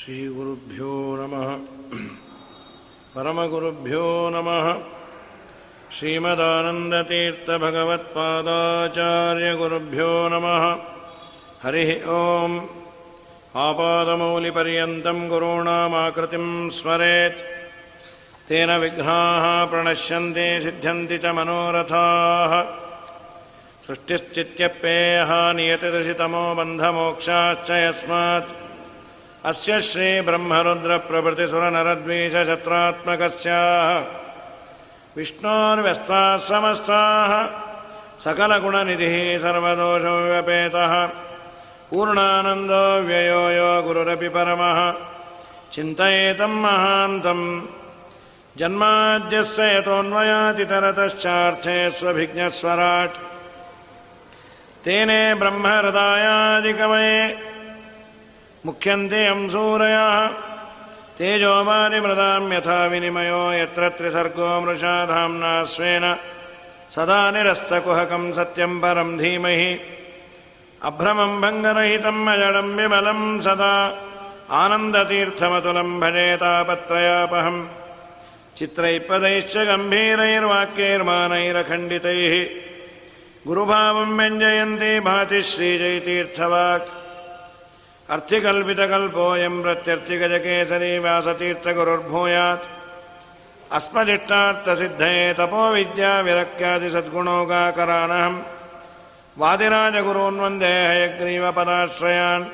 श्रीगुरुभ्यो नमः। परमगुरुभ्यो नमः। श्रीमदानन्दतीर्थभगवत्पादाचार्यगुरुभ्यो नमः। हरिः ॐ आपादमौलिपर्यन्तं गुरूणामाकृतिं स्मरेत्। तेन विघ्नाः प्रणश्यन्ति सिद्ध्यन्ति च मनोरथाः। सृष्टिश्चित्यप्येयः नियतिदृशितमो बन्धमोक्षाश्च यस्मात् अस्य श्रीब्रह्मरुद्रप्रभृतिसुरनरद्वीषशत्रात्मकस्य विष्णोर्व्यस्ताः समस्ताः सकलगुणनिधिः सर्वदोषव्यपेतः पूर्णानन्दो व्ययो यो गुरुरपि परमः चिन्तयेतं महान्तम् जन्माद्यस्य यतोऽन्वयातितरतश्चार्थे स्वभिज्ञस्वराट्। तेने ब्रह्महृदायादिकमये मुख्यन्ते अंसूरयः तेजोमानिमृदां यथा विनिमयो यत्र त्रिसर्गो मृषा धाम्ना स्वेन। सदा निरस्तकुहकं सत्यं परं धीमहि। अभ्रमं भङ्गरहितम् अजडं विमलं सदा। आनन्दतीर्थमतुलं भजे तापत्रयापहम्। चित्रैपदैश्च गम्भीरैर्वाक्यैर्मानैरखण्डितैः। गुरुभावं व्यञ्जयन्ती भाति श्रीजयतीर्थवाक् अर्थिकल्पितकल्पोऽयं प्रत्यर्थिगजकेसरी व्यासतीर्थगुरुर्भूयात् अस्मदिष्टार्थसिद्धये तपोविद्याविरक्त्यादिसद्गुणोगाकरानहं वादिराजगुरून् वंदे हयग्रीवपदाश्रयान्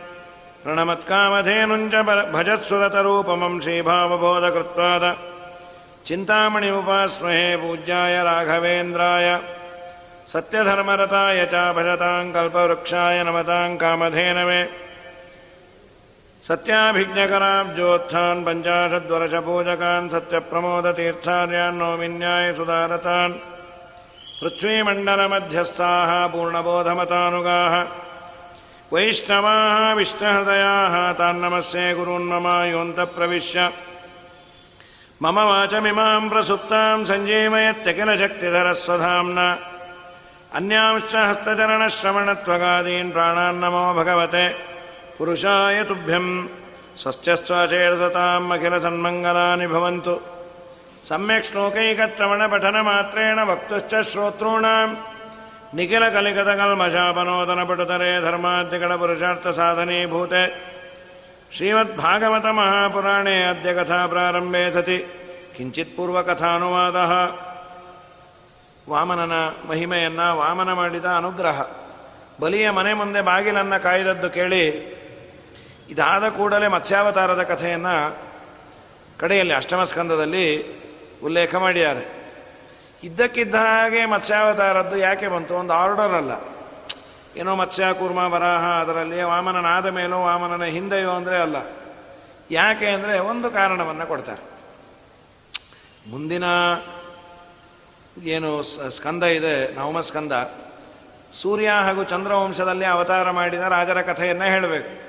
प्रणमत्कामधेनुञ्च भजत्सुरतरूपमं श्रीभावबोधकृत्वाद। चिन्तामणिमुपास्महे पूज्याय राघवेन्द्राय। सत्यधर्मरताय च भजतां कल्पवृक्षाय नमतां कामधेनवे। सत्याभिज्ञकराब्जोत्थान् पञ्चाशद्वर्षपूजकान् सत्यप्रमोदतीर्थार्यान् नौमिन्याय सुधारतान् पृथ्वीमण्डलमध्यस्थाः पूर्णबोधमतानुगाः वैष्णवाः विष्णुहृदयाः तान्नमस्ये गुरून्मम योऽन्तप्रविश्य। मम वाचमिमां प्रसुप्तां सञ्जीवयत्यखिलशक्तिधरस्वधाम्ना। अन्यांश्च हस्तचरणश्रवणत्वगादीन् प्राणान्नमो भगवते पुरुषाय तुभ्यं स्वस्त्यस्त्वाचेर्दताम् अखिलसन्मङ्गलानि भवन्तु सम्यक् श्लोकैकश्रवणपठनमात्रेण वक्तुश्च श्रोतॄणां निखिलकलिकतकल्मषापनोदनपटुतरे धर्माद्यगणपुरुषार्थसाधनीभूते श्रीमद्भागवतमहापुराणे अद्य कथा प्रारम्भे सति ಕಿಂಚಿತ್ ಪೂರ್ವಕಥಾನುವಾದ ವಾಮನನ ಮಹಿಮೆಯನ್ನ ವಾಮನ ಮಾಡಿದ ಅನುಗ್ರಹ ಬಲಿಯ ಮನೆ ಮುಂದೆ ಬಾಗಿಲನ್ನು ಕಾಯ್ದದ್ದು ಕೇಳಿ ಇದಾದ ಕೂಡಲೇ ಮತ್ಸ್ಯಾವತಾರದ ಕಥೆಯನ್ನು ಕಡೆಯಲ್ಲಿ ಅಷ್ಟಮ ಸ್ಕಂದದಲ್ಲಿ ಉಲ್ಲೇಖ ಮಾಡಿದ್ದಾರೆ. ಇದ್ದಕ್ಕಿದ್ದ ಹಾಗೆ ಮತ್ಸ್ಯಾವತಾರದ್ದು ಯಾಕೆ ಬಂತು? ಒಂದು ಆರ್ಡರ್ ಅಲ್ಲ. ಏನೋ ಮತ್ಸ್ಯ, ಕೂರ್ಮ, ವರಾಹ, ಅದರಲ್ಲಿ ವಾಮನನಾದ ಮೇಲೋ ವಾಮನನ ಹಿಂದೆಯೋ ಅಂದರೆ ಅಲ್ಲ. ಯಾಕೆ ಅಂದರೆ ಒಂದು ಕಾರಣವನ್ನು ಕೊಡ್ತಾರೆ. ಮುಂದಿನ ಏನು ಸ್ಕಂದ ಇದೆ ನವಮ ಸ್ಕಂದ ಸೂರ್ಯ ಹಾಗೂ ಚಂದ್ರವಂಶದಲ್ಲಿ ಅವತಾರ ಮಾಡಿದ ರಾಜರ ಕಥೆಯನ್ನು ಹೇಳಬೇಕು.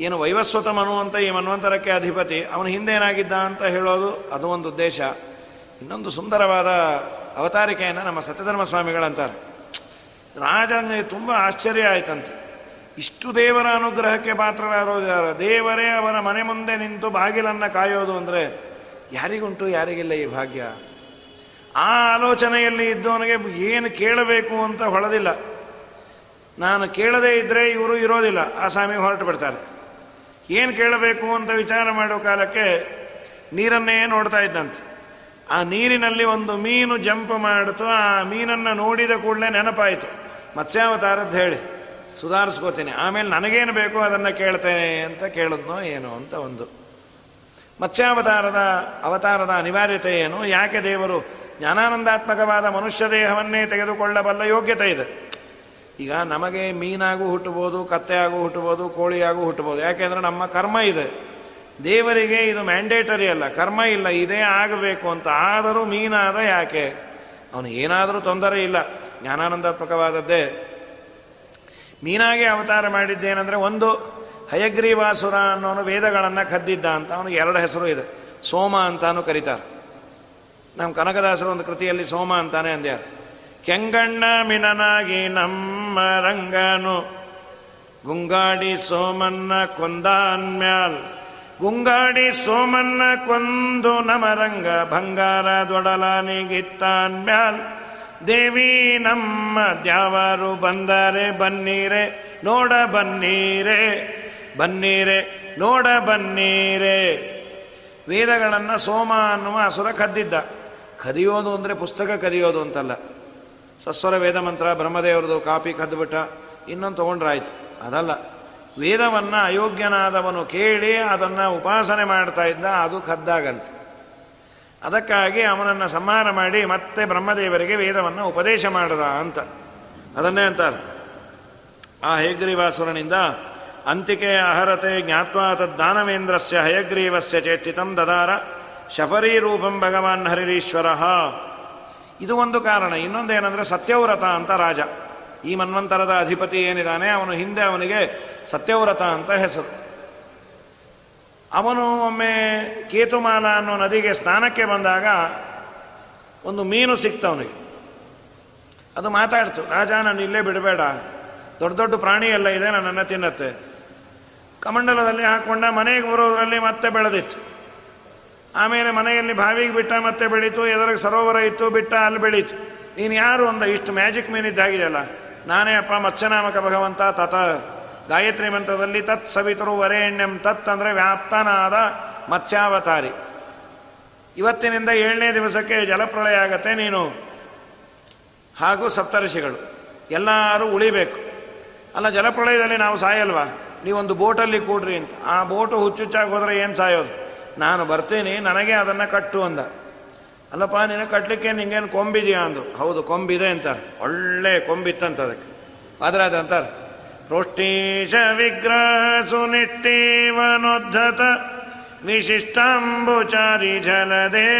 ಏನು ವೈವಸ್ವತ ಮನು ಅಂತ ಈ ಮನ್ವಂತರಕ್ಕೆ ಅಧಿಪತಿ, ಅವನ ಹಿಂದೆ ಏನಾಗಿದ್ದ ಅಂತ ಹೇಳೋದು ಅದು ಒಂದು ಉದ್ದೇಶ. ಇನ್ನೊಂದು ಸುಂದರವಾದ ಅವತಾರಿಕೆಯನ್ನು ನಮ್ಮ ಸತ್ಯಧರ್ಮ ಸ್ವಾಮಿಗಳಂತಾರೆ. ರಾಜನಿಗೆ ತುಂಬ ಆಶ್ಚರ್ಯ ಆಯ್ತಂತೆ. ಇಷ್ಟು ದೇವರ ಅನುಗ್ರಹಕ್ಕೆ ಪಾತ್ರರಾಗೋದು ದೇವರೇ ಅವರ ಮನೆ ಮುಂದೆ ನಿಂತು ಬಾಗಿಲನ್ನು ಕಾಯೋದು ಅಂದರೆ ಯಾರಿಗುಂಟು, ಯಾರಿಗಿಲ್ಲ ಈ ಭಾಗ್ಯ? ಆ ಆಲೋಚನೆಯಲ್ಲಿ ಇದ್ದವನಿಗೆ ಏನು ಕೇಳಬೇಕು ಅಂತ ಹೊಳದಿಲ್ಲ. ನಾನು ಕೇಳದೇ ಇದ್ದರೆ ಇವರು ಇರೋದಿಲ್ಲ. ಆ ಸ್ವಾಮಿ ಹೊರಟು ಬಿಡ್ತಾರೆ. ಏನು ಕೇಳಬೇಕು ಅಂತ ವಿಚಾರ ಮಾಡೋ ಕಾಲಕ್ಕೆ ನೀರನ್ನೇ ನೋಡ್ತಾ ಇದ್ದಂತೆ. ಆ ನೀರಿನಲ್ಲಿ ಒಂದು ಮೀನು ಜಂಪ್ ಮಾಡಿತು, ಆ ಮೀನನ್ನು ನೋಡಿದ ಕೂಡಲೇ ನೆನಪಾಯಿತು. ಮತ್ಸ್ಯಾವತಾರದ್ದು ಹೇಳಿ, ಸುಧಾರಿಸ್ಕೋತೀನಿ. ಆಮೇಲೆ ನನಗೇನು ಬೇಕೋ ಅದನ್ನು ಕೇಳ್ತೇನೆ ಅಂತ ಕೇಳಿದ್ನೋ ಏನೋ ಅಂತ ಒಂದು. ಮತ್ಸ್ಯಾವತಾರದ ಅವತಾರದ ಅನಿವಾರ್ಯತೆ ಏನು? ಯಾಕೆ ದೇವರು ಜ್ಞಾನಾನಂದಾತ್ಮಕವಾದ ಮನುಷ್ಯ ದೇಹವನ್ನೇ ತೆಗೆದುಕೊಳ್ಳಬಲ್ಲ ಯೋಗ್ಯತೆ ಇದೆ? ಈಗ ನಮಗೆ ಮೀನಾಗೂ ಹುಟ್ಟಬೋದು ಕತ್ತೆಯಾಗೂ ಹುಟ್ಟಬೋದು ಕೋಳಿಯಾಗೂ ಹುಟ್ಟಬೋದು ಯಾಕೆಂದರೆ ನಮ್ಮ ಕರ್ಮ ಇದೆ. ದೇವರಿಗೆ ಇದು ಮ್ಯಾಂಡೇಟರಿ ಅಲ್ಲ. ಕರ್ಮ ಇಲ್ಲ, ಇದೇ ಆಗಬೇಕು ಅಂತ. ಆದರೂ ಮೀನಾದ ಯಾಕೆ? ಅವನು ಏನಾದರೂ ತೊಂದರೆ ಇಲ್ಲ. ಜ್ಞಾನಾನಂದಾತ್ಮಕವಾದದ್ದೇ. ಮೀನಾಗೆ ಅವತಾರ ಮಾಡಿದ್ದೇನೆಂದರೆ ಒಂದು, ಹಯಗ್ರೀವಾಸುರ ಅನ್ನೋನು ವೇದಗಳನ್ನು ಕದ್ದಿದ್ದ ಅಂತ. ಅವನಿಗೆ ಎರಡು ಹೆಸರು ಇದೆ. ಸೋಮ ಅಂತಾನು ಕರೀತಾರೆ. ನಮ್ಮ ಕನಕದಾಸರು ಒಂದು ಕೃತಿಯಲ್ಲಿ ಸೋಮ ಅಂತಾನೆ ಅಂದ್ಯಾರ. ಕೆಂಗಣ್ಣ ಮಿನನಾಗಿ ನಮ್ಮ ರಂಗನು. ಗುಂಗಾಡಿ ಸೋಮನ್ನ ಕೊಂದಾನ್ಮ್ಯಾಲ್ ಗುಂಗಾಡಿ ಸೋಮನ್ನ ಕೊಂದು ನಮರಂಗ ಬಂಗಾರ ದೊಡಲಾನಿಗಿತ್ತಾನ್ಮ್ಯಾಲ್ ದೇವಿ ನಮ್ಮ ದ್ಯಾವರು ಬಂದರೆ ಬನ್ನೀರೆ, ನೋಡ ಬನ್ನೀರೆ ಬನ್ನೀರೆ, ನೋಡ ಬನ್ನೀರೆ. ವೇದಗಳನ್ನು ಸೋಮ ಅನ್ನುವ ಅಸುರ ಕದ್ದಿದ್ದ. ಕದಿಯೋದು ಅಂದರೆ ಪುಸ್ತಕ ಕದಿಯೋದು ಅಂತಲ್ಲ. ಸಸ್ವರ ವೇದ ಮಂತ್ರ ಬ್ರಹ್ಮದೇವರದು ಕಾಪಿ ಕದ್ದುಬಿಟ್ಟ. ಇನ್ನೊಂದು ತೊಗೊಂಡ್ರಾಯ್ತು. ಅದಲ್ಲ, ವೇದವನ್ನು ಅಯೋಗ್ಯನಾದವನು ಕೇಳಿ ಅದನ್ನು ಉಪಾಸನೆ ಮಾಡ್ತಾ ಇದ್ದ, ಅದು ಕದ್ದಾಗಂತೆ. ಅದಕ್ಕಾಗಿ ಅವನನ್ನು ಸಂಹಾರ ಮಾಡಿ ಮತ್ತೆ ಬ್ರಹ್ಮದೇವರಿಗೆ ವೇದವನ್ನು ಉಪದೇಶ ಮಾಡದ ಅಂತ. ಅದನ್ನೇ ಅಂತಾರೆ. ಆ ಹೇಗ್ರೀವಾಸುರನಿಂದ ಅಂತಿಕೆ ಅಹರತೆ ಜ್ಞಾತ್ವಾ ತದ್ದಾನವೇಂದ್ರಸ್ಯ ಹಯಗ್ರೀವಸ್ಯ ಚೇಷ್ಟಿತಂ ದದಾರ ಶಫರೀ ರೂಪಂ ಭಗವಾನ್ ಹರಿರೀಶ್ವರ. ಇದು ಒಂದು ಕಾರಣ. ಇನ್ನೊಂದೇನೆಂದರೆ ಸತ್ಯವ್ರತ ಅಂತ ರಾಜ. ಈ ಮನ್ವಂತರದ ಅಧಿಪತಿ ಏನಿದ್ದಾನೆ ಅವನು ಹಿಂದೆ ಅವನಿಗೆ ಸತ್ಯವ್ರತ ಅಂತ ಹೆಸರು. ಅವನು ಒಮ್ಮೆ ಕೇತುಮಾಲ ಅನ್ನೋ ನದಿಗೆ ಸ್ನಾನಕ್ಕೆ ಬಂದಾಗ ಒಂದು ಮೀನು ಸಿಕ್ತವನಿಗೆ ಅದು ಮಾತಾಡ್ತು, ರಾಜ, ನಾನು ಇಲ್ಲೇ ಬಿಡಬೇಡ. ದೊಡ್ಡ ದೊಡ್ಡ ಪ್ರಾಣಿ ಎಲ್ಲ ಇದೆ, ನನ್ನನ್ನು ತಿನ್ನತ್ತೆ. ಕಮಂಡಲದಲ್ಲಿ ಹಾಕ್ಕೊಂಡ ಮನೆಗೆ ಬರೋದರಲ್ಲಿ ಮತ್ತೆ ಬೆಳೆದಿತ್ತು. ಆಮೇಲೆ ಮನೆಯಲ್ಲಿ ಬಾವಿಗೆ ಬಿಟ್ಟ ಮತ್ತೆ ಬೆಳೀತು, ಎದುರಿಗೆ ಸರೋವರ ಇತ್ತು, ಬಿಟ್ಟ ಅಲ್ಲಿ ಬೆಳೀತು. ನೀನು ಯಾರು ಅಂದ ಇಷ್ಟು ಮ್ಯಾಜಿಕ್ ಮೀನಿದ್ದಾಗಿದೆಯಲ್ಲ ನಾನೇ ಅಪ್ಪ ಮತ್ಸ್ಯನಾಮಕ ಭಗವಂತ, ತತ. ಗಾಯತ್ರಿ ಮಂತ್ರದಲ್ಲಿ ತತ್ ಸವಿತರು ವರೇಣ್ಯಂ ತತ್ ಅಂದರೆ ವ್ಯಾಪ್ತನಾದ ಮತ್ಸ್ಯಾವತಾರಿ. ಇವತ್ತಿನಿಂದ ಏಳನೇ ದಿವಸಕ್ಕೆ ಜಲಪ್ರಳಯ ಆಗತ್ತೆ ನೀನು. ಹಾಗೂ ಸಪ್ತರ್ಷಿಗಳು ಎಲ್ಲರೂ ಉಳಿಬೇಕು. ಅಲ್ಲ, ಜಲಪ್ರಳಯದಲ್ಲಿ ನಾವು ಸಾಯಲ್ವಾ? ನೀವೊಂದು ಬೋಟಲ್ಲಿ ಕೂಡ್ರಿ ಅಂತ. ಆ ಬೋಟು ಹುಚ್ಚುಚ್ಚಾಗಿ ಹೋದರೆ ಏನು ಸಾಯೋದು? ನಾನು ಬರ್ತೀನಿ, ನನಗೆ ಅದನ್ನು ಕಟ್ಟು ಅಂದ. ಅಲ್ಲಪ್ಪ, ನೀನು ಕಟ್ಟಲಿಕ್ಕೆ ನಿಂಗೇನು ಕೊಂಬಿದೆಯಾ ಅಂದರು. ಹೌದು, ಕೊಂಬಿದೆ ಅಂತಾರೆ. ಒಳ್ಳೆ ಕೊಂಬಿತ್ತಂತ ಅದಕ್ಕೆ. ಆದರೆ ಅದು ಅಂತಾರೆ ಪೃಷ್ಟೀಶ ವಿಗ್ರಹ ಸುನಿಟ್ಟೀವನೋದ್ಧತ, ವಿಶಿಷ್ಟಾಂಬುಚಾರಿ ಜಲದೇ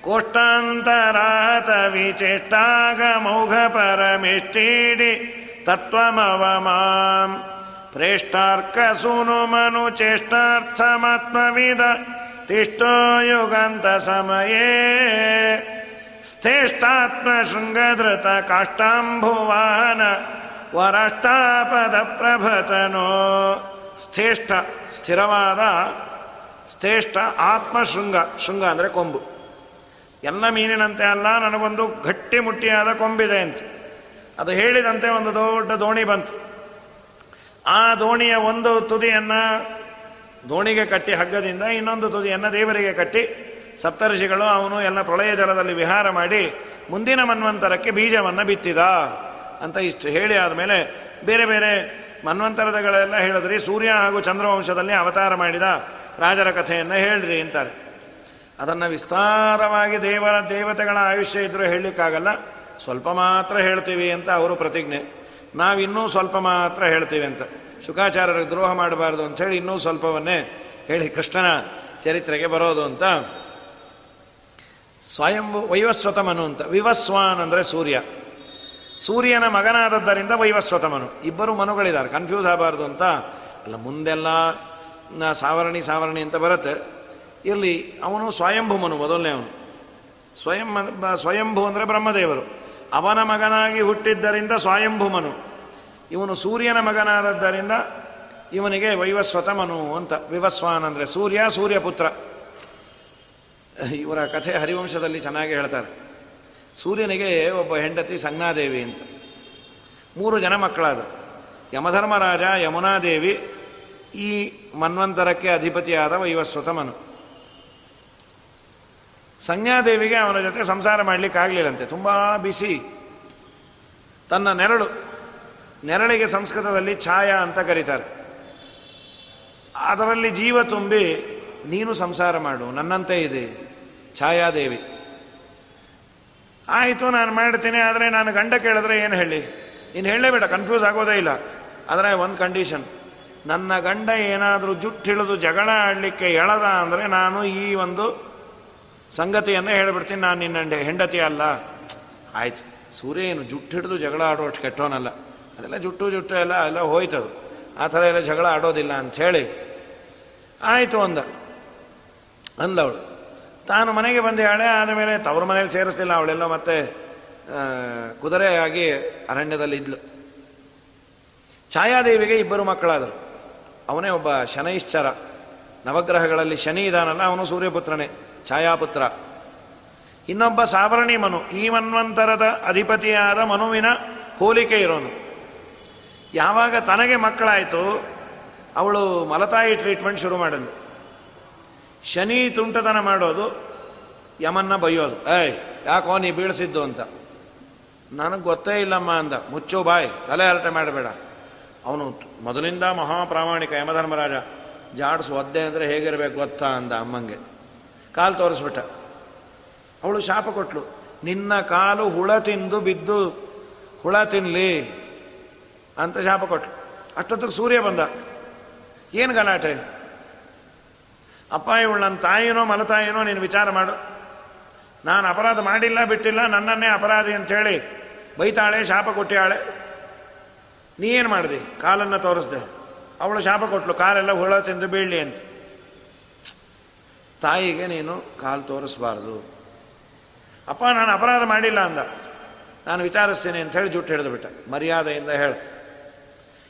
ಕೋಷ್ಟಾಂತರಾತ ವಿಚೇಷ್ಟಾಗಮೌಘ ಪರಮಿಷ್ಟೀಡಿ ತತ್ವಮವಮಾಂ ಪ್ರೇಷ್ಟಾರ್ಕ ಸುನು ಮನು ಚೇಷ್ಟಾರ್ಥಮಾತ್ಮವಿದ ತಿಷ್ಟೋ ಯುಗಂತ ಸಮಯೇ ಸ್ಥೇಷ್ಟಾತ್ಮ ಶೃಂಗಧೃತ ಕಾಷ್ಟಾಂಭುವಾನ ವರಷ್ಟಾಪದ ಪ್ರಭತನೋ ಸ್ಥೇಷ್ಠ ಸ್ಥಿರವಾದ ಸ್ಥೇಷ್ಠ ಆತ್ಮ ಶೃಂಗ ಶೃಂಗ ಅಂದರೆ ಕೊಂಬು. ಎಲ್ಲ ಮೀನಿನಂತೆ ಅಲ್ಲ, ನನಗೊಂದು ಗಟ್ಟಿ ಮುಟ್ಟಿಯಾದ ಕೊಂಬಿದೆ ಅಂತ. ಅದು ಹೇಳಿದಂತೆ ಒಂದು ದೊಡ್ಡ ದೋಣಿ ಬಂತು. ಆ ದೋಣಿಯ ಒಂದು ತುದಿಯನ್ನು ದೋಣಿಗೆ ಕಟ್ಟಿ ಹಗ್ಗದಿಂದ ಇನ್ನೊಂದು ತುದಿಯನ್ನು ದೇವರಿಗೆ ಕಟ್ಟಿ ಸಪ್ತರ್ಷಿಗಳು ಅವನು ಎಲ್ಲ ಪ್ರಳಯ ಜಲದಲ್ಲಿ ವಿಹಾರ ಮಾಡಿ ಮುಂದಿನ ಮನ್ವಂತರಕ್ಕೆ ಬೀಜವನ್ನು ಬಿತ್ತಿದ ಅಂತ ಇಷ್ಟು ಹೇಳಿ ಆದಮೇಲೆ ಬೇರೆ ಬೇರೆ ಮನ್ವಂತರದಗಳೆಲ್ಲ ಹೇಳಿದ್ರಿ ಸೂರ್ಯ ಹಾಗೂ ಚಂದ್ರವಂಶದಲ್ಲಿ ಅವತಾರ ಮಾಡಿದ ರಾಜರ ಕಥೆಯನ್ನು ಹೇಳ್ರಿ ಅಂತಾರೆ. ಅದನ್ನು ವಿಸ್ತಾರವಾಗಿ ದೇವರ ದೇವತೆಗಳ ಆಯುಷ್ಯ ಇದ್ದರೂ ಹೇಳಲಿಕ್ಕಾಗಲ್ಲ. ಸ್ವಲ್ಪ ಮಾತ್ರ ಹೇಳ್ತೀವಿ ಅಂತ ಅವರು ಪ್ರತಿಜ್ಞೆ. ನಾವಿನ್ನೂ ಸ್ವಲ್ಪ ಮಾತ್ರ ಹೇಳ್ತೀವಿ ಅಂತ. ಶುಕಾಚಾರ್ಯರಿಗೆ ದ್ರೋಹ ಮಾಡಬಾರ್ದು ಅಂಥೇಳಿ ಇನ್ನೂ ಸ್ವಲ್ಪವನ್ನೇ ಹೇಳಿ ಕೃಷ್ಣನ ಚರಿತ್ರೆಗೆ ಬರೋದು ಅಂತ. ಸ್ವಯಂಭು ವೈವಸ್ವತಮನು ಅಂತ. ವಿವಸ್ವಾನ್ ಅಂದರೆ ಸೂರ್ಯ. ಸೂರ್ಯನ ಮಗನಾದದ್ದರಿಂದ ವೈವಸ್ವತಮನು. ಇಬ್ಬರು ಮನುಗಳಿದ್ದಾರೆ. ಕನ್ಫ್ಯೂಸ್ ಆಗಬಾರ್ದು ಅಂತ. ಅಲ್ಲ, ಮುಂದೆಲ್ಲ ಸಾವರಣಿ ಸಾವರಣಿ ಅಂತ ಬರುತ್ತೆ. ಇರಲಿ, ಅವನು ಸ್ವಯಂಭು ಮನು ಮೊದಲನೇ ಅವನು. ಸ್ವಯಂ, ಸ್ವಯಂಭು ಅಂದರೆ ಬ್ರಹ್ಮದೇವರು. ಅವನ ಮಗನಾಗಿ ಹುಟ್ಟಿದ್ದರಿಂದ ಸ್ವಯಂಭುಮನು. ಇವನು ಸೂರ್ಯನ ಮಗನಾದದ್ದರಿಂದ ಇವನಿಗೆ ವೈವಸ್ವತಮನು ಅಂತ. ವಿವಸ್ವಾನ್ ಅಂದರೆ ಸೂರ್ಯ, ಸೂರ್ಯಪುತ್ರ. ಇವರ ಕಥೆ ಹರಿವಂಶದಲ್ಲಿ ಚೆನ್ನಾಗಿ ಹೇಳ್ತಾರೆ. ಸೂರ್ಯನಿಗೆ ಒಬ್ಬ ಹೆಂಡತಿ ಸಂಜ್ಞಾದೇವಿ ಅಂತ. ಮೂರು ಜನ ಮಕ್ಕಳಾದ. ಯಮಧರ್ಮರಾಜ, ಯಮುನಾದೇವಿ, ಈ ಮನ್ವಂತರಕ್ಕೆ ಅಧಿಪತಿಯಾದ ವೈವಸ್ವತಮನು. ಸಂಜ್ಞಾದೇವಿಗೆ ಅವನ ಜೊತೆ ಸಂಸಾರ ಮಾಡಲಿಕ್ಕಾಗಲಿಲ್ಲಂತೆ. ತುಂಬ ಬಿಸಿ ತನ್ನ ನೆರಳು ನೆರಳಿಗೆ ಸಂಸ್ಕೃತದಲ್ಲಿ ಛಾಯಾ ಅಂತ ಕರೀತಾರೆ. ಅದರಲ್ಲಿ ಜೀವ ತುಂಬಿ ನೀನು ಸಂಸಾರ ಮಾಡು, ನನ್ನಂತೆ ಇದೆ ಛಾಯಾದೇವಿ ಆಯಿತು, ನಾನು ಮಾಡ್ತೀನಿ, ಆದರೆ ನಾನು ಗಂಡ ಕೇಳಿದ್ರೆ ಏನು ಹೇಳಿ? ಇನ್ನು ಹೇಳಲೇಬೇಡ ಕನ್ಫ್ಯೂಸ್ ಆಗೋದೇ ಇಲ್ಲ. ಆದರೆ ಒಂದು ಕಂಡೀಷನ್ ನನ್ನ ಗಂಡ ಏನಾದರೂ ಜುಟ್ಟಿಳಿದು ಜಗಳ ಆಡಲಿಕ್ಕೆ ಎಳದ ಅಂದರೆ ನಾನು ಈ ಒಂದು ಸಂಗತಿಯನ್ನು ಹೇಳಿಬಿಡ್ತೀನಿ, ನಾನು ನಿನ್ನ ಹೆಂಡತಿ ಅಲ್ಲ. ಆಯ್ತು, ಸೂರ್ಯ ಏನು ಜುಟ್ಟು ಹಿಡಿದು ಜಗಳ ಆಡೋಷ್ಟು ಕೆಟ್ಟೋನಲ್ಲ ಅದೆಲ್ಲ ಜುಟ್ಟು ಜುಟ್ಟು ಎಲ್ಲ ಎಲ್ಲ ಹೋಯ್ತದು. ಆ ಥರ ಎಲ್ಲ ಜಗಳ ಆಡೋದಿಲ್ಲ ಅಂಥೇಳಿ ಆಯಿತು ಅಂದ. ಅಂದವಳು ತಾನು ಮನೆಗೆ ಬಂದೇಳೆ ಆದಮೇಲೆ ತವ್ರ ಮನೇಲಿ ಸೇರಿಸ್ತಿಲ್ಲ ಅವಳೆಲ್ಲ ಮತ್ತೆ ಕುದುರೆಯಾಗಿ ಅರಣ್ಯದಲ್ಲಿ ಇದ್ಲು. ಛಾಯಾದೇವಿಗೆ ಇಬ್ಬರು ಮಕ್ಕಳಾದರು. ಅವನೇ ಒಬ್ಬ ಶನೈಶ್ಚರ. ನವಗ್ರಹಗಳಲ್ಲಿ ಶನಿ ಇದಾನಲ್ಲ, ಅವನು ಸೂರ್ಯಪುತ್ರನೇ, ಛಾಯಾಪುತ್ರ. ಇನ್ನೊಬ್ಬ ಸಾವರಣಿ ಮನು, ಈ ಮನ್ವಂತರದ ಅಧಿಪತಿಯಾದ ಮನುವಿನ ಹೋಲಿಕೆ ಇರೋನು. ಯಾವಾಗ ತನಗೆ ಮಕ್ಕಳಾಯಿತು ಅವಳು ಮಲತಾಯಿ ಟ್ರೀಟ್ಮೆಂಟ್ ಶುರು ಮಾಡಿದ್ಲು. ಶನಿ ತುಂಟತನ ಮಾಡೋದು, ಯಮನ್ನ ಬೈಯೋದು ಏಯ್, ಯಾಕೋ ನೀ ಬೀಳಿಸಿದ್ದು ಅಂತ. ನನಗೆ ಗೊತ್ತೇ ಇಲ್ಲಮ್ಮ ಅಂದ. ಮುಚ್ಚು ಬಾಯ್, ತಲೆ ಹರಟೆ ಮಾಡಬೇಡ. ಅವನು ಮೊದಲಿಂದ ಮಹಾಪ್ರಾಮಾಣಿಕ ಯಮಧರ್ಮರಾಜ, ಜಾಡ್ಸು ಒದ್ದೆ ಅಂದರೆ ಹೇಗಿರಬೇಕು ಗೊತ್ತಾ ಅಂದ ಅಮ್ಮಂಗೆ. ಕಾಲು ತೋರಿಸ್ಬಿಟ್ಟ. ಅವಳು ಶಾಪ ಕೊಟ್ಲು. ನಿನ್ನ ಕಾಲು ಹುಳ ತಿಂದು ಬಿದ್ದು, ಹುಳ ತಿನ್ಲಿ. ಅಂತ ಶಾಪ ಕೊಟ್ಲು. ಅಷ್ಟೊತ್ತಿಗೆ ಸೂರ್ಯ ಬಂದ. ಏನು ಗಲಾಟೆ? ಅಪ್ಪ ಇವಳು ನನ್ನ ತಾಯಿನೋ ಮಲತಾಯಿನೋ ನೀನು ವಿಚಾರ ಮಾಡು. ನಾನು ಅಪರಾಧ ಮಾಡಿಲ್ಲ, ಬಿಟ್ಟಿಲ್ಲ, ನನ್ನನ್ನೇ ಅಪರಾಧಿ ಅಂಥೇಳಿ ಬೈತಾಳೆ, ಶಾಪ ಕೊಟ್ಟಿಯಾಳೆ. ನೀ ಏನು ಮಾಡಿದೆ? ಕಾಲನ್ನು ತೋರಿಸ್ದೆ. ಅವಳು ಶಾಪ ಕೊಟ್ಲು, ಕಾಲೆಲ್ಲ ಹುಳ ತಿಂದು ಬೀಳಲಿ ಅಂತ. ತಾಯಿಗೆ ನೀನು ಕಾಲು ತೋರಿಸ್ಬಾರ್ದು. ಅಪ್ಪ, ನಾನು ಅಪರಾಧ ಮಾಡಿಲ್ಲ ಅಂದ. ನಾನು ವಿಚಾರಿಸ್ತೀನಿ ಅಂತ ಹೇಳಿ ಜುಟ್ಟು ಹಿಡಿದು ಮರ್ಯಾದೆಯಿಂದ ಹೇಳ.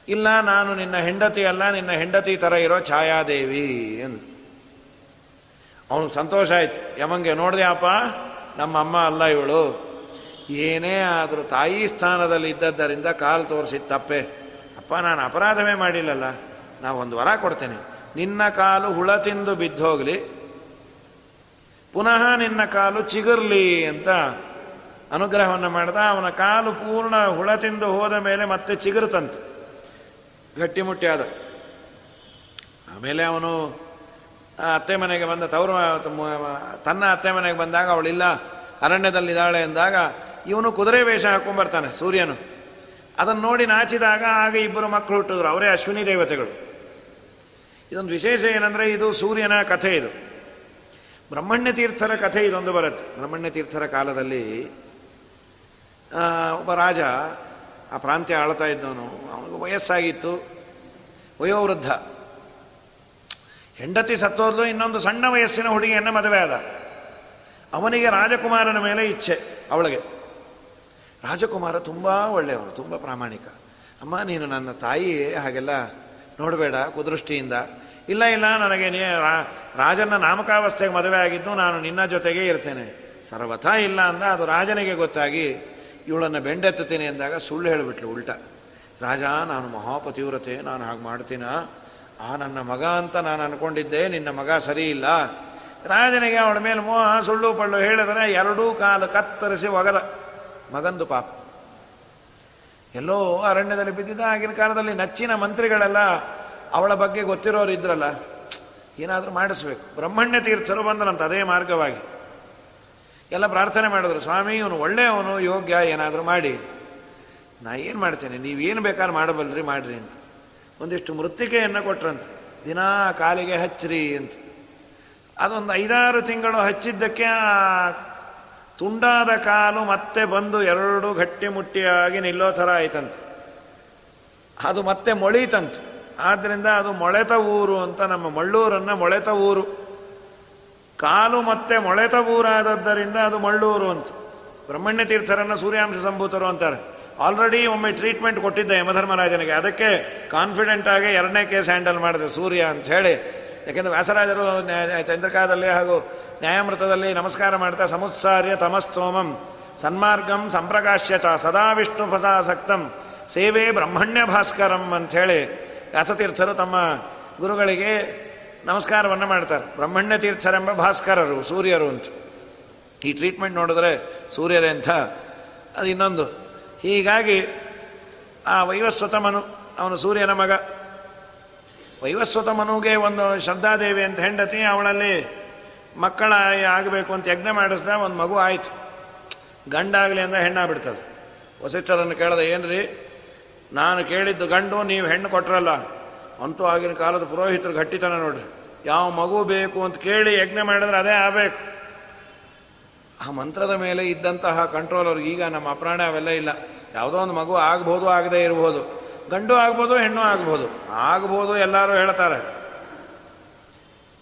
ಇಲ್ಲ, ನಾನು ನಿನ್ನ ಹೆಂಡತಿ ಅಲ್ಲ, ನಿನ್ನ ಹೆಂಡತಿ ಥರ ಇರೋ ಛಾಯಾದೇವಿ ಎಂದು. ಅವನು ಸಂತೋಷ ಆಯ್ತು. ಯಮಂಗೆ ನೋಡಿದೆ ಅಪ್ಪ ನಮ್ಮ ಅಮ್ಮ ಅಲ್ಲ ಇವಳು. ಏನೇ ಆದರೂ ತಾಯಿ ಸ್ಥಾನದಲ್ಲಿ ಇದ್ದದ್ದರಿಂದ ಕಾಲು ತೋರಿಸಿದ ತಪ್ಪೆ. ಅಪ್ಪ, ನಾನು ಅಪರಾಧವೇ ಮಾಡಿಲ್ಲಲ್ಲ. ನಾವು ಒಂದು ವರ ಕೊಡ್ತೇನೆ. ನಿನ್ನ ಕಾಲು ಹುಳ ತಿಂದು ಬಿದ್ದೋಗ್ಲಿ ಪುನಃ ನಿನ್ನ ಕಾಲು ಚಿಗುರ್ಲಿ ಅಂತ ಅನುಗ್ರಹವನ್ನು ಮಾಡಿದ. ಅವನ ಕಾಲು ಪೂರ್ಣ ಹುಳ ತಿಂದು ಹೋದ ಮೇಲೆ ಮತ್ತೆ ಚಿಗುರುತ್ತಂತೆ ಗಟ್ಟಿಮುಟ್ಟಿ ಆದ. ಆಮೇಲೆ ಅವನು ಅತ್ತೆ ಮನೆಗೆ ಬಂದ ತವರು ತನ್ನ ಅತ್ತೆ ಮನೆಗೆ ಬಂದಾಗ ಅವಳಿಲ್ಲ ಅರಣ್ಯದಲ್ಲಿದ್ದಾಳೆ ಎಂದಾಗ ಇವನು ಕುದುರೆ ವೇಷ ಹಾಕೊಂಡ್ಬರ್ತಾನೆ ಸೂರ್ಯನು. ಅದನ್ನು ನೋಡಿ ನಾಚಿದಾಗ ಆಗ ಇಬ್ಬರು ಮಕ್ಕಳು ಹುಟ್ಟಿದ್ರು, ಅವರೇ ಅಶ್ವಿನಿ ದೇವತೆಗಳು. ಇದೊಂದು ವಿಶೇಷ ಏನಂದರೆ ಇದು ಸೂರ್ಯನ ಕಥೆ ಇದು. ಬ್ರಹ್ಮಣ್ಯ ತೀರ್ಥರ ಕಥೆ ಇದೊಂದು ಬರುತ್ತೆ. ಬ್ರಹ್ಮಣ್ಯ ತೀರ್ಥರ ಕಾಲದಲ್ಲಿ ಒಬ್ಬ ರಾಜ ಆ ಪ್ರಾಂತ್ಯ ಆಳ್ತಾ ಇದ್ದವನು. ಅವನಿಗೆ ವಯಸ್ಸಾಗಿತ್ತು. ವಯೋವೃದ್ಧ. ಹೆಂಡತಿ ಸತ್ತೋದ್ಲು, ಇನ್ನೊಂದು ಸಣ್ಣ ವಯಸ್ಸಿನ ಹುಡುಗಿಯನ್ನು ಮದುವೆ ಆದ. ಅವನಿಗೆ ರಾಜಕುಮಾರನ ಮೇಲೆ ಇಚ್ಛೆ, ಅವಳಿಗೆ. ರಾಜಕುಮಾರ ತುಂಬ ಒಳ್ಳೆಯವನು ತುಂಬ ಪ್ರಾಮಾಣಿಕ. ಅಮ್ಮ, ನೀನು ನನ್ನ ತಾಯಿ ಹಾಗೆಲ್ಲ ನೋಡಬೇಡ, ಕುದೃಷ್ಟಿಯಿಂದ. ಇಲ್ಲ ಇಲ್ಲ, ನನಗೆ ನೀ ರಾಜನ ನಾಮಕಾವಸ್ಥೆಗೆ ಮದುವೆ ಆಗಿದ್ದು ನಾನು ನಿನ್ನ ಜೊತೆಗೇ ಇರ್ತೇನೆ. ಸರ್ವಥಾ ಇಲ್ಲ ಅಂದ, ಅದು ರಾಜನಿಗೆ ಗೊತ್ತಾಗಿ ಇವಳನ್ನು ಬೆಂಡೆತ್ತುತ್ತೇನೆ ಎಂದಾಗ ಸುಳ್ಳು ಹೇಳಿಬಿಟ್ಲು ಉಲ್ಟ. ರಾಜ, ನಾನು ಮಹಾಪತಿವ್ರತೆ, ನಾನು ಹಾಗೆ ಮಾಡ್ತೀನ? ಆ ನನ್ನ ಮಗ ಅಂತ ನಾನು ಅನ್ಕೊಂಡಿದ್ದೆ, ನಿನ್ನ ಮಗ ಸರಿ ಇಲ್ಲ. ರಾಜನಿಗೆ ಅವಳ ಮೇಲೆ ಮೋಹ, ಸುಳ್ಳು, ಪಳ್ಳು ಹೇಳಿದ್ರೆ ಎರಡೂ ಕಾಲು ಕತ್ತರಿಸಿ ಒಗದ. ಮಗಂದು ಪಾಪ. ಎಲ್ಲೋ ಅರಣ್ಯದಲ್ಲಿ ಬಿದ್ದಿದ್ದ ಆಗಿನ ಕಾಲದಲ್ಲಿ ನಚ್ಚಿನ ಮಂತ್ರಿಗಳೆಲ್ಲ ಅವಳ ಬಗ್ಗೆ ಗೊತ್ತಿರೋರು ಇದ್ರಲ್ಲ ಏನಾದರೂ ಮಾಡಿಸ್ಬೇಕು. ಬ್ರಹ್ಮಣ್ಯ ತೀರ್ಥರು ಬಂದನಂತ ಅದೇ ಮಾರ್ಗವಾಗಿ. ಎಲ್ಲ ಪ್ರಾರ್ಥನೆ ಮಾಡಿದ್ರು, ಸ್ವಾಮಿ, ಇವನು ಒಳ್ಳೆಯವನು, ಯೋಗ್ಯ, ಏನಾದರೂ ಮಾಡಿ. ನಾ ಏನು ಮಾಡ್ತೇನೆ ನೀವೇನು ಬೇಕಾದ್ರೆ ಮಾಡಬಲ್ರಿ, ಮಾಡ್ರಿ ಅಂತ. ಒಂದಿಷ್ಟು ಮೃತ್ತಿಕೆಯನ್ನು ಕೊಟ್ರಂತ. ದಿನಾ ಕಾಲಿಗೆ ಹಚ್ಚ್ರಿ ಅಂತ. ಅದೊಂದು ಐದಾರು ತಿಂಗಳು ಹಚ್ಚಿದ್ದಕ್ಕೆ ಆ ತುಂಡಾದ ಕಾಲು ಮತ್ತೆ ಬಂದು ಎರಡು ಗಟ್ಟಿ ಮುಟ್ಟಿಯಾಗಿ ನಿಲ್ಲೋ ಥರ ಆಯ್ತಂತೆ. ಅದು ಮತ್ತೆ ಮೊಳೀತಂತೆ. ಆದ್ದರಿಂದ ಅದು ಮೊಳೆತ ಊರು ಅಂತ ನಮ್ಮ ಮಳ್ಳೂರನ್ನು ಮೊಳೆತ ಊರು. ಕಾಲು ಮತ್ತೆ ಮೊಳೆತ ಬೂರಾದದ್ದರಿಂದ ಅದು ಮಳ್ಳೂರು ಅಂತ. ಬ್ರಹ್ಮಣ್ಯ ತೀರ್ಥರನ್ನು ಸೂರ್ಯಾಂಶ ಸಂಭೂತರು ಅಂತಾರೆ. ಆಲ್ರೆಡಿ ಒಮ್ಮೆ ಟ್ರೀಟ್ಮೆಂಟ್ ಕೊಟ್ಟಿದ್ದೆ ಯಮಧರ್ಮರಾಜನಿಗೆ. ಅದಕ್ಕೆ ಕಾನ್ಫಿಡೆಂಟ್ ಆಗಿ ಎರಡನೇ ಕೇಸ್ ಹ್ಯಾಂಡಲ್ ಮಾಡಿದೆ ಸೂರ್ಯ ಅಂತ ಹೇಳಿ. ಯಾಕೆಂದರೆ ವ್ಯಾಸರಾಜರು ಚಂದ್ರಕಾದಲ್ಲಿ ಹಾಗೂ ನ್ಯಾಯಾಮೃತದಲ್ಲಿ ನಮಸ್ಕಾರ ಮಾಡ್ತಾ, ಸಮುತ್ಸಾರ್ಯ ತಮಸ್ತೋಮಂ, ಸನ್ಮಾರ್ಗಂ ಸಂಪ್ರಕಾಶ್ಯತ, ಸದಾ ವಿಷ್ಣು ಫಸಾಸಕ್ತಂ ಸೇವೆ ಬ್ರಹ್ಮಣ್ಯ ಭಾಸ್ಕರಂ ಅಂಥೇಳಿ ವ್ಯಾಸತೀರ್ಥರು ತಮ್ಮ ಗುರುಗಳಿಗೆ ನಮಸ್ಕಾರವನ್ನು ಮಾಡ್ತಾರೆ. ಬ್ರಹ್ಮಣ್ಯ ತೀರ್ಥರೆಂಬ ಭಾಸ್ಕರರು, ಸೂರ್ಯರು ಅಂತ. ಈ ಟ್ರೀಟ್ಮೆಂಟ್ ನೋಡಿದ್ರೆ ಸೂರ್ಯರೇ ಅಂತ. ಅದು ಇನ್ನೊಂದು. ಹೀಗಾಗಿ ಆ ವೈವಸ್ವತ ಮನು ಅವನು ಸೂರ್ಯನ ಮಗ. ವೈವಸ್ವತ ಮನುಗೆ ಒಂದು ಶ್ರದ್ಧಾದೇವಿ ಅಂತ ಹೆಂಡತಿ, ಅವಳಲ್ಲಿ ಮಕ್ಕಳ ಆಗಬೇಕು ಅಂತ ಯಜ್ಞ ಮಾಡಿಸ್ದ, ಒಂದು ಮಗು ಆಯ್ತು. ಗಂಡಾಗಲಿ ಅಂತ ಹೆಣ್ಣಾಗ್ಬಿಡ್ತದೆ. ವಸಿಷ್ಠರನ್ನು ಕೇಳಿದೆ, ಏನ್ರಿ? ನಾನು ಕೇಳಿದ್ದು ಗಂಡು, ನೀವು ಹೆಣ್ಣು ಕೊಟ್ರಲ್ಲ. ಅಂತೂ ಆಗಿನ ಕಾಲದ ಪುರೋಹಿತರು ಗಟ್ಟಿತನ ನೋಡ್ರಿ. ಯಾವ ಮಗು ಬೇಕು ಅಂತ ಕೇಳಿ ಯಜ್ಞ ಮಾಡಿದ್ರೆ ಅದೇ ಆಗಬೇಕು. ಆ ಮಂತ್ರದ ಮೇಲೆ ಇದ್ದಂತಹ ಕಂಟ್ರೋಲ್ ಈಗ ನಮ್ಮ ಅಪ್ರಾಣ ಅವೆಲ್ಲ ಇಲ್ಲ. ಯಾವುದೋ ಒಂದು ಮಗು ಆಗ್ಬೋದು, ಆಗದೆ ಇರ್ಬೋದು. ಗಂಡು ಆಗ್ಬೋದು, ಹೆಣ್ಣು ಆಗ್ಬೋದು. ಆಗ್ಬೋದು ಎಲ್ಲರೂ ಹೇಳ್ತಾರೆ.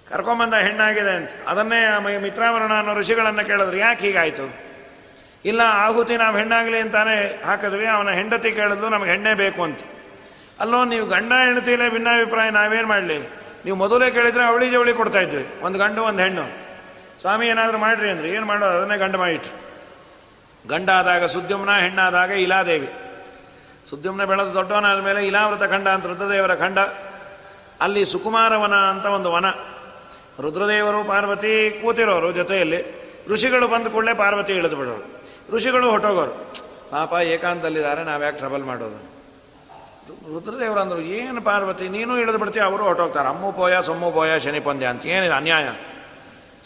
ಕರ್ಕೊಂಬಂದ ಹೆಣ್ಣಾಗಿದೆ ಅಂತ. ಅದನ್ನೇ ಮಿತ್ರಾವರಣ ಅನ್ನೋ ಋಷಿಗಳನ್ನು ಕೇಳಿದ್ರು, ಯಾಕೆ ಹೀಗಾಯಿತು? ಇಲ್ಲ, ಆಹುತಿ ನಾವು ಹೆಣ್ಣಾಗಲಿ ಅಂತಾನೆ ಹಾಕಿದ್ವಿ, ಅವನ ಹೆಂಡತಿ ಕೇಳಿದ್ಲು, ನಮಗೆ ಹೆಣ್ಣೇ ಬೇಕು ಅಂತ. ಅಲ್ಲೋ, ನೀವು ಗಂಡ ಹೆಂಡತಿಲೇ ಭಿನ್ನಾಭಿಪ್ರಾಯ ನಾವೇನು ಮಾಡಲಿ? ನೀವು ಮೊದಲೇ ಕೇಳಿದ್ರೆ ಅವಳಿ ಜವಳಿ ಕೊಡ್ತಾ ಇದ್ವಿ. ಒಂದು ಗಂಡು, ಒಂದು ಹೆಣ್ಣು. ಸ್ವಾಮಿ, ಏನಾದರೂ ಮಾಡ್ರಿ ಅಂದ್ರೆ. ಏನು ಮಾಡೋದು? ಅದನ್ನೇ ಗಂಡ ಮಾಡಿಟ್ರು. ಗಂಡ ಆದಾಗ ಸುದ್ಯುಮ್ನ, ಹೆಣ್ಣಾದಾಗ ಇಲಾದೇವಿ. ಸುದ್ಯುಮ್ನ ಬೆಳೆದು ದೊಡ್ಡವನಾದ ಮೇಲೆ ಇಲಾವೃತ ಖಂಡ ಅಂತ ರುದ್ರದೇವರ ಖಂಡ. ಅಲ್ಲಿ ಸುಕುಮಾರವನ ಅಂತ ಒಂದು ವನ. ರುದ್ರದೇವರು, ಪಾರ್ವತಿ ಕೂತಿರೋರು ಜೊತೆಯಲ್ಲಿ. ಋಷಿಗಳು ಬಂದ ಕೂಡಲೇ ಪಾರ್ವತಿ ಇಳಿದು ಬಿಡೋರು. ಋಷಿಗಳು ಹೊಟ್ಟೋಗೋರು ಪಾಪ ಏಕಾಂತಲ್ಲಿದ್ದಾರೆ ನಾವ್ಯಾಕೆ ಟ್ರಬಲ್ ಮಾಡೋದು? ರುದ್ರದೇವರು ಅಂದರು ಏನು ಪಾರ್ವತಿ, ನೀನು ಇಳಿದು ಬಿಡ್ತೀಯ? ಅವರು ಹೊಟ್ಟೋಗ್ತಾರೆ ಅಮ್ಮು ಪೋಯ, ಸೊಮ್ಮು ಪೋಯ, ಶನಿ ಪಂದ್ಯ ಅಂತ. ಏನಿದೆ ಅನ್ಯಾಯ?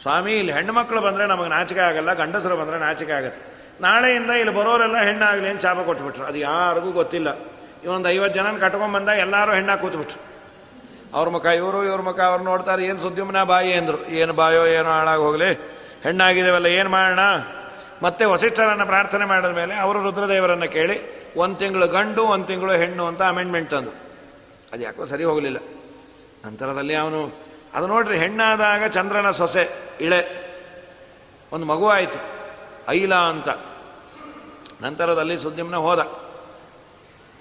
ಸ್ವಾಮಿ, ಇಲ್ಲಿ ಹೆಣ್ಣು ಮಕ್ಕಳು ಬಂದರೆ ನಮಗೆ ನಾಚಿಕೆ ಆಗಲ್ಲ, ಗಂಡಸರು ಬಂದರೆ ನಾಚಿಕೆ ಆಗುತ್ತೆ. ನಾಳೆಯಿಂದ ಇಲ್ಲಿ ಬರೋರೆಲ್ಲ ಹೆಣ್ಣಾಗಲಿ ಅಂತ ಚಾಪ ಕೊಟ್ಬಿಟ್ರು. ಅದು ಯಾರಿಗೂ ಗೊತ್ತಿಲ್ಲ. ಇವೊಂದು ಐವತ್ತು ಜನನ ಕಟ್ಕೊಂಡ್ಬಂದ ಎಲ್ಲರೂ ಹೆಣ್ಣಾಗಿ ಕೂತ್ಬಿಟ್ರು. ಅವ್ರ ಮುಖ ಇವರು, ಇವ್ರ ಮುಖ ಅವ್ರು ನೋಡ್ತಾರೆ. ಏನು ಸುದ್ದಿಮನ ಬಾಯಿ ಅಂದರು. ಏನು ಬಾಯೋ, ಏನೋ ಹಾಳಾಗಿ ಹೋಗಲಿ. ಹೆಣ್ಣಾಗಿದ್ದೇವಲ್ಲ, ಏನು ಮಾಡೋಣ? ಮತ್ತೆ ವಸಿಷ್ಠರನ್ನು ಪ್ರಾರ್ಥನೆ ಮಾಡಿದ ಮೇಲೆ ಅವರು ರುದ್ರದೇವರನ್ನು ಕೇಳಿ ಒಂದು ತಿಂಗಳು ಗಂಡು, ಒಂದು ತಿಂಗಳು ಹೆಣ್ಣು ಅಂತ ಅಮೆಂಡ್ಮೆಂಟ್ ತಂದು. ಅದು ಯಾಕೋ ಸರಿ ಹೋಗಲಿಲ್ಲ. ನಂತರದಲ್ಲಿ ಅವನು, ಅದು ನೋಡ್ರಿ, ಹೆಣ್ಣಾದಾಗ ಚಂದ್ರನ ಸೊಸೆ, ಇಳೆ. ಒಂದು ಮಗು ಆಯಿತು ಐಲ ಅಂತ. ನಂತರದಲ್ಲಿ ಸುದ್ದಿಮ್ನ ಹೋದ.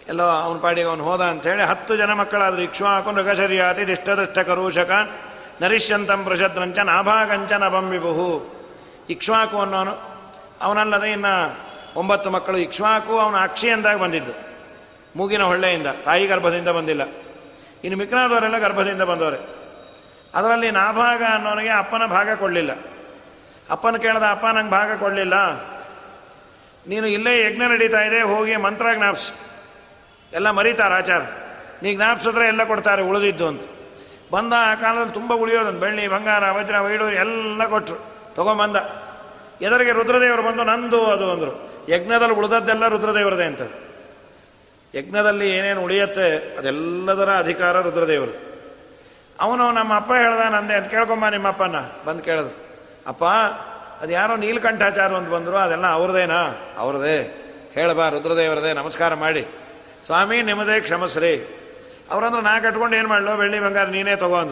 ಎಲ್ಲೋ ಅವನ ಪಾಡಿಗೆ ಅವನು ಹೋದ ಹೇಳಿ ಹತ್ತು ಜನ ಮಕ್ಕಳಾದ್ರು ಇಕ್ಷ್ವಾಕು ಮೃಗಶರ್ಯಾತಿ ದಿಷ್ಟದೃಷ್ಟ ಕರೂಷಕಾನ್ ನರಿಷ್ಯಂತಂ ಪ್ರಶದ್ರಂಚ ನಾಭಾಗಂಚ ನಭಂಬಿಬಹು ಇಕ್ಷ್ವಾಕು ಅನ್ನೋನು ಅವನಲ್ಲದೆ ಇನ್ನು ಒಂಬತ್ತು ಮಕ್ಕಳು ಇಕ್ಷ್ವಾಕು ಅವನ ಅಕ್ಷಿ ಅಂದಾಗ ಬಂದಿದ್ದು. ಮೂಗಿನ ಹೊಳ್ಳೆಯಿಂದ, ತಾಯಿ ಗರ್ಭದಿಂದ ಬಂದಿಲ್ಲ. ಇನ್ನು ಮಿಕ್ಕನಾದವರೆಲ್ಲ ಗರ್ಭದಿಂದ ಬಂದವರೆ. ಅದರಲ್ಲಿ ನಾ ಭಾಗ ಅನ್ನೋನಿಗೆ ಅಪ್ಪನ ಭಾಗ ಕೊಡಲಿಲ್ಲ. ಅಪ್ಪನ ಕೇಳಿದ, ಅಪ್ಪ, ನಂಗೆ ಭಾಗ ಕೊಡಲಿಲ್ಲ. ನೀನು ಇಲ್ಲೇ ಯಜ್ಞ ನಡೀತಾ ಇದೆ, ಹೋಗಿ ಮಂತ್ರ ಜ್ಞಾಪ್ಸ್. ಎಲ್ಲ ಮರೀತಾರೆ ಆಚಾರ. ನೀ ಜ್ಞಾಪಿಸಿದ್ರೆ ಎಲ್ಲ ಕೊಡ್ತಾರೆ, ಉಳಿದಿದ್ದು ಅಂತ. ಬಂದ ಆ ಕಾಲದಲ್ಲಿ ತುಂಬ ಉಳಿಯೋದಂತ ಬೆಳ್ಳಿ, ಬಂಗಾರ, ವಜ್ರ, ವೈಡೂರು ಎಲ್ಲ ಕೊಟ್ಟರು ತಗೊಂಬಂದ. ಎದರಿಗೆ ರುದ್ರದೇವರು ಬಂದು, ನಂದು ಅದು ಅಂದರು. ಯಜ್ಞದಲ್ಲಿ ಉಳಿದದ್ದೆಲ್ಲ ರುದ್ರದೇವರದೇ ಅಂತ ಯಜ್ಞದಲ್ಲಿ ಏನೇನು ಉಳಿಯತ್ತೆ ಅದೆಲ್ಲದರ ಅಧಿಕಾರ ರುದ್ರದೇವರು. ಅವನು ನಮ್ಮ ಅಪ್ಪ ಹೇಳ್ದ ನಂದೆ ಅಂತ ಕೇಳ್ಕೊಂಬ ನಿಮ್ಮ ಅಪ್ಪನ ಬಂದು ಕೇಳಿದ್ರು. ಅಪ್ಪ ಅದು ಯಾರೋ ನೀಲಕಂಠಾಚಾರ ಅಂತ ಬಂದರು, ಅದೆಲ್ಲ ಅವ್ರದೇನಾ? ಅವ್ರದೇ. ಹೇಳಬಾ ರುದ್ರದೇವರದೇ, ನಮಸ್ಕಾರ ಮಾಡಿ. ಸ್ವಾಮಿ, ನಿಮ್ಮದೇ ಕ್ಷಮಸ್ರಿ ಅವರಂದ್ರೆ, ನಾ ಕಟ್ಕೊಂಡು ಏನು ಮಾಡಲೋ, ಬೆಳ್ಳಿ ಬಂಗಾರ ನೀನೇ ತಗೋ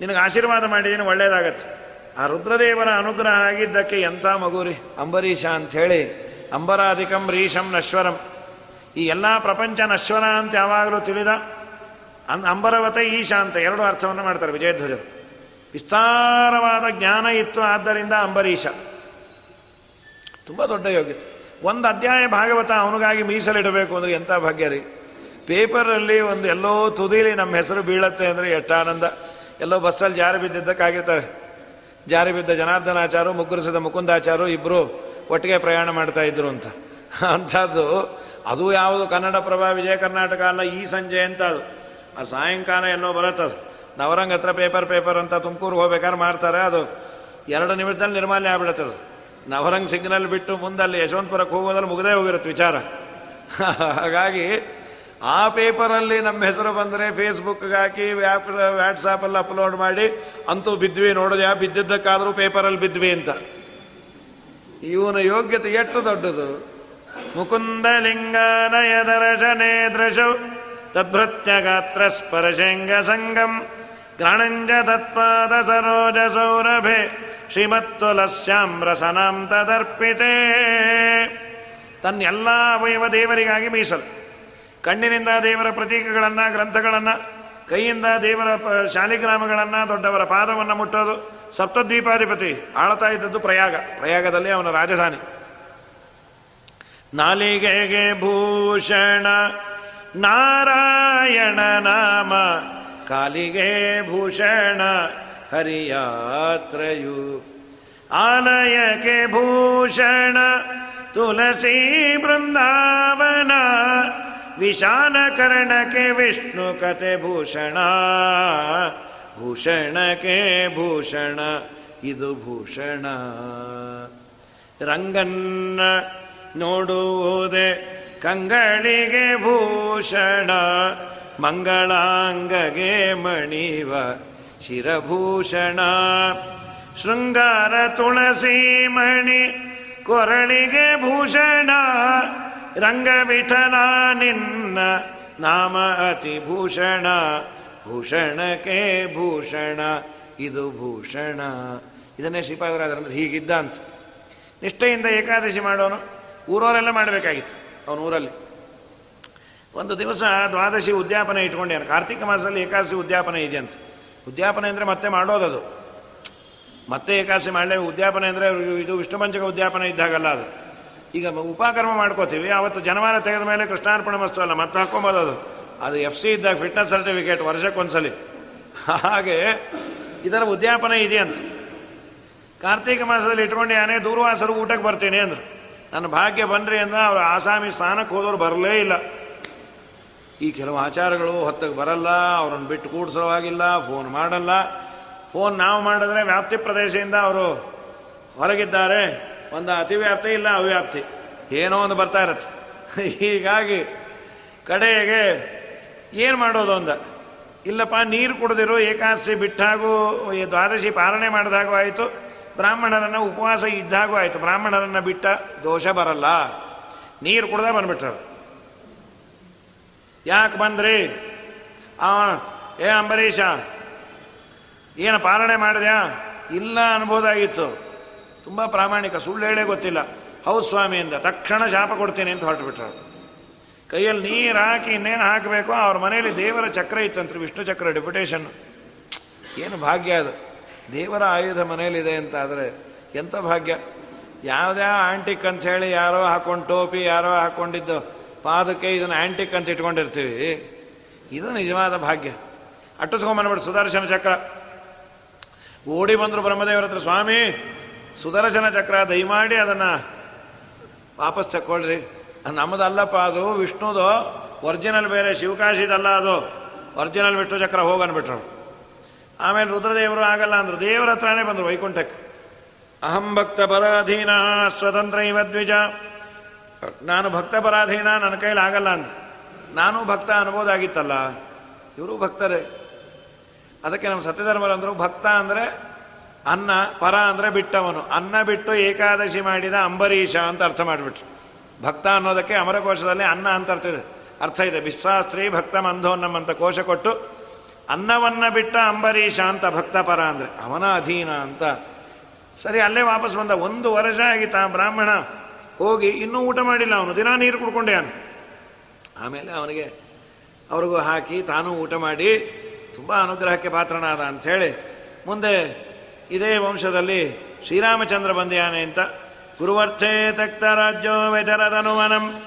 ನಿನಗೆ ಆಶೀರ್ವಾದ ಮಾಡಿದ್ದೀನಿ ಒಳ್ಳೇದಾಗತ್ತೆ. ಆ ರುದ್ರದೇವರ ಅನುಗ್ರಹ ಆಗಿದ್ದಕ್ಕೆ ಎಂಥ ಮಗುರಿ? ಅಂಬರೀಷ ಅಂಥೇಳಿ, ಅಂಬರಾಧಿಕಂ ರೀಶಂ ನಶ್ವರಂ. ಈ ಎಲ್ಲ ಪ್ರಪಂಚ ನಶ್ವರ ಅಂತ ಯಾವಾಗಲೂ ತಿಳಿದ ಅನ್ ಅಂಬರವತೆ ಈಶಾ ಅಂತ ಎರಡು ಅರ್ಥವನ್ನು ಮಾಡ್ತಾರೆ ವಿಜಯಧ್ವಜರು. ವಿಸ್ತಾರವಾದ ಜ್ಞಾನ ಇತ್ತು ಆದ್ದರಿಂದ ಅಂಬರೀಷ. ತುಂಬ ದೊಡ್ಡ ಯೋಗ್ಯತೆ ಒಂದು ಅಧ್ಯಾಯ ಭಾಗವತ ಅವನಿಗಾಗಿ ಮೀಸಲಿಡಬೇಕು ಅಂದರೆ ಎಂಥ ಭಾಗ್ಯ ರೀ? ಪೇಪರಲ್ಲಿ ಒಂದು ಎಲ್ಲೋ ತುದಿಲಿ ನಮ್ಮ ಹೆಸರು ಬೀಳತ್ತೆ ಅಂದರೆ ಎಷ್ಟು ಆನಂದ ಎಲ್ಲೋ ಬಸ್ಸಲ್ಲಿ ಜಾರಿ ಬಿದ್ದಿದ್ದಕ್ಕಾಗಿರ್ತಾರೆ. ಜಾರಿ ಬಿದ್ದ ಜನಾರ್ದನಾಚಾರು, ಮುಗ್ಗುರಿಸಿದ ಮುಕುಂದಾಚಾರು ಇಬ್ಬರು ಒಟ್ಟಿಗೆ ಪ್ರಯಾಣ ಮಾಡ್ತಾ ಇದ್ರು ಅಂತ. ಅಂಥದ್ದು, ಅದು ಯಾವುದು ಕನ್ನಡ ಪ್ರಭಾ ವಿಜಯ ಕರ್ನಾಟಕ ಅಲ್ಲ, ಈ ಸಂಜೆ ಅಂತ ಅದು. ಆ ಸಾಯಂಕಾಲ ಎಲ್ಲೋ ಬರುತ್ತದು ನವರಂಗ ಹತ್ರ ಪೇಪರ್ ಪೇಪರ್ ಅಂತ ತುಮಕೂರು ಹೋಗ್ಬೇಕಾದ್ರೆ ಮಾಡ್ತಾರೆ. ಅದು ಎರಡು ನಿಮಿಷದಲ್ಲಿ ನಿರ್ಮಾಲ್ಯ ಆಗ್ಬಿಡುತ್ತದು ನವರಂಗ್ ಸಿಗ್ನಲ್ ಬಿಟ್ಟು ಮುಂದಲ್ಲಿ ಯಶವಂತಪುರಕ್ಕೆ ಹೋಗೋದ್ರಲ್ಲಿ ಮುಗದೇ ಹೋಗಿರುತ್ತೆ ವಿಚಾರ. ಹಾಗಾಗಿ ಆ ಪೇಪರಲ್ಲಿ ನಮ್ಮ ಹೆಸರು ಬಂದರೆ ಫೇಸ್ಬುಕ್ಗೆ ಹಾಕಿ, ವ್ಯಾಪ್ ವ್ಯಾಟ್ಸಾಪಲ್ಲಿ ಅಪ್ಲೋಡ್ ಮಾಡಿ, ಅಂತೂ ಬಿದ್ವಿ ನೋಡೋದು. ಯಾವ ಬಿದ್ದಿದ್ದಕ್ಕಾದರೂ ಪೇಪರಲ್ಲಿ ಬಿದ್ವಿ ಅಂತ. ಇವನ ಯೋಗ್ಯತೆ ಎಷ್ಟು ದೊಡ್ಡದು? ಮುಕುಂದಲಿಂಗನಯ ದರ್ಶನೇ ದೃಶೌ ತದ್ಭೃತ್ಯ ಗಾತ್ರ ಸ್ಪರ್ಶಂಗ ಸಂಗಂ ಗ್ರಾಣಂಜ ತತ್ಪಾದ ಸರೋಜ ಸೌರಭೆ ಶ್ರೀಮತ್ತುಲಸ್ಯಾಮ್ರಸನಾಂ ತದರ್ಪಿತೇ. ತನ್ನೆಲ್ಲ ಅವಯವ ದೇವರಿಗಾಗಿ ಮೀಸಲು. ಕಣ್ಣಿನಿಂದ ದೇವರ ಪ್ರತೀಕಗಳನ್ನು, ಗ್ರಂಥಗಳನ್ನು, ಕೈಯಿಂದ ದೇವರ ಶಾಲಿಗ್ರಾಮಗಳನ್ನು ದೊಡ್ಡವರ ಪಾದವನ್ನು ಮುಟ್ಟೋದು ಸಪ್ತದ್ವೀಪಾಧಿಪತಿ ಆಳ್ತಾ ಇದ್ದದ್ದು ಪ್ರಯಾಗ. ಪ್ರಯಾಗದಲ್ಲಿ ಅವನ ರಾಜಧಾನಿ. ನಾಲಿಗೆಗೆ ಭೂಷಣ, ನಾರಾಯಣ ನಾಮ, ಕಾಲಿಗೆ ಭೂಷಣ, ಹರಿಯಾತ್ರೆಯು. ಆಲಯಕ್ಕೆ ಭೂಷಣ ತುಳಸಿ ಬೃಂದಾವನ ವಿಶಾಲ ವಿಷ್ಣುಕತೆ ವಿಷ್ಣು ಕತೆ ಭೂಷಣ. ಭೂಷಣಕ್ಕೆ ಭೂಷಣ, ಇದು ಭೂಷಣ. ರಂಗನ್ನ ನೋಡುವುದೇ ಕಂಗಳಿಗೆ ಭೂಷಣ, ಮಂಗಳಾಂಗಗೆ ಮಣಿವ ಶಿರಭೂಷಣ. ಶೃಂಗಾರ ತುಳಸಿ ಮಣಿ ಕೊರಳಿಗೆ ಭೂಷಣ ರಂಗವಿಠಲ ನಿನ್ನ ನಾಮ ಅತಿ ಭೂಷಣ, ಭೂಷಣಕ್ಕೆ ಭೂಷಣ, ಇದು ಭೂಷಣ. ಇದನ್ನೇ ಶ್ರೀಪಾದರಾಜರಂದ್ರೆ ಹೀಗಿದ್ದ ಅಂತ. ನಿಷ್ಠೆಯಿಂದ ಏಕಾದಶಿ ಮಾಡೋನು, ಊರವರೆಲ್ಲ ಮಾಡಬೇಕಾಗಿತ್ತು ಅವನ ಊರಲ್ಲಿ. ಒಂದು ದಿವಸ ದ್ವಾದಶಿ ಉದ್ಯಾಪನೆ ಇಟ್ಕೊಂಡ್ಯಾನ ಕಾರ್ತಿಕ ಮಾಸದಲ್ಲಿ ಏಕಾದಶಿ ಉದ್ಯಾಪನೆ ಅಂತ. ಉದ್ಯಾಪನೆ ಅಂದರೆ ಮತ್ತೆ ಮಾಡೋದದು. ಮತ್ತೆ ಏಕಾದಶಿ ಮಾಡಲೇ ಉದ್ಯಾಪನೆ ಅಂದರೆ ಇದು ವಿಷ್ಣುಪಂಚಕ ಉದ್ಯಾಪನೆ ಇದ್ದಾಗಲ್ಲ ಅದು. ಈಗ ಉಪಕರ್ಮ ಮಾಡ್ಕೋತೀವಿ. ಅವತ್ತು ಜನವಾರ ತೆಗೆದ ಮೇಲೆ ಕೃಷ್ಣಾರ್ಪಣ ಮಸ್ತು ಅಲ್ಲ, ಮತ್ತೆ ಹಾಕೊಂಬೋದು ಅದು. ಅದು ಎಫ್ ಸಿ ಇದ್ದಾಗ ಫಿಟ್ನೆಸ್ ಸರ್ಟಿಫಿಕೇಟ್ ವರ್ಷಕ್ಕೊಂದ್ಸಲಿ ಹಾಗೆ ಇದರ ಉದ್ಯಾಪನೆ ಇದೆಯಂತ. ಕಾರ್ತೀಕ ಮಾಸದಲ್ಲಿ ಇಟ್ಕೊಂಡು ಯಾನೇ ದೂರ್ವಾಸರು ಊಟಕ್ಕೆ ಬರ್ತೀನಿ ಅಂದ್ರು. ನನ್ನ ಭಾಗ್ಯ ಬನ್ರಿ ಅಂದ್ರೆ ಅವ್ರು ಆಸಾಮಿ ಸ್ಥಾನಕ್ಕೆ ಹೋದವ್ರು ಬರಲೇ ಇಲ್ಲ. ಈ ಕೆಲವು ಆಚಾರಗಳು ಹೊತ್ತಗೆ ಬರಲ್ಲ, ಅವ್ರನ್ನ ಬಿಟ್ಟು ಕೂಡಿಸೋವಾಗಿಲ್ಲ ಫೋನ್ ಮಾಡಲ್ಲ. ಫೋನ್ ನಾವು ಮಾಡಿದ್ರೆ ವ್ಯಾಪ್ತಿ ಪ್ರದೇಶದಿಂದ ಅವರು ಹೊರಗಿದ್ದಾರೆ. ಒಂದು ಅತಿವ್ಯಾಪ್ತಿ ಇಲ್ಲ ಅವ್ಯಾಪ್ತಿ. ಏನೋ ಒಂದು ಬರ್ತಾ ಇರತ್ತೆ. ಹೀಗಾಗಿ ಕಡೆಗೆ ಏನು ಮಾಡೋದು ಅಂದ? ಇಲ್ಲಪ್ಪ, ನೀರು ಕುಡಿದಿರೋ, ಏಕಾದಶಿ ಬಿಟ್ಟಾಗೂ ದ್ವಾದಶಿ ಪಾಲನೆ ಮಾಡಿದಾಗೂ ಆಯಿತು. ಬ್ರಾಹ್ಮಣರನ್ನು ಉಪವಾಸ ಇದ್ದಾಗೂ ಆಯಿತು. ಬ್ರಾಹ್ಮಣರನ್ನು ಬಿಟ್ಟ ದೋಷ ಬರಲ್ಲ. ನೀರು ಕುಡ್ದ ಬಂದ್ಬಿಟ್ರು. ಯಾಕೆ ಬಂದ್ರಿ? ಆ, ಏ ಅಂಬರೀಷ, ಏನು ಪಾಲನೆ ಮಾಡಿದ್ಯಾ? ಇಲ್ಲ ಅನ್ಬೋದಾಗಿತ್ತು. ತುಂಬ ಪ್ರಾಮಾಣಿಕ, ಸುಳ್ಳು ಹೇಳೇ ಗೊತ್ತಿಲ್ಲ. ಹೌದು ಸ್ವಾಮಿಯಿಂದ, ತಕ್ಷಣ ಶಾಪ ಕೊಡ್ತೀನಿ ಅಂತ ಹೊರಟುಬಿಟ್ರು ಕೈಯಲ್ಲಿ ನೀರು ಹಾಕಿ ಇನ್ನೇನು ಹಾಕಬೇಕು? ಅವ್ರ ಮನೆಯಲ್ಲಿ ದೇವರ ಚಕ್ರ ಇತ್ತಂತ್ರಿ, ವಿಷ್ಣು ಚಕ್ರ ಡೆಪ್ಯುಟೇಷನ್. ಏನು ಭಾಗ್ಯ ಅದು. ದೇವರ ಆಯುಧ ಮನೆಯಲ್ಲಿದೆ ಅಂತ ಆದರೆ ಎಂಥ ಭಾಗ್ಯ? ಯಾವುದ್ಯಾವ ಆಂಟಿಕ್ ಅಂತ ಹೇಳಿ ಯಾರೋ ಹಾಕೊಂಡು ಟೋಪಿ, ಯಾರೋ ಹಾಕೊಂಡಿದ್ದು ಪಾದಕ್ಕೆ ಇದನ್ನು ಆಂಟಿಕ್ ಅಂತ ಇಟ್ಕೊಂಡಿರ್ತೀವಿ. ಇದು ನಿಜವಾದ ಭಾಗ್ಯ. ಅಟ್ಟಿಸ್ಕೊಂಬಂದ್ಬಿಟ್ಟು ಸುದರ್ಶನ ಚಕ್ರ. ಓಡಿ ಬಂದರು ಬ್ರಹ್ಮದೇವರ ಹತ್ರ, ಸ್ವಾಮಿ ಸುದರ್ಶನ ಚಕ್ರ, ದಯಮಾಡಿ ಅದನ್ನು ವಾಪಸ್ ತಕ್ಕೊಳ್ರಿ. ನಮ್ಮದಲ್ಲಪ್ಪ ಅದು, ವಿಷ್ಣುದು ಒರಿಜಿನಲ್ ಬೇರೆ, ಶಿವಕಾಶಿದಲ್ಲ ಅದು. ಒರಿಜಿನಲ್ ವಿಷ್ಣು ಚಕ್ರ ಹೋಗನ್ಬಿಟ್ರು ಆಮೇಲೆ ರುದ್ರದೇವರು ಆಗಲ್ಲ ಅಂದರು. ದೇವರ ಹತ್ರನೇ ಬಂದರು ವೈಕುಂಠಕ್ಕೆ. ಅಹಂ ಭಕ್ತ ಪರಾಧೀನ, ಸ್ವತಂತ್ರ ಇವ ದ್ವಿಜ. ನಾನು ಭಕ್ತ ಪರಾಧೀನ, ನನ್ನ ಕೈಲಿ ಆಗಲ್ಲ ಅಂದ. ನಾನು ಭಕ್ತ ಅನ್ಬೋದಾಗಿತ್ತಲ್ಲ. ಇವರು ಭಕ್ತರೇ. ಅದಕ್ಕೆ ನಮ್ಮ ಸತ್ಯಧರ್ಮರಂದರು ಭಕ್ತ ಅಂದರೆ ಅನ್ನ ಪರ ಅಂದರೆ ಬಿಟ್ಟವನು. ಅನ್ನ ಬಿಟ್ಟು ಏಕಾದಶಿ ಮಾಡಿದ ಅಂಬರೀಷ ಅಂತ ಅರ್ಥ ಮಾಡಿಬಿಟ್ರು. ಭಕ್ತ ಅನ್ನೋದಕ್ಕೆ ಅಮರಕೋಶದಲ್ಲಿ ಅನ್ನ ಅಂತ ಅರ್ಥ ಇದೆ. ಅರ್ಥ ಇದೆ. ಬಿಸ್ಸಾಸ್ತ್ರೀ ಭಕ್ತ ಮಂಧೋನ್ನಮ್ಮಂತ ಕೋಶ ಕೊಟ್ಟು ಅನ್ನವನ್ನು ಬಿಟ್ಟ ಅಂಬರೀಷ ಅಂತ ಭಕ್ತ ಪರ ಅಂದರೆ. ಅವನ ಅಧೀನ ಅಂತ. ಸರಿ, ಅಲ್ಲೇ ವಾಪಸ್ ಬಂದ. ಒಂದು ವರ್ಷ ಆಗಿತ್ತ ಬ್ರಾಹ್ಮಣ? ಹೋಗಿ ಇನ್ನೂ ಊಟ ಮಾಡಿಲ್ಲ ಅವನು. ದಿನ ನೀರು ಕುಡ್ಕೊಂಡೆ ಅವನು. ಆಮೇಲೆ ಅವನಿಗೆ ಅವ್ರಿಗೂ ಹಾಕಿ ತಾನೂ ಊಟ ಮಾಡಿ ತುಂಬ ಅನುಗ್ರಹಕ್ಕೆ ಪಾತ್ರನಾದ ಅಂಥೇಳಿ ಮುಂದೆ ಇದೇ ವಂಶದಲ್ಲಿ ಶ್ರೀರಾಮಚಂದ್ರ ಬಂದಿಯಾನೆ ಅಂತ. ಗುರುವರ್ಥೇ ತಕ್ತ ರಾಜ್ಯೋ ವ್ಯತರದನುವನಂ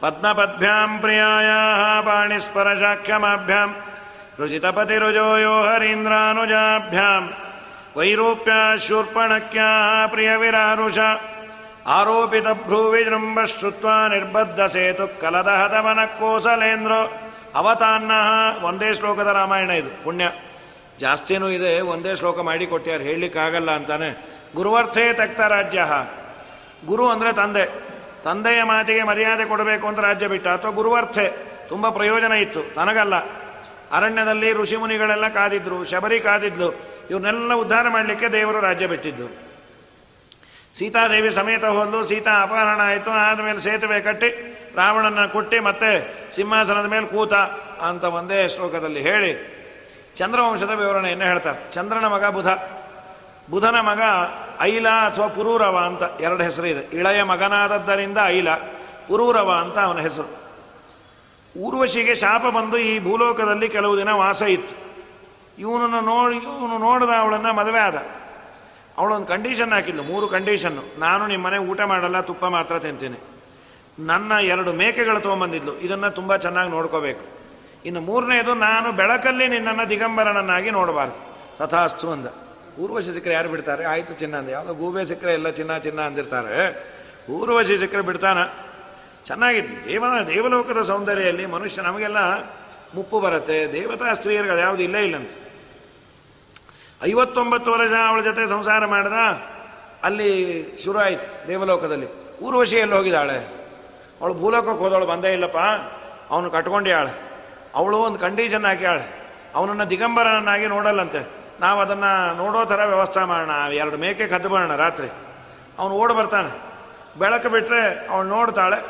ಪದ್ಮಪದ್ಭ್ಯಾಂ ಪ್ರಿಯಾಯ ಪಾಣಿಸ್ಪರಶಾಖ್ಯಮಾಭ್ಯಾಂ ರುಚಿತಪತಿ ಯೋ ಹರೀಂದ್ರಾನುಜಾಭ್ಯಾಂ. ವೈರೂಪ್ಯ ಶೂರ್ಪಣಕ್ಯಾ ಪ್ರಿಯವಿರಾರುಷ ಆರೋಪಿತ ಭ್ರೂವಿಜೃಂಭ ಶ್ರುತ್ವ ನಿರ್ಬದ್ಧ ಸೇತು ಕಲದಹತವನ ಕೋಸಲೇಂದ್ರ. ಅವತಾನ್ನ ಒಂದೇ ಶ್ಲೋಕದ ರಾಮಾಯಣ ಇದು, ಪುಣ್ಯ. ಜಾಸ್ತಿನೂ ಇದೆ, ಒಂದೇ ಶ್ಲೋಕ ಮಾಡಿ ಕೊಟ್ಟ್ಯಾರು ಹೇಳಲಿಕ್ಕಾಗಲ್ಲ ಅಂತಾನೆ. ಗುರುವರ್ಥೇ ತಕ್ತ ರಾಜ್ಯ. ಗುರು ಅಂದರೆ ತಂದೆ. ತಂದೆಯ ಮಾತಿಗೆ ಮರ್ಯಾದೆ ಕೊಡಬೇಕು ಅಂತ ರಾಜ್ಯ ಬಿಟ್ಟ, ಅಥವಾ ಗುರುವರ್ಥೆ ತುಂಬ ಪ್ರಯೋಜನ ಇತ್ತು, ತನಗಲ್ಲ. ಅರಣ್ಯದಲ್ಲಿ ಋಷಿಮುನಿಗಳೆಲ್ಲ ಕಾದಿದ್ರು, ಶಬರಿ ಕಾದಿದ್ಲು. ಇವನ್ನೆಲ್ಲ ಉದ್ಧಾರ ಮಾಡಲಿಕ್ಕೆ ದೇವರು ರಾಜ್ಯ ಬಿಟ್ಟಿದ್ದು. ಸೀತಾದೇವಿ ಸಮೇತ ಹೋದ್ಲು, ಸೀತಾ ಅಪಹರಣ ಆಯಿತು, ಆದಮೇಲೆ ಸೇತುವೆ ಕಟ್ಟಿ, ರಾವಣನ ಕೊಟ್ಟಿ ಮತ್ತೆ ಸಿಂಹಾಸನದ ಮೇಲೆ ಕೂತ ಅಂತ ಒಂದೇ ಶ್ಲೋಕದಲ್ಲಿ ಹೇಳಿ ಚಂದ್ರವಂಶದ ವಿವರಣೆಯನ್ನು ಹೇಳ್ತಾರೆ. ಚಂದ್ರನ ಮಗ ಬುಧ. ಬುಧನ ಮಗ ಐಲ ಅಥವಾ ಪುರೂರವ ಅಂತ ಎರಡು ಹೆಸರು ಇದೆ. ಇಳೆಯ ಮಗನಾದದ್ದರಿಂದ ಐಲ, ಪುರೂರವ ಅಂತ ಅವನ ಹೆಸರು. ಊರ್ವಶಿಗೆ ಶಾಪ ಬಂದು ಈ ಭೂಲೋಕದಲ್ಲಿ ಕೆಲವು ದಿನ ವಾಸ ಇತ್ತು. ಇವನನ್ನು ನೋಡಿ, ಇವನು ನೋಡಿದ ಅವಳನ್ನು ಮದುವೆ ಆದ. ಅವಳೊಂದು ಕಂಡೀಷನ್ ಹಾಕಿದ್ಲು, ಮೂರು ಕಂಡೀಷನ್ನು ನಾನು ನಿಮ್ಮ ಮನೆ ಊಟ ಮಾಡಲ್ಲ, ತುಪ್ಪ ಮಾತ್ರ ತಿಂತೀನಿ. ನನ್ನ ಎರಡು ಮೇಕೆಗಳು ತೊಗೊಂಬಂದಿದ್ಲು ಇದನ್ನು ತುಂಬ ಚೆನ್ನಾಗಿ ನೋಡ್ಕೋಬೇಕು. ಇನ್ನು ಮೂರನೇದು, ನಾನು ಬೆಳಕಲ್ಲಿ ನಿನ್ನನ್ನು ದಿಗಂಬರನನ್ನಾಗಿ ನೋಡಬಾರ್ದು. ತಥಾಸ್ತು ಅಂದ. ಊರ್ವಶಿ ಸಿಕ್ಕರೆ ಯಾರು ಬಿಡ್ತಾರೆ? ಆಯಿತು ಚಿನ್ನ ಅಂದ. ಯಾವುದೋ ಗೂಬೆ ಸಿಕ್ಕರೆ ಎಲ್ಲ ಚಿನ್ನ ಚಿನ್ನ ಅಂದಿರ್ತಾರೆ. ಊರ್ವಶಿ ಸಿಕ್ಕರೆ ಬಿಡ್ತಾನ. ಚೆನ್ನಾಗಿತ್ತು ದೇವನ, ದೇವಲೋಕದ ಸೌಂದರ್ಯದಲ್ಲಿ ಮನುಷ್ಯ ನಮಗೆಲ್ಲ ಮುಪ್ಪು ಬರುತ್ತೆ. ದೇವತಾ ಸ್ತ್ರೀಯರಿಗೆ ಅದು ಯಾವುದು ಇಲ್ಲೇ ಇಲ್ಲಂತ ಐವತ್ತೊಂಬತ್ತು ವರ್ಷ ಅವಳ ಜೊತೆ ಸಂಸಾರ ಮಾಡಿದ, ಅಲ್ಲಿ ಶುರು ಆಯಿತು ದೇವಲೋಕದಲ್ಲಿ. ಊರ್ವಶಿಯಲ್ಲಿ ಹೋಗಿದ್ದಾಳೆ? ಅವಳು ಭೂಲೋಕಕ್ಕೆ ಹೋದವಳು, ಬಂದೇ ಇಲ್ಲಪ್ಪ. ಅವನು ಕಟ್ಕೊಂಡ್ಯಾಳೆ ಅವಳು ಒಂದು ಕಂಡೀಷನ್ ಹಾಕ್ಯಾಳೆ ಅವನನ್ನು ದಿಗಂಬರನನ್ನಾಗಿ ನೋಡಲ್ಲಂತೆ. ನಾವು ಅದನ್ನು ನೋಡೋ ಥರ ವ್ಯವಸ್ಥೆ ಮಾಡೋಣ. ಎರಡು ಮೇಕೆ ಕದ್ದು ಬರೋಣ ರಾತ್ರಿ. ಅವನು ಓಡಿ ಬರ್ತಾನೆ. ಬೆಳಕು ಬಿಟ್ಟರೆ ಅವಳು ನೋಡ್ತಾಳೆ,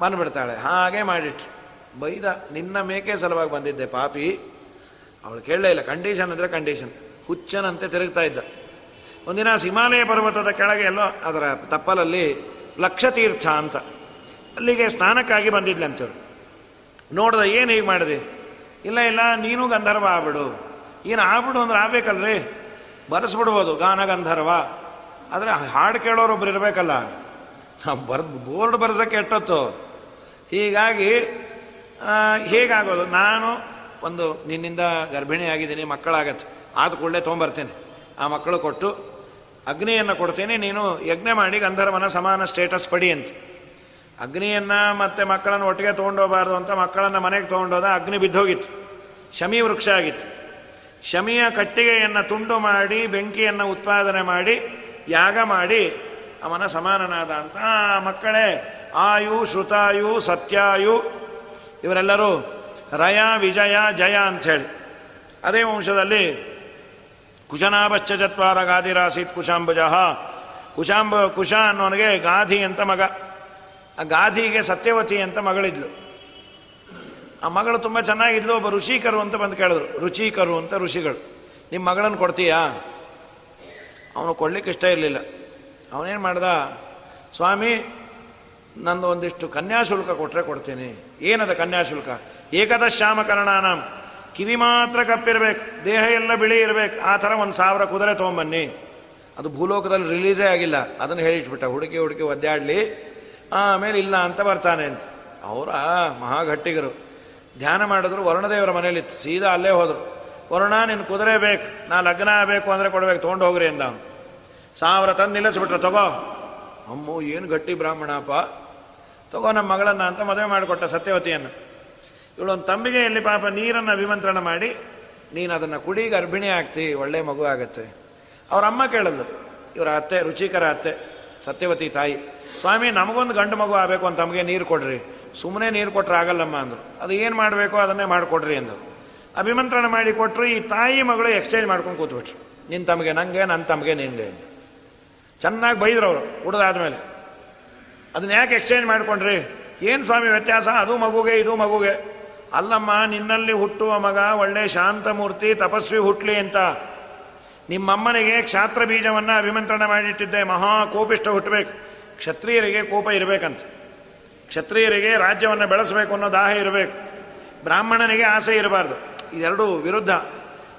ಬಂದುಬಿಡ್ತಾಳೆ. ಹಾಗೆ ಮಾಡಿಟ್ರು. ಬೈದ ನಿನ್ನ ಮೇಕೆ ಸಲುವಾಗಿ ಬಂದಿದ್ದೆ ಪಾಪಿ. ಅವಳು ಕೇಳಲೇ ಇಲ್ಲ. ಕಂಡೀಷನ್ ಅಂದರೆ ಕಂಡೀಷನ್. ಹುಚ್ಚನಂತೆ ತಿರುಗ್ತಾ ಇದ್ದ. ಒಂದಿನ ಹಿಮಾಲಯ ಪರ್ವತದ ಕೆಳಗೆ ಎಲ್ಲೋ ಅದರ ತಪ್ಪಲಲ್ಲಿ ಲಕ್ಷತೀರ್ಥ ಅಂತ. ಅಲ್ಲಿಗೆ ಸ್ನಾನಕ್ಕಾಗಿ ಬಂದಿದ್ಲಂತೇಳಿ ನೋಡ್ದ ಏನು ಹೀಗೆ ಮಾಡಿದೆ? ಇಲ್ಲ ಇಲ್ಲ, ನೀನು ಗಂಧರ್ವ ಆಗ್ಬಿಡು. ಏನು ಆಗ್ಬಿಡು ಅಂದ್ರೆ ಆಗ್ಬೇಕಲ್ರಿ? ಬರೆಸ್ಬಿಡ್ಬೋದು, ಗಾನ ಗಂಧರ್ವ. ಆದರೆ ಹಾಡು ಕೇಳೋರು ಒಬ್ರು ಇರಬೇಕಲ್ಲ ಬರ್ದು ಬೋರ್ಡ್ ಬರ್ಸೋಕ್ಕೆ ಎಟ್ಟೊತ್ತು ಹೀಗಾಗಿ ಹೇಗಾಗೋದು? ನಾನು ಒಂದು ನಿನ್ನಿಂದ ಗರ್ಭಿಣಿ ಆಗಿದ್ದೀನಿ, ಮಕ್ಕಳಾಗತ್ತೆ. ಆದ ಕೂಡಲೇ ತೊಗೊಂಬರ್ತೇನೆ. ಆ ಮಕ್ಕಳು ಕೊಟ್ಟು ಅಗ್ನಿಯನ್ನು ಕೊಡ್ತೇನೆ, ನೀನು ಯಜ್ಞ ಮಾಡಿ ಗಂಧರ್ವನ ಸಮಾನ ಸ್ಟೇಟಸ್ ಪಡಿ ಅಂತ. ಅಗ್ನಿಯನ್ನು ಮತ್ತು ಮಕ್ಕಳನ್ನು ಒಟ್ಟಿಗೆ ತೊಗೊಂಡೋಗಬಾರ್ದು ಅಂತ ಮಕ್ಕಳನ್ನು ಮನೆಗೆ ತೊಗೊಂಡೋದ ಅಗ್ನಿ ಬಿದ್ದೋಗಿತ್ತು. ಶಮಿ ವೃಕ್ಷ ಆಗಿತ್ತು. ಶಮಿಯ ಕಟ್ಟಿಗೆಯನ್ನು ತುಂಡು ಮಾಡಿ, ಬೆಂಕಿಯನ್ನು ಉತ್ಪಾದನೆ ಮಾಡಿ, ಯಾಗ ಮಾಡಿ ಅವನ ಸಮಾನನಾದ ಅಂತ. ಮಕ್ಕಳೇ, ಆಯು, ಶ್ರುತಾಯು, ಸತ್ಯಾಯು, ಇವರೆಲ್ಲರೂ ರಯ, ವಿಜಯ, ಜಯ ಅಂಥೇಳಿ ಅದೇ ವಂಶದಲ್ಲಿ ಕುಶನಾಭಶ್ಚ ಚತ್ವಾರ ಗಾದಿರಾಸೀತ್ ಕುಶಾಂಬುಜ. ಕುಶಾಂಬ, ಕುಶ ಅನ್ನೋನಿಗೆ ಗಾಧಿ ಅಂತ ಮಗ. ಆ ಗಾಧಿಗೆ ಸತ್ಯವತಿ ಅಂತ ಮಗಳಿದ್ಲು. ಆ ಮಗಳು ತುಂಬ ಚೆನ್ನಾಗಿದ್ಲು, ಒಬ್ಬ ಋಷಿಕರು ಅಂತ ಬಂದು ಕೇಳಿದ್ರು. ರುಚಿಕರು ಅಂತ ಋಷಿಗಳು. ನಿಮ್ಮ ಮಗಳನ್ನು ಕೊಡ್ತೀಯಾ? ಅವನು ಕೊಡ್ಲಿಕ್ಕೆ ಇಷ್ಟ ಇರಲಿಲ್ಲ. ಅವನೇನು ಮಾಡ್ದ? ಸ್ವಾಮಿ, ನಂದು ಒಂದಿಷ್ಟು ಕನ್ಯಾಶುಲ್ಕ ಕೊಟ್ಟರೆ ಕೊಡ್ತೀನಿ. ಏನದ ಕನ್ಯಾಶುಲ್ಕ ಏಕದಶಾಮಕರಣಾನ ಕಿವಿ ಮಾತ್ರ ಕಪ್ಪಿರ್ಬೇಕು, ದೇಹ ಎಲ್ಲ ಬಿಳಿ ಇರಬೇಕು. ಆ ಥರ ಒಂದು ಸಾವಿರ ಕುದುರೆ ತೊಗೊಂಬನ್ನಿ. ಅದು ಭೂಲೋಕದಲ್ಲಿ ರಿಲೀಸೇ ಆಗಿಲ್ಲ. ಅದನ್ನು ಹೇಳಿಟ್ಬಿಟ್ಟ. ಹುಡುಕಿ ಹುಡುಕಿ ಒದ್ದಾಡಲಿ. ಆಮೇಲೆ ಇಲ್ಲ ಅಂತ ಬರ್ತಾನೆ ಅಂತ. ಅವರ ಮಹಾಘಟ್ಟಿಗರು. ಧ್ಯಾನ ಮಾಡಿದ್ರು, ವರುಣದೇವರ ಮನೇಲಿತ್ತು ಸೀದಾ ಅಲ್ಲೇ ಹೋದರು. ವರುಣ ನಿನ್ನ ಕುದುರೆ ಬೇಕು. ನಾ ಲಗ್ನ ಆಗಬೇಕು ಅಂದರೆ ಕೊಡಬೇಕು. ತೊಗೊಂಡು ಹೋಗ್ರಿ ಅಂದ ಸಾವಿರ ತಂದು ನಿಲ್ಲಿಸ್ಬಿಟ್ರೆ. ತಗೋ. ಅಮ್ಮು, ಏನು ಗಟ್ಟಿ ಬ್ರಾಹ್ಮಣಪ್ಪ. ತಗೋ ನಮ್ಮ ಮಗಳನ್ನು ಅಂತ ಮದುವೆ ಮಾಡಿಕೊಟ್ಟ ಸತ್ಯವತಿಯನ್ನು. ಇವಳೊಂದು ತಂಬಿಗೆ ಎಲ್ಲಿ ಪಾಪ ನೀರನ್ನು ಅಭಿಮಂತ್ರಣ ಮಾಡಿ, ನೀನು ಅದನ್ನು ಕುಡಿ, ಗರ್ಭಿಣಿ ಆಗ್ತಿ, ಒಳ್ಳೆ ಮಗು ಆಗುತ್ತೆ. ಅವರ ಅಮ್ಮ ಕೇಳಲ್ಲ ಇವರ ಅತ್ತೆ, ರುಚಿಕರ ಅತ್ತೆ, ಸತ್ಯವತಿ ತಾಯಿ. ಸ್ವಾಮಿ, ನಮಗೊಂದು ಗಂಡು ಮಗು ಆಗಬೇಕು ಅಂತ ತಮಗೆ ನೀರು ಕೊಡ್ರಿ. ಸುಮ್ಮನೆ ನೀರು ಕೊಟ್ಟರೆ ಆಗಲ್ಲಮ್ಮ ಅಂದರು. ಅದು ಏನು ಮಾಡಬೇಕು? ಅದನ್ನೇ ಮಾಡಿಕೊಡ್ರಿ ಅಂದರು. ಅಭಿಮಂತ್ರಣ ಮಾಡಿ ಕೊಟ್ಟರು ಈ ತಾಯಿ ಮಗಳು ಎಕ್ಸ್ಚೇಂಜ್ ಮಾಡ್ಕೊಂಡು ಕೂತ್ಬಿಟ್ರು. ನಿನ್ನ ತಮಗೆ ನನಗೆ ನನ್ನ ತಮಗೆ ನಿನಗೆ ಅಂತ. ಚೆನ್ನಾಗಿ ಬೈದ್ರು ಅವರು, ಹುಡ್ದಾದ್ಮೇಲೆ. ಅದನ್ನ ಯಾಕೆ ಎಕ್ಸ್ಚೇಂಜ್ ಮಾಡ್ಕೊಂಡ್ರಿ? ಏನು ಸ್ವಾಮಿ ವ್ಯತ್ಯಾಸ? ಅದು ಮಗುಗೆ, ಇದು ಮಗುಗೆ. ಅಲ್ಲಮ್ಮ, ನಿನ್ನಲ್ಲಿ ಹುಟ್ಟುವ ಮಗ ಒಳ್ಳೆ ಶಾಂತಮೂರ್ತಿ, ತಪಸ್ವಿ ಹುಟ್ಟಲಿ ಅಂತ. ನಿಮ್ಮಮ್ಮನಿಗೆ ಕ್ಷಾತ್ರ ಬೀಜವನ್ನು ಅಭಿಮಂತ್ರಣ ಮಾಡಿಟ್ಟಿದ್ದೆ. ಮಹಾ ಕೋಪಿಷ್ಟ ಹುಟ್ಟಬೇಕು ಕ್ಷತ್ರಿಯರಿಗೆ ಕೋಪ ಇರಬೇಕಂತ. ಕ್ಷತ್ರಿಯರಿಗೆ ರಾಜ್ಯವನ್ನು ಬೆಳೆಸಬೇಕು ಅನ್ನೋ ದಾಹ ಇರಬೇಕು. ಬ್ರಾಹ್ಮಣನಿಗೆ ಆಸೆ ಇರಬಾರ್ದು. ಇದೆರಡು ವಿರುದ್ಧ.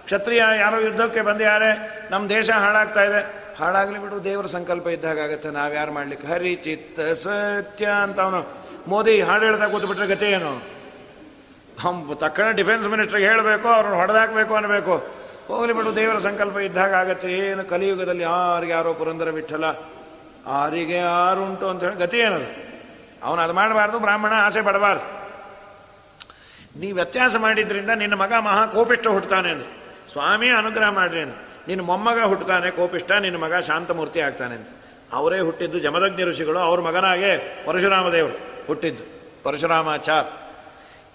ಕ್ಷತ್ರಿಯ ಯಾರೋ ಯುದ್ಧಕ್ಕೆ ಬಂದು ನಮ್ಮ ದೇಶ ಹಾಳಾಗ್ತಾ ಇದೆ. ಹಾಳಾಗಲಿ ಬಿಡು, ದೇವರ ಸಂಕಲ್ಪ ಇದ್ದಾಗತ್ತೆ ನಾವು ಯಾರು ಮಾಡ್ಲಿಕ್ಕೆ? ಹರಿ ಚಿತ್ತ ಸತ್ಯ ಅಂತ ಅವನು. ಮೋದಿ ಹಾಡು ಹೇಳ್ತಾ ಕೂತ್ಬಿಟ್ರೆ ಗತಿ ಏನು? ಹಂ ತಕ್ಷಣ ಡಿಫೆನ್ಸ್ ಮಿನಿಸ್ಟ್ರಿಗೆ ಹೇಳಬೇಕು, ಅವ್ರನ್ನ ಹೊಡೆದಾಕಬೇಕು ಅನ್ನಬೇಕು ಹೋಗಲಿ ಬಿಡು, ದೇವರ ಸಂಕಲ್ಪ ಇದ್ದಾಗ ಆಗುತ್ತೆ. ಏನು ಕಲಿಯುಗದಲ್ಲಿ ಯಾರಿಗೆ ಯಾರೋ ಪುರಂದರ ಬಿಟ್ಟಲ್ಲ ಆರಿಗೆ ಯಾರುಂಟು ಅಂತ ಹೇಳಿ ಗತಿ ಏನದು? ಅವನು ಅದು ಮಾಡಬಾರ್ದು, ಬ್ರಾಹ್ಮಣ ಆಸೆ ಪಡಬಾರ್ದು. ನೀ ವ್ಯತ್ಯಾಸ ಮಾಡಿದ್ರಿಂದ ನಿನ್ನ ಮಗ ಮಹಾ ಕೋಪಿಷ್ಟ ಹುಟ್ಟುತ್ತಾನೆ ಅಂತ ಸ್ವಾಮಿ ಅನುಗ್ರಹ ಮಾಡ್ರಿ ಅಂತ ನಿನ್ನ ಮೊಮ್ಮಗ ಹುಟ್ಟುತ್ತಾನೆ ಕೋಪಿಷ್ಟ ನಿನ್ನ ಮಗ ಶಾಂತಮೂರ್ತಿ ಆಗ್ತಾನೆ ಅಂತ ಅವರೇ ಹುಟ್ಟಿದ್ದು ಜಮದಗ್ನಿ ಋಷಿಗಳು, ಅವ್ರ ಮಗನಾಗೆ ಪರಶುರಾಮ ದೇವರು ಹುಟ್ಟಿದ್ದು. ಪರಶುರಾಮಾಚಾರ್.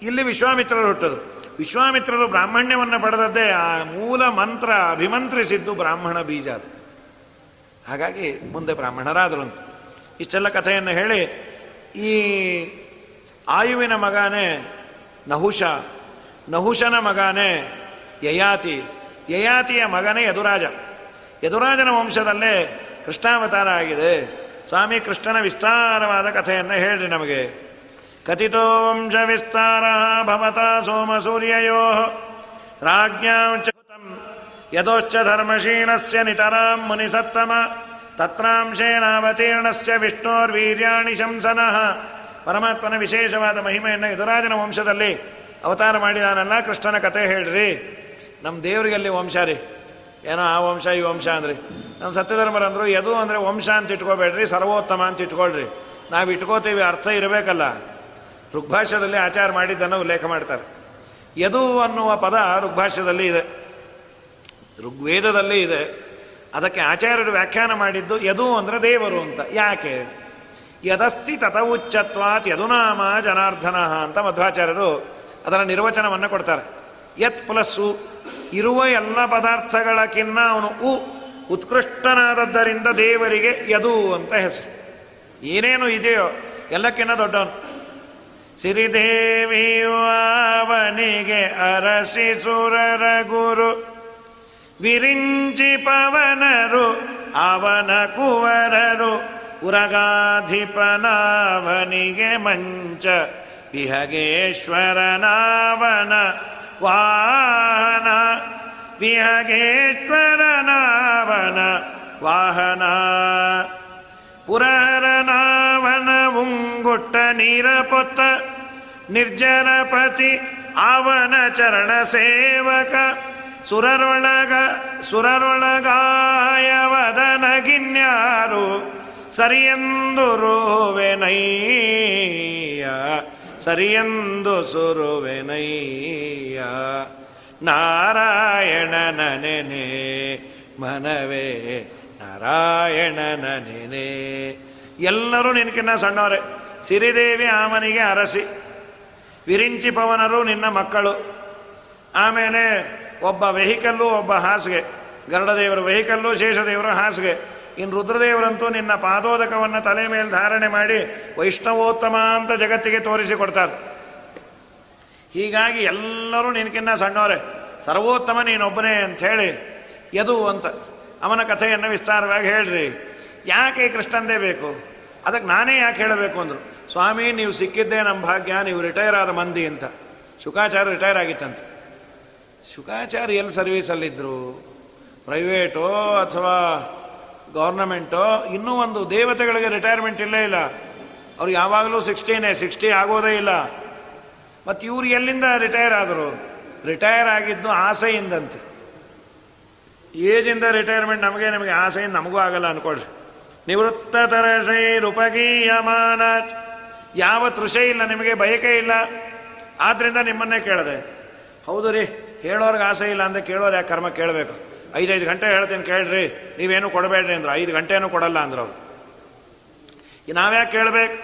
ಇಲ್ಲಿ ವಿಶ್ವಾಮಿತ್ರರು ಹುಟ್ಟದು. ವಿಶ್ವಾಮಿತ್ರರು ಬ್ರಾಹ್ಮಣ್ಯವನ್ನು ಪಡೆದದ್ದೇ ಆ ಮೂಲ ಮಂತ್ರ ಅಭಿಮಂತ್ರಿಸಿದ್ದು ಬ್ರಾಹ್ಮಣ ಬೀಜ ಅದು. ಹಾಗಾಗಿ ಮುಂದೆ ಬ್ರಾಹ್ಮಣರಾದರು ಇಷ್ಟೆಲ್ಲ ಕಥೆಯನ್ನು ಹೇಳಿ ಈ ಆಯುವಿನ ಮಗನೇ ನಹುಷ, ನಹುಷನ ಮಗನೇ ಯಯಾತಿ, ಯಯಾತಿಯ ಮಗನೇ ಯದುರಾಜ. ಯದುರಾಜನ ವಂಶದಲ್ಲೇ ಕೃಷ್ಣಾವತಾರ ಆಗಿದೆ. ಸ್ವಾಮಿ ಕೃಷ್ಣನ ವಿಸ್ತಾರವಾದ ಕಥೆಯನ್ನು ಹೇಳ್ರಿ ನಮಗೆ. ಕಥಿತೋ ವಂಶ ವಿಸ್ತಾರ ಭವತ ಸೋಮ ಸೂರ್ಯಯೋ ರಾಜ್ಞಾಂಚ ಯದೋಚ್ಚ ಧರ್ಮಶೀಲಸ್ಯ ನಿತರಾಂ ಮುನಿಸತ್ತಮ ತತ್ರಾಂಶೇನಾವತೀರ್ಣಸ್ಯ ವಿಷ್ಣೋರ್ವೀರ್ಯಾಣಿ ಶಂಸನಃ ಪರಮಾತ್ಮನ ವಿಶೇಷವಾದ ಮಹಿಮೆಯನ್ನು ಯದುರಾಜನ ವಂಶದಲ್ಲಿ ಅವತಾರ ಮಾಡಿದಾನಲ್ಲ ಕೃಷ್ಣನ ಕಥೆ ಹೇಳ್ರಿ. ನಮ್ಮ ದೇವರಿಗಲ್ಲಿ ವಂಶ ರೀ. ಏನೋ ಆ ವಂಶ, ಈ ವಂಶ ಅಂದ್ರಿ. ನಮ್ಮ ಸತ್ಯಧರ್ಮರಂದ್ರು ಯದು ಅಂದರೆ ವಂಶ ಅಂತ ಇಟ್ಕೋಬೇಡ್ರಿ, ಸರ್ವೋತ್ತಮ ಅಂತ ಇಟ್ಕೊಳ್ರಿ. ನಾವು ಇಟ್ಕೋತೀವಿ, ಅರ್ಥ ಇರಬೇಕಲ್ಲ. ಋಗ್ಭಾಷ್ಯದಲ್ಲಿ ಆಚಾರ ಮಾಡಿದ್ದನ್ನು ಉಲ್ಲೇಖ ಮಾಡ್ತಾರೆ. ಯದು ಅನ್ನುವ ಪದ ಋಗ್ಭಾಷ್ಯದಲ್ಲಿ ಇದೆ. ಋಗ್ವೇದದಲ್ಲಿ ಇದೆ. ಅದಕ್ಕೆ ಆಚಾರ್ಯರು ವ್ಯಾಖ್ಯಾನ ಮಾಡಿದ್ದು ಯದು ಅಂದರೆ ದೇವರು ಅಂತ. ಯಾಕೆ? ಯದಸ್ತಿ ತತ ಉಚ್ಚತ್ವಾತ್ ಯದುನಾಮ ಜನಾರ್ಧನ ಅಂತ ಮಧ್ವಾಚಾರ್ಯರು ಅದರ ನಿರ್ವಚನವನ್ನು ಕೊಡ್ತಾರೆ. ಯತ್ ಪ್ಲಸ್ಸು, ಇರುವ ಎಲ್ಲ ಪದಾರ್ಥಗಳಕ್ಕಿನ್ನ ಅವನು ಉ, ಉತ್ಕೃಷ್ಟನಾದದ್ದರಿಂದ ದೇವರಿಗೆ ಯದು ಅಂತ ಹೆಸರು. ಏನೇನು ಇದೆಯೋ ಎಲ್ಲಕ್ಕಿನ್ನ ದೊಡ್ಡವನು. ಸಿರಿದೇವಿ ವಾವನಿಗೆ ಅರಸಿ ಸುರರ ಗುರು. ವಿರಿಂಚಿ ಪವನರು ಅವನ ಕುವರರು ಉರಗಾಧಿಪನಾವನಿಗೆ ಮಂಚ ವಿಹಗೇಶ್ವರನಾವನ ವಾಹನ ವಿಹಗೇಶ್ವರನಾವನ ವಾಹನ ಪುರಹರನಾವನ ಉಂಗುಟ್ಟ ನೀರ ಪೊತ್ತ ನಿರ್ಜನಪತಿ ಅವನ ಚರಣ ಸೇವಕ ಸುರರೊಳಗ ಸುರರೊಳಗಾಯವದನಗಿನ್ಯಾರು ಸರಿಯಂದು ರೋವೆನೈಯ ಸರಿಯಂದು ಸುರುವೆನಯ್ಯ ನಾರಾಯಣನ ನೆನೆ, ಮನವೇ ನಾರಾಯಣನ ನೆನೆ. ಎಲ್ಲರೂ ನಿನಕಿನ್ನ ಸಣ್ಣವರೇ. ಸಿರಿದೇವಿ ಆಮನಿಗೆ ಅರಸಿ. ವಿರಿಂಚಿ ಪವನರು ನಿನ್ನ ಮಕ್ಕಳು. ಆಮೇಲೆ ಒಬ್ಬ ವೆಹಿಕಲ್ಲು, ಒಬ್ಬ ಹಾಸಿಗೆ. ಗರುಡದೇವರು ವೆಹಿಕಲ್ಲು, ಶೇಷದೇವರು ಹಾಸಿಗೆ. ಇನ್ನು ರುದ್ರದೇವರಂತೂ ನಿನ್ನ ಪಾದೋದಕವನ್ನು ತಲೆ ಮೇಲೆ ಧಾರಣೆ ಮಾಡಿ ವೈಷ್ಣವೋತ್ತಮ ಅಂತ ಜಗತ್ತಿಗೆ ತೋರಿಸಿಕೊಡ್ತಾರೆ ಹೀಗಾಗಿ ಎಲ್ಲರೂ ನಿನಕಿನ್ನ ಸಣ್ಣವರೇ. ಸರ್ವೋತ್ತಮ ನೀನೊಬ್ಬನೇ ಅಂಥೇಳಿ ಯದು ಅಂತ ಅವನ ಕಥೆಯನ್ನು ವಿಸ್ತಾರವಾಗಿ ಹೇಳ್ರಿ. ಯಾಕೆ ಕೃಷ್ಣಂದೇ ಬೇಕು? ಅದಕ್ಕೆ ನಾನೇ ಯಾಕೆ ಹೇಳಬೇಕು ಅಂದರು. ಸ್ವಾಮಿ, ನೀವು ಸಿಕ್ಕಿದ್ದೇ ನಮ್ಮ ಭಾಗ್ಯ, ನೀವು ರಿಟೈರ್ ಆದ ಮಂದಿ ಅಂತ. ಶುಕಾಚಾರ್ಯ ರಿಟೈರ್ ಆಗಿತ್ತಂತೆ. ಶುಕಾಚಾರ್ಯ ಎಲ್ಲಿ ಸರ್ವೀಸಲ್ಲಿದ್ದರು ಪ್ರೈವೇಟೋ ಅಥವಾ ಗೌರ್ನಮೆಂಟೋ, ಇನ್ನೂ ಒಂದು ದೇವತೆಗಳಿಗೆ ರಿಟೈರ್ಮೆಂಟ್ ಇಲ್ಲೇ ಇಲ್ಲ. ಅವ್ರು ಯಾವಾಗಲೂ ಸಿಕ್ಸ್ಟೀನೇ ಸಿಕ್ಸ್ಟಿ ಆಗೋದೇ ಇಲ್ಲ. ಮತ್ತು ಇವರು ಎಲ್ಲಿಂದ ರಿಟೈರ್ ಆದರು? ರಿಟೈರ್ ಆಗಿದ್ದು ಆಸೆಯಿಂದಂತೆ. ಏಜಿಂದ ರಿಟೈರ್ಮೆಂಟ್ ನಮಗೆ ನಮಗೆ ಆಸೆಯಿಂದ ನಮಗೂ ಆಗಲ್ಲ ಅನ್ಕೊಳ್ರಿ. ನಿವೃತ್ತ ತರ ರೂಪಗೀಯಮಾನ ಯಾವ ತೃಷೆ ಇಲ್ಲ, ನಿಮಗೆ ಬಯಕೆ ಇಲ್ಲ. ಆದ್ರಿಂದ ನಿಮ್ಮನ್ನೇ ಕೇಳಿದೆ. ಹೌದು ರೀ. ಹೇಳೋರ್ಗೆ ಆಸೆ ಇಲ್ಲ ಅಂದರೆ ಕೇಳೋರು ಯಾಕೆ ಕರ್ಮ ಕೇಳಬೇಕು? ಐದೈದು ಗಂಟೆ ಹೇಳ್ತೀನಿ ಕೇಳ್ರಿ, ನೀವೇನು ಕೊಡಬೇಡ್ರಿ ಅಂದ್ರು. ಐದು ಗಂಟೆನೂ ಕೊಡಲ್ಲ ಅಂದ್ರು ಅವ್ರು. ನಾವ್ಯಾಕೆ ಕೇಳಬೇಕು?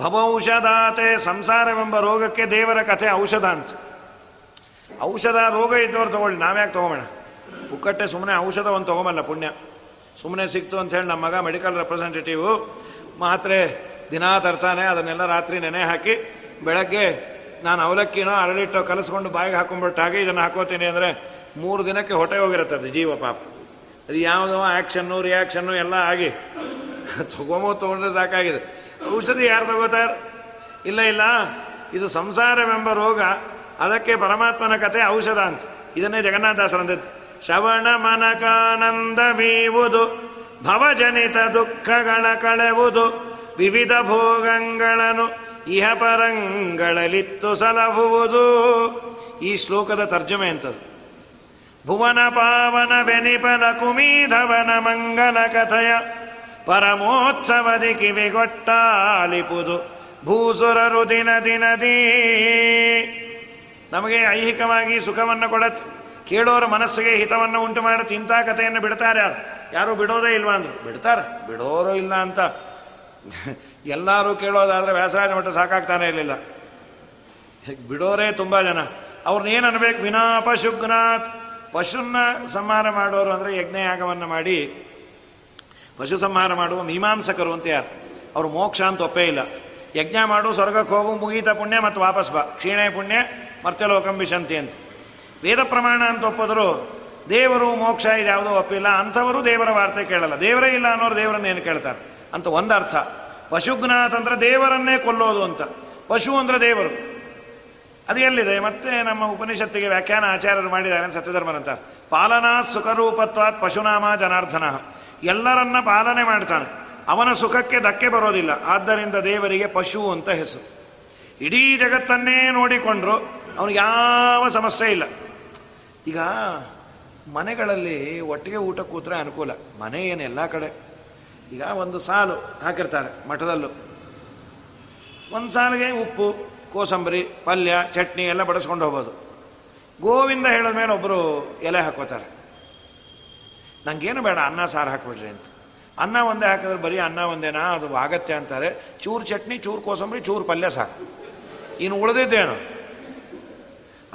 ಭವೌಷಧಾತೆ ಸಂಸಾರವೆಂಬ ರೋಗಕ್ಕೆ ದೇವರ ಕಥೆ ಔಷಧ ಅಂತ. ಔಷಧ ರೋಗ ಇದ್ದವ್ರು ತಗೊಳ್ಳಿ, ನಾವ್ಯಾಕೆ ತೊಗೊಬೇಡ. ಪುಕ್ಕಟ್ಟೆ ಸುಮ್ಮನೆ ಔಷಧ ಒಂದು ತೊಗೊಂಬಲ್ಲ ಪುಣ್ಯ. ಸುಮ್ಮನೆ ಸಿಕ್ತು ಅಂತ ಹೇಳಿ ನಮ್ಮ ಮಗ ಮೆಡಿಕಲ್ ರೆಪ್ರೆಸೆಂಟೇಟಿವ್ ಮಾತ್ರೆ ದಿನಾ ತರ್ತಾನೆ, ಅದನ್ನೆಲ್ಲ ರಾತ್ರಿ ನೆನೆ ಹಾಕಿ ಬೆಳಗ್ಗೆ ನಾನು ಅವಲಕ್ಕಿನೋ ಅರಳಿಟ್ಟೋ ಕಲಸ್ಕೊಂಡು ಬಾಯಿಗೆ ಹಾಕೊಂಡ್ಬಿಟ್ಟಾಗೆ ಇದನ್ನು ಹಾಕೋತೀನಿ ಅಂದರೆ ಮೂರು ದಿನಕ್ಕೆ ಹೊಟ್ಟೆ ಹೋಗಿರುತ್ತೆ ಅದು ಜೀವ ಪಾಪ. ಅದು ಯಾವುದೋ ಆ್ಯಕ್ಷನ್ನು, ರಿಯಾಕ್ಷನ್ನು ಎಲ್ಲ ಆಗಿ ತಗೊಂಬೋ ತೊಗೊಂಡ್ರೆ ಸಾಕಾಗಿದೆ. ಔಷಧಿ ಯಾರು ತಗೋತಾರೆ? ಇಲ್ಲ ಇಲ್ಲ. ಇದು ಸಂಸಾರವೆಂಬ ರೋಗ. ಅದಕ್ಕೆ ಪರಮಾತ್ಮನ ಕತೆ ಔಷಧ ಅಂತ. ಇದನ್ನೇ ಜಗನ್ನಾಥದಾಸರಂದದ್ದು ಶ್ರವಣ ಮನಕಾನಂದ ಬೀವುದು, ಭವಜನಿತ ದುಃಖಗಳ ಕಳೆವುದು, ವಿವಿಧ ಭೋಗಗಳನ್ನು ಇಹ ಪರಂಗಳಲಿತ್ತು ಈ ಶ್ಲೋಕದ ತರ್ಜಮೆ ಅಂತದು ಭುವನ ಪಾವನ ಬೆನಿಪನ ಕುಮೀಧವನ ಮಂಗಲ ಕಥೆಯ ಪರಮೋತ್ಸವದಿ ಕಿವಿಗೊಟ್ಟಾಲಿಪುದು ಭೂಸುರರು ದಿನ ದಿನದಿ. ನಮಗೆ ಐಹಿಕವಾಗಿ ಸುಖವನ್ನು ಕೊಡತ್ ಕೇಳೋರ ಮನಸ್ಸಿಗೆ ಹಿತವನ್ನು ಉಂಟು ಮಾಡುತ್ತೆ. ಇಂಥ ಕಥೆಯನ್ನು ಬಿಡ್ತಾರೆ ಯಾರು? ಯಾರು ಬಿಡೋದೇ ಇಲ್ವಾ ಅಂದ್ರು? ಬಿಡ್ತಾರೆ. ಬಿಡೋರು ಇಲ್ಲ ಅಂತ. ಎಲ್ಲರೂ ಕೇಳೋದಾದರೆ ವ್ಯಾಸರಾಜ ಮಠ ಸಾಕಾಗ್ತಾನೆ ಇರಲಿಲ್ಲ. ಬಿಡೋರೇ ತುಂಬ ಜನ. ಅವ್ರನ್ನೇನು ಅನ್ಬೇಕು? ವಿನಾ ಪಶುಗ್ನಾಥ್. ಪಶುನ್ನ ಸಂಹಾರ ಮಾಡೋರು ಅಂದರೆ ಯಜ್ಞಯಾಗವನ್ನು ಮಾಡಿ, ಪಶು ಸಂಹಾರ ಮಾಡುವ ಮೀಮಾಂಸಕರು ಅಂತ ಯಾರು? ಅವರು ಮೋಕ್ಷ ಅಂತ ಒಪ್ಪೇ ಇಲ್ಲ. ಯಜ್ಞ ಮಾಡು, ಸ್ವರ್ಗಕ್ಕೆ ಹೋಗು, ಮುಗೀತ ಪುಣ್ಯ ಮತ್ತು ವಾಪಸ್ ಬಾ. ಕ್ಷೀಣೆ ಪುಣ್ಯ ಮರ್ತ್ಯಲೋಕಂಬಿಶಂತಿ ಅಂತ. ವೇದ ಪ್ರಮಾಣ ಅಂತ ಒಪ್ಪಿದ್ರು, ದೇವರು ಮೋಕ್ಷ ಇದು ಯಾವುದೋ ಒಪ್ಪಿಲ್ಲ. ಅಂಥವರು ದೇವರ ವಾರ್ತೆ ಕೇಳಲ್ಲ. ದೇವರೇ ಇಲ್ಲ ಅನ್ನೋರು ದೇವರನ್ನ ಏನು ಕೇಳ್ತಾರೆ? ಅಂತ ಒಂದರ್ಥ ಪಶುಗ್ನಾಥ್ ಅಂದ್ರೆ ದೇವರನ್ನೇ ಕೊಲ್ಲೋದು ಅಂತ. ಪಶು ಅಂದರೆ ದೇವರು. ಅದು ಎಲ್ಲಿದೆ? ಮತ್ತೆ ನಮ್ಮ ಉಪನಿಷತ್ತಿಗೆ ವ್ಯಾಖ್ಯಾನ ಆಚಾರ್ಯರು ಮಾಡಿದ್ದಾರೆ ಸತ್ಯಧರ್ಮನಂತ ಪಾಲನಾ ಸುಖರೂಪತ್ವಾತ್ ಪಶುನಾಮ ಜನಾರ್ಧನ ಎಲ್ಲರನ್ನ ಪಾಲನೆ ಮಾಡ್ತಾನೆ. ಅವನ ಸುಖಕ್ಕೆ ಧಕ್ಕೆ ಬರೋದಿಲ್ಲ. ಆದ್ದರಿಂದ ದೇವರಿಗೆ ಪಶು ಅಂತ ಹೆಸರು. ಇಡೀ ಜಗತ್ತನ್ನೇ ನೋಡಿಕೊಂಡ್ರು ಅವನಿಗೆ ಯಾವ ಸಮಸ್ಯೆ ಇಲ್ಲ. ಈಗ ಮನೆಗಳಲ್ಲಿ ಒಟ್ಟಿಗೆ ಊಟ ಕೂತ್ರೆ ಅನುಕೂಲ. ಮನೆ ಏನು ಎಲ್ಲ ಕಡೆ ಈಗ ಒಂದು ಸಾಲು ಹಾಕಿರ್ತಾರೆ ಮಠದಲ್ಲೂ. ಒಂದು ಸಾಲಿಗೆ ಉಪ್ಪು, ಕೋಸಂಬರಿ, ಪಲ್ಯ, ಚಟ್ನಿ ಎಲ್ಲ ಬಡಿಸ್ಕೊಂಡು ಹೋಗ್ಬೋದು ಗೋವಿಂದ ಹೇಳಿದ ಮೇಲೆ ಒಬ್ಬರು ಎಲೆ ಹಾಕೋತಾರೆ ನನಗೇನು ಬೇಡ, ಅನ್ನ, ಸಾರು ಹಾಕ್ಬಿಡ್ರಿ ಅಂತ. ಅನ್ನ ಒಂದೇ ಹಾಕಿದ್ರೆ ಬರೀ ಅನ್ನ ಒಂದೇನಾ? ಅದು ಆಗತ್ತೆ ಅಂತಾರೆ. ಚೂರು ಚಟ್ನಿ, ಚೂರು ಕೋಸಂಬರಿ, ಚೂರು ಪಲ್ಯ ಸಾಕು. ಇನ್ನು ಉಳಿದಿದ್ದೇನು?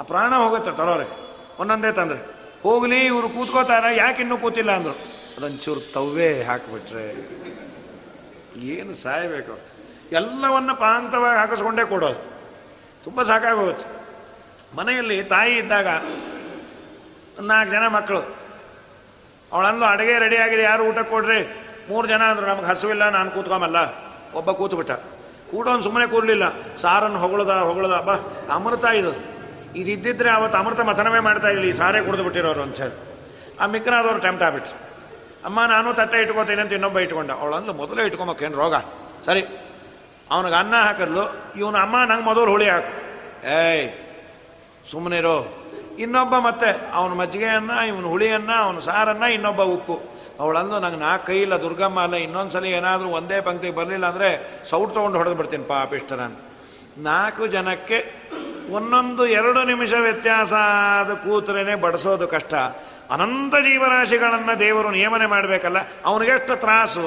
ಆ ಪ್ರಾಣ ಹೋಗುತ್ತೆ ತರೋರೆ ಒಂದೊಂದೇ ತಂದ್ರೆ. ಹೋಗಲಿ, ಇವರು ಕೂತ್ಕೋತಾರೆ, ಯಾಕೆ ಇನ್ನೂ ಕೂತಿಲ್ಲ ಅಂದರು. ಅದೊಂಚೂರು ತವ್ವೇ ಹಾಕಿಬಿಟ್ರೆ ಏನು ಸಾಯಬೇಕು? ಎಲ್ಲವನ್ನು ಪಾಂತವಾಗಿ ಹಾಕಿಸ್ಕೊಂಡೇ ಕೊಡೋದು. ತುಂಬ ಸಾಕಾಗೋಗುತ್ತೆ. ಮನೆಯಲ್ಲಿ ತಾಯಿ ಇದ್ದಾಗ ನಾಲ್ಕು ಜನ ಮಕ್ಕಳು. ಅವಳಂದು ಅಡುಗೆ ರೆಡಿ ಆಗಿದೆ, ಯಾರು ಊಟ ಕೊಡ್ರಿ? ಮೂರು ಜನ ಅಂದರು, ನಮ್ಗೆ ಹಸುವಿಲ್ಲ, ನಾನು ಕೂತ್ಕೊಂಬಲ್ಲ. ಒಬ್ಬ ಕೂತ್ಬಿಟ್ಟ. ಕೂಡೋನು ಸುಮ್ಮನೆ ಕೂರಲಿಲ್ಲ. ಸಾರನ್ನು ಹೊಗಳದ ಹೊಗಳದ. ಬಾ, ಅಮೃತ ಇದು. ಇದಿದ್ದಿದ್ರೆ ಅವತ್ತು ಅಮೃತ ಮಥನವೇ ಮಾಡ್ತಾ ಇರಲಿ. ಸಾರೇ ಕುಡಿದು ಬಿಟ್ಟಿರೋರು ಅಂತ ಹೇಳಿ. ಆ ಮಿಕ್ಕನಾದವ್ರು ಟೆಂಪ್ಟ್ ಆಗ್ಬಿಟ್ರು. ಅಮ್ಮ, ನಾನು ತಟ್ಟೆ ಇಟ್ಕೋತೀನಿ ಅಂತ ಇನ್ನೊಬ್ಬ ಇಟ್ಕೊಂಡ. ಅವಳಂದ್ಲು, ಮೊದಲೇ ಇಟ್ಕೊಂಬಕ್ಕೇನು ರೋಗ? ಸರಿ. ಅವನಿಗೆ ಅನ್ನ ಹಾಕಿದ್ಲು. ಇವನು, ಅಮ್ಮ, ನಂಗೆ ಮೊದಲು ಹುಳಿ ಹಾಕು. ಏಯ್ ಸುಮ್ಮನಿರೋ ಇನ್ನೊಬ್ಬ ಮತ್ತೆ, ಅವನ ಮಜ್ಜಿಗೆಯನ್ನ, ಇವನು ಹುಳಿಯನ್ನ, ಅವನ ಸಾರನ್ನ, ಇನ್ನೊಬ್ಬ ಉಪ್ಪು. ಅವಳಂದು ನಂಗೆ ನಾಲ್ಕು ಕೈ ಇಲ್ಲ, ದುರ್ಗಮ್ಮ ಅಲ್ಲ, ಇನ್ನೊಂದ್ಸಲಿ ಏನಾದರೂ ಒಂದೇ ಪಂಕ್ತಿಗೆ ಬರಲಿಲ್ಲ ಅಂದರೆ ಸೌಟ್ ತೊಗೊಂಡು ಹೊಡೆದು ಬಿಡ್ತೀನಿ ಪಾಪಿಷ್ಟ ನಾನು ನಾಲ್ಕು ಜನಕ್ಕೆ ಒಂದೊಂದು ಎರಡು ನಿಮಿಷ ವ್ಯತ್ಯಾಸ ಆದ ಕೂತ್ರೇ ಬಡಿಸೋದು ಕಷ್ಟ. ಅನಂತ ಜೀವರಾಶಿಗಳನ್ನು ದೇವರು ನಿಯಮನೆ ಮಾಡಬೇಕಲ್ಲ ಅವನಿಗೆಷ್ಟು ತ್ರಾಸು.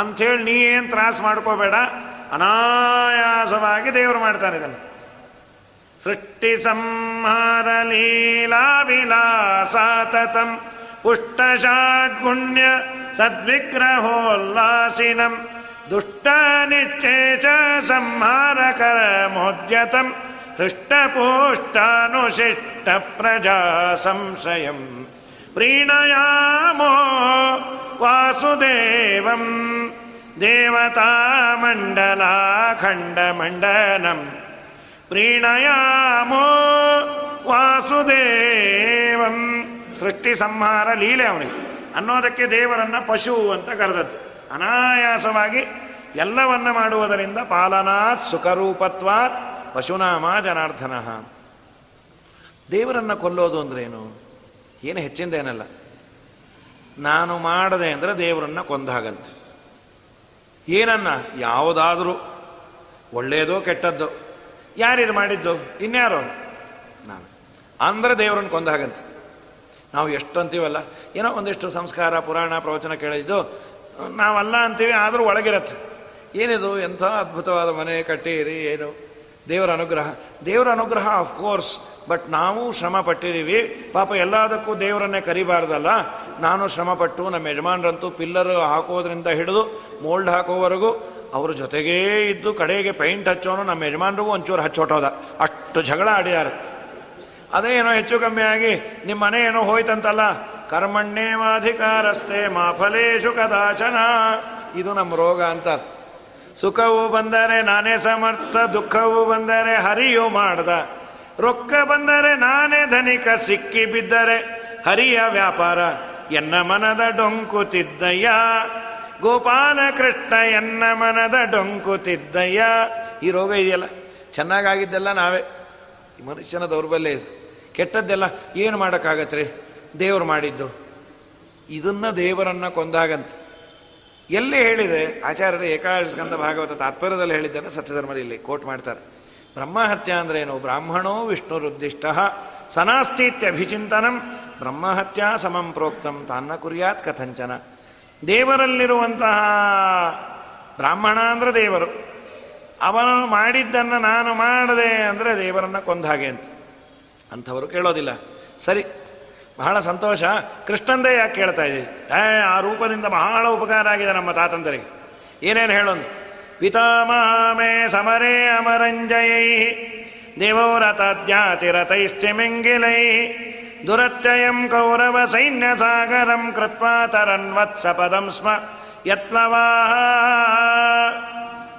ಅಂಥೇಳಿ ನೀ ಏನು ತ್ರಾಸು ಮಾಡ್ಕೋಬೇಡ, ಅನಾಯಾಸವಾಗಿ ದೇವರು ಮಾಡ್ತಾನೆ ಇದನ್ನು. ಸೃಷ್ಟಿ ಸಂಹಾರ ಲೀಲಾವಿಲಾಸಾತತಂ ಪುಷ್ಟಷಾಡ್ಗುಣ್ಯ ಸದ್ವಿಗ್ರಹೋಲ್ಲಾಸಿನಂ ದುಷ್ಟ ನಿಶ್ಚೇಚ ಸಂಹಾರಕರ ಮೋದ್ಯತಂ ಹೃಷ್ಟಪೋಷ್ಟಾನುಶಿಷ್ಟ ಪ್ರಜಾ ಸಂಶಯಂ ಪ್ರೀಣಯಾಮೋ ವಾಸುದೇವಂ ದೇವತಾಮಂಡಲಾಖಂಡಮಂಡನಂ ಪ್ರೀಣಯಾಮೋ ವಾಸುದೇವಂ. ಸೃಷ್ಟಿ ಸಂಹಾರ ಲೀಲೆ ಅವನಿಗೆ. ಅನ್ನೋದಕ್ಕೆ ದೇವರನ್ನ ಪಶು ಅಂತ ಕರೆದದ್ದು. ಅನಾಯಾಸವಾಗಿ ಎಲ್ಲವನ್ನ ಮಾಡುವುದರಿಂದ ಪಾಲನಾತ್ ಸುಖರೂಪತ್ವಾತ್ ಪಶುನಾಮ ಜನಾರ್ಧನ. ದೇವರನ್ನ ಕೊಲ್ಲೋದು ಅಂದ್ರೇನು ಏನು ಹೆಚ್ಚಿಂದೇನಲ್ಲ ನಾನು ಮಾಡದೆ ಅಂದರೆ ದೇವರನ್ನ ಕೊಂದಾಗಂತೆ ಏನನ್ನ? ಯಾವುದಾದರೂ. ಒಳ್ಳೆಯದೋ ಕೆಟ್ಟದ್ದೋ. ಯಾರಿದು ಮಾಡಿದ್ದು? ಇನ್ಯಾರೋ? ನಾನು. ಅಂದ್ರೆ ದೇವರನ್ನು ಕೊಂದಾಗಂತೆ ನಾವು ಎಷ್ಟು ಅಂತೀವಲ್ಲ ಏನೋ ಒಂದಿಷ್ಟು ಸಂಸ್ಕಾರ, ಪುರಾಣ, ಪ್ರವಚನ ಕೇಳಿದ್ದು, ನಾವಲ್ಲ ಅಂತೀವಿ, ಆದರೂ ಒಳಗಿರತ್ತೆ. ಏನಿದು? ಎಂಥ ಅದ್ಭುತವಾದ ಮನೆ ಕಟ್ಟಿರಿ, ಏನು? ದೇವರ ಅನುಗ್ರಹ. ದೇವರ ಅನುಗ್ರಹ ಕೋರ್ಸ್ ಬಟ್ ನಾವು ಶ್ರಮ ಪಟ್ಟಿದ್ದೀವಿ ಪಾಪ ಎಲ್ಲದಕ್ಕೂ ದೇವರನ್ನೇ ಕರಿಬಾರ್ದಲ್ಲ. ನಾನು ಶ್ರಮಪಟ್ಟು, ನಮ್ಮ ಯಜಮಾನ್ರಂತೂ ಪಿಲ್ಲರ್ ಹಾಕೋದ್ರಿಂದ ಹಿಡಿದು ಮೋಲ್ಡ್ ಹಾಕೋವರೆಗೂ ಅವ್ರ ಜೊತೆಗೇ ಇದ್ದು, ಕಡೆಗೆ ಪೈಂಟ್ ಹಚ್ಚೋನು ನಮ್ಮ ಯಜಮಾನ್ರಿಗೂ ಒಂಚೂರು ಹಚ್ಚೋಟೋದ. ಅಷ್ಟು ಜಗಳ ಆಡಿದ್ದಾರೆ ಅದೇ ಏನೋ ಹೆಚ್ಚು ಕಮ್ಮಿ ಆಗಿ, ನಿಮ್ಮ ಮನೆ ಏನೋ ಹೋಯ್ತಂತಲ್ಲ? ಕರ್ಮಣ್ಯೇವಾಧಿಕಾರಸ್ತೆ ಮಾಫಲೇಶು ಕದಾಚನ. ಇದು ನಮ್ಮ ರೋಗ ಅಂತ. ಸುಖವು ಬಂದರೆ ನಾನೇ ಸಮರ್ಥ, ದುಃಖವು ಬಂದರೆ ಹರಿಯು ಮಾಡ್ದ. ರೊಕ್ಕ ಬಂದರೆ ನಾನೇ ಧನಿಕ, ಸಿಕ್ಕಿ ಬಿದ್ದರೆ ಹರಿಯ ವ್ಯಾಪಾರ. ಎನ್ನ ಮನದ ಡೊಂಕುತಿದ್ದಯ್ಯ ಗೋಪಾಲ ಕೃಷ್ಣ ಎನ್ನ ಮನದ ಡೊಂಕುತಿದ್ದಯ್ಯ ಈ ರೋಗ ಇದೆಯಲ್ಲ? ಚೆನ್ನಾಗಾಗಿದ್ದೆಲ್ಲ ನಾವೇ. ಮನುಷ್ಯನ ದೌರ್ಬಲ್ಯ ಇದು. ಕೆಟ್ಟದ್ದೆಲ್ಲ ಏನು ಮಾಡೋಕ್ಕಾಗತ್ರಿ ದೇವರು ಮಾಡಿದ್ದು. ಇದನ್ನ ದೇವರನ್ನ ಕೊಂದಾಗಂತ. ಎಲ್ಲಿ ಹೇಳಿದೆ? ಆಚಾರ್ಯರು ಏಕಾದಶಿ ಸ್ಕಂದ ಭಾಗವತ ತಾತ್ಪರ್ಯದಲ್ಲಿ ಹೇಳಿದ್ದನ್ನು ಸತ್ಯಧರ್ಮದಲ್ಲಿ ಕೋಟ್ ಮಾಡ್ತಾರೆ. ಬ್ರಹ್ಮಹತ್ಯ ಅಂದ್ರೆ ಏನು? ಬ್ರಾಹ್ಮಣೋ ವಿಷ್ಣುರುದ್ದಿಷ್ಟ ಸನಾಸ್ತಿತ್ಯಭಿಚಿಂತನಂ. ಬ್ರಹ್ಮಹತ್ಯಾ ಸಮಂ ಪ್ರೋಕ್ತಂ. ತಾನ್ನ ಕುರಿಯಾತ್ ಕಥಂಚನ. ದೇವರಲ್ಲಿರುವಂತಹ ಬ್ರಾಹ್ಮಣ ಅಂದ್ರೆ ದೇವರು. ಅವನು ಮಾಡಿದ್ದನ್ನು ನಾನು ಮಾಡದೆ ಅಂದರೆ ದೇವರನ್ನು ಕೊಂದ ಹಾಗೆ ಅಂತ. ಅಂಥವರು ಕೇಳೋದಿಲ್ಲ. ಸರಿ, ಬಹಳ ಸಂತೋಷ. ಕೃಷ್ಣಂದೇ ಯಾಕೆ ಕೇಳ್ತಾ ಇದ್ದೀವಿ ಏ, ಆ ರೂಪದಿಂದ ಬಹಳ ಉಪಕಾರ ಆಗಿದೆ ನಮ್ಮ ತಾತಂದರಿಗೆ. ಏನೇನು ಹೇಳೋದು ಅಮರಂಜಯೈ ದೇವೋರತದ್ಯಾತಿರತೈಶ್ಚಿಮಿಂಗಿಲೈ ದುರತ್ಯಯಂ ಕೌರವ ಸೈನ್ಯ ಸಾಗರಂ ಕೃತ್ವಾ ತರನ್ವತ್ಸ ಪದಂ ಸ್ಮ ಯತ್ನವಾ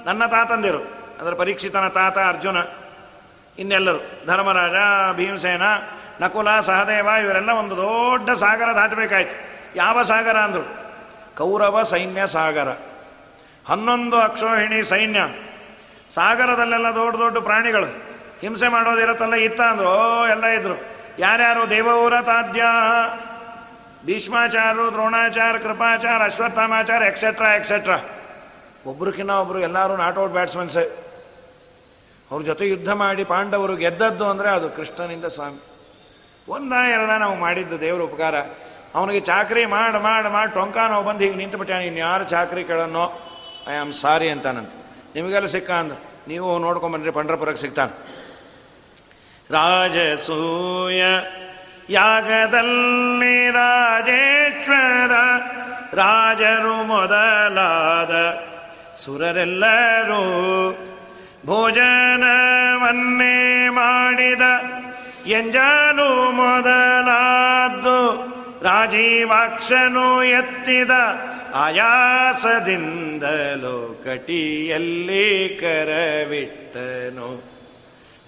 ನನ್ನ ತಾತಂದಿರು, ಅದರ ಪರೀಕ್ಷಿತನ ತಾತ ಅರ್ಜುನ, ಇನ್ನೆಲ್ಲರು, ಧರ್ಮರಾಜ, ಭೀಮಸೇನ, ನಕುಲ, ಸಹದೇವ, ಇವರೆಲ್ಲ ಒಂದು ದೊಡ್ಡ ಸಾಗರ ದಾಟಬೇಕಾಯ್ತು. ಯಾವ ಸಾಗರ ಅಂದರು? ಕೌರವ ಸೈನ್ಯ ಸಾಗರ. ಹನ್ನೊಂದು ಅಕ್ಷೋಹಿಣಿ ಸೈನ್ಯ. ಸಾಗರದಲ್ಲೆಲ್ಲ ದೊಡ್ಡ ದೊಡ್ಡ ಪ್ರಾಣಿಗಳು. ಹಿಂಸೆ ಮಾಡೋದಿರತ್ತಲ್ಲ ಇತ್ತ ಅಂದ್ರು. ಓ, ಎಲ್ಲ ಇದ್ರು. ಯಾರ್ಯಾರು ದೇವೌರ ತಾದ್ಯ ಭೀಷ್ಮಾಚಾರ್ಯರು ದ್ರೋಣಾಚಾರ ಕೃಪಾಚಾರ ಅಶ್ವತ್ಥಾಮಾಚಾರ ಎಕ್ಸೆಟ್ರಾ ಎಕ್ಸೆಟ್ರಾ ಒಬ್ರಕ್ಕಿನ್ನ ಒಬ್ರು ಎಲ್ಲರೂ ನಾಟ್ ಔಟ್ ಬ್ಯಾಟ್ಸ್ಮನ್ಸೇ. ಅವ್ರ ಜೊತೆ ಯುದ್ಧ ಮಾಡಿ ಪಾಂಡವರು ಗೆದ್ದದ್ದು ಅಂದರೆ ಅದು ಕೃಷ್ಣನಿಂದ ಸ್ವಾಮಿ. ಒಂದ ಎರಡ ನಾವು ಮಾಡಿದ್ದು ದೇವರ ಉಪಕಾರ. ಅವನಿಗೆ ಚಾಕ್ರಿ ಮಾಡಿ ಮಾಡಿ ಮಾಡಿ ಟೊಂಕಾನೋ ಬಂದು ಹೀಗೆ ನಿಂತುಬಿಟ್ಟ ಇನ್ನು ಯಾರು ಚಾಕ್ರಿ ಕೇಳನ್ನೋ ಐ ಆಮ್ ಸಾರಿ ಅಂತಾನಂತ. ನಿಮಗೆಲ್ಲ ಸಿಕ್ಕ ಅಂದ್ರೆ ನೀವು ನೋಡ್ಕೊಂಬನ್ರಿ ಪಂಡ್ರಪುರಕ್ಕೆ ಸಿಗ್ತಾನೆ. ರಾಜಸೂಯ ಯಾಗದಲ್ಲಿ ರಾಜೇಶ್ವರ, ರಾಜರು ಮೊದಲಾದ ಸುರರೆಲ್ಲರೂ ಭೋಜನವನ್ನೇ ಮಾಡಿದ ಎಂಜಾನು ಮೊದಲಾದ್ದು. ರಾಜೀವಾಕ್ಷನು ಎತ್ತಿದ ಆಯಾಸದಿಂದಲೋ ಕಟಿಯಲ್ಲಿ ಕರವಿಟ್ಟನು.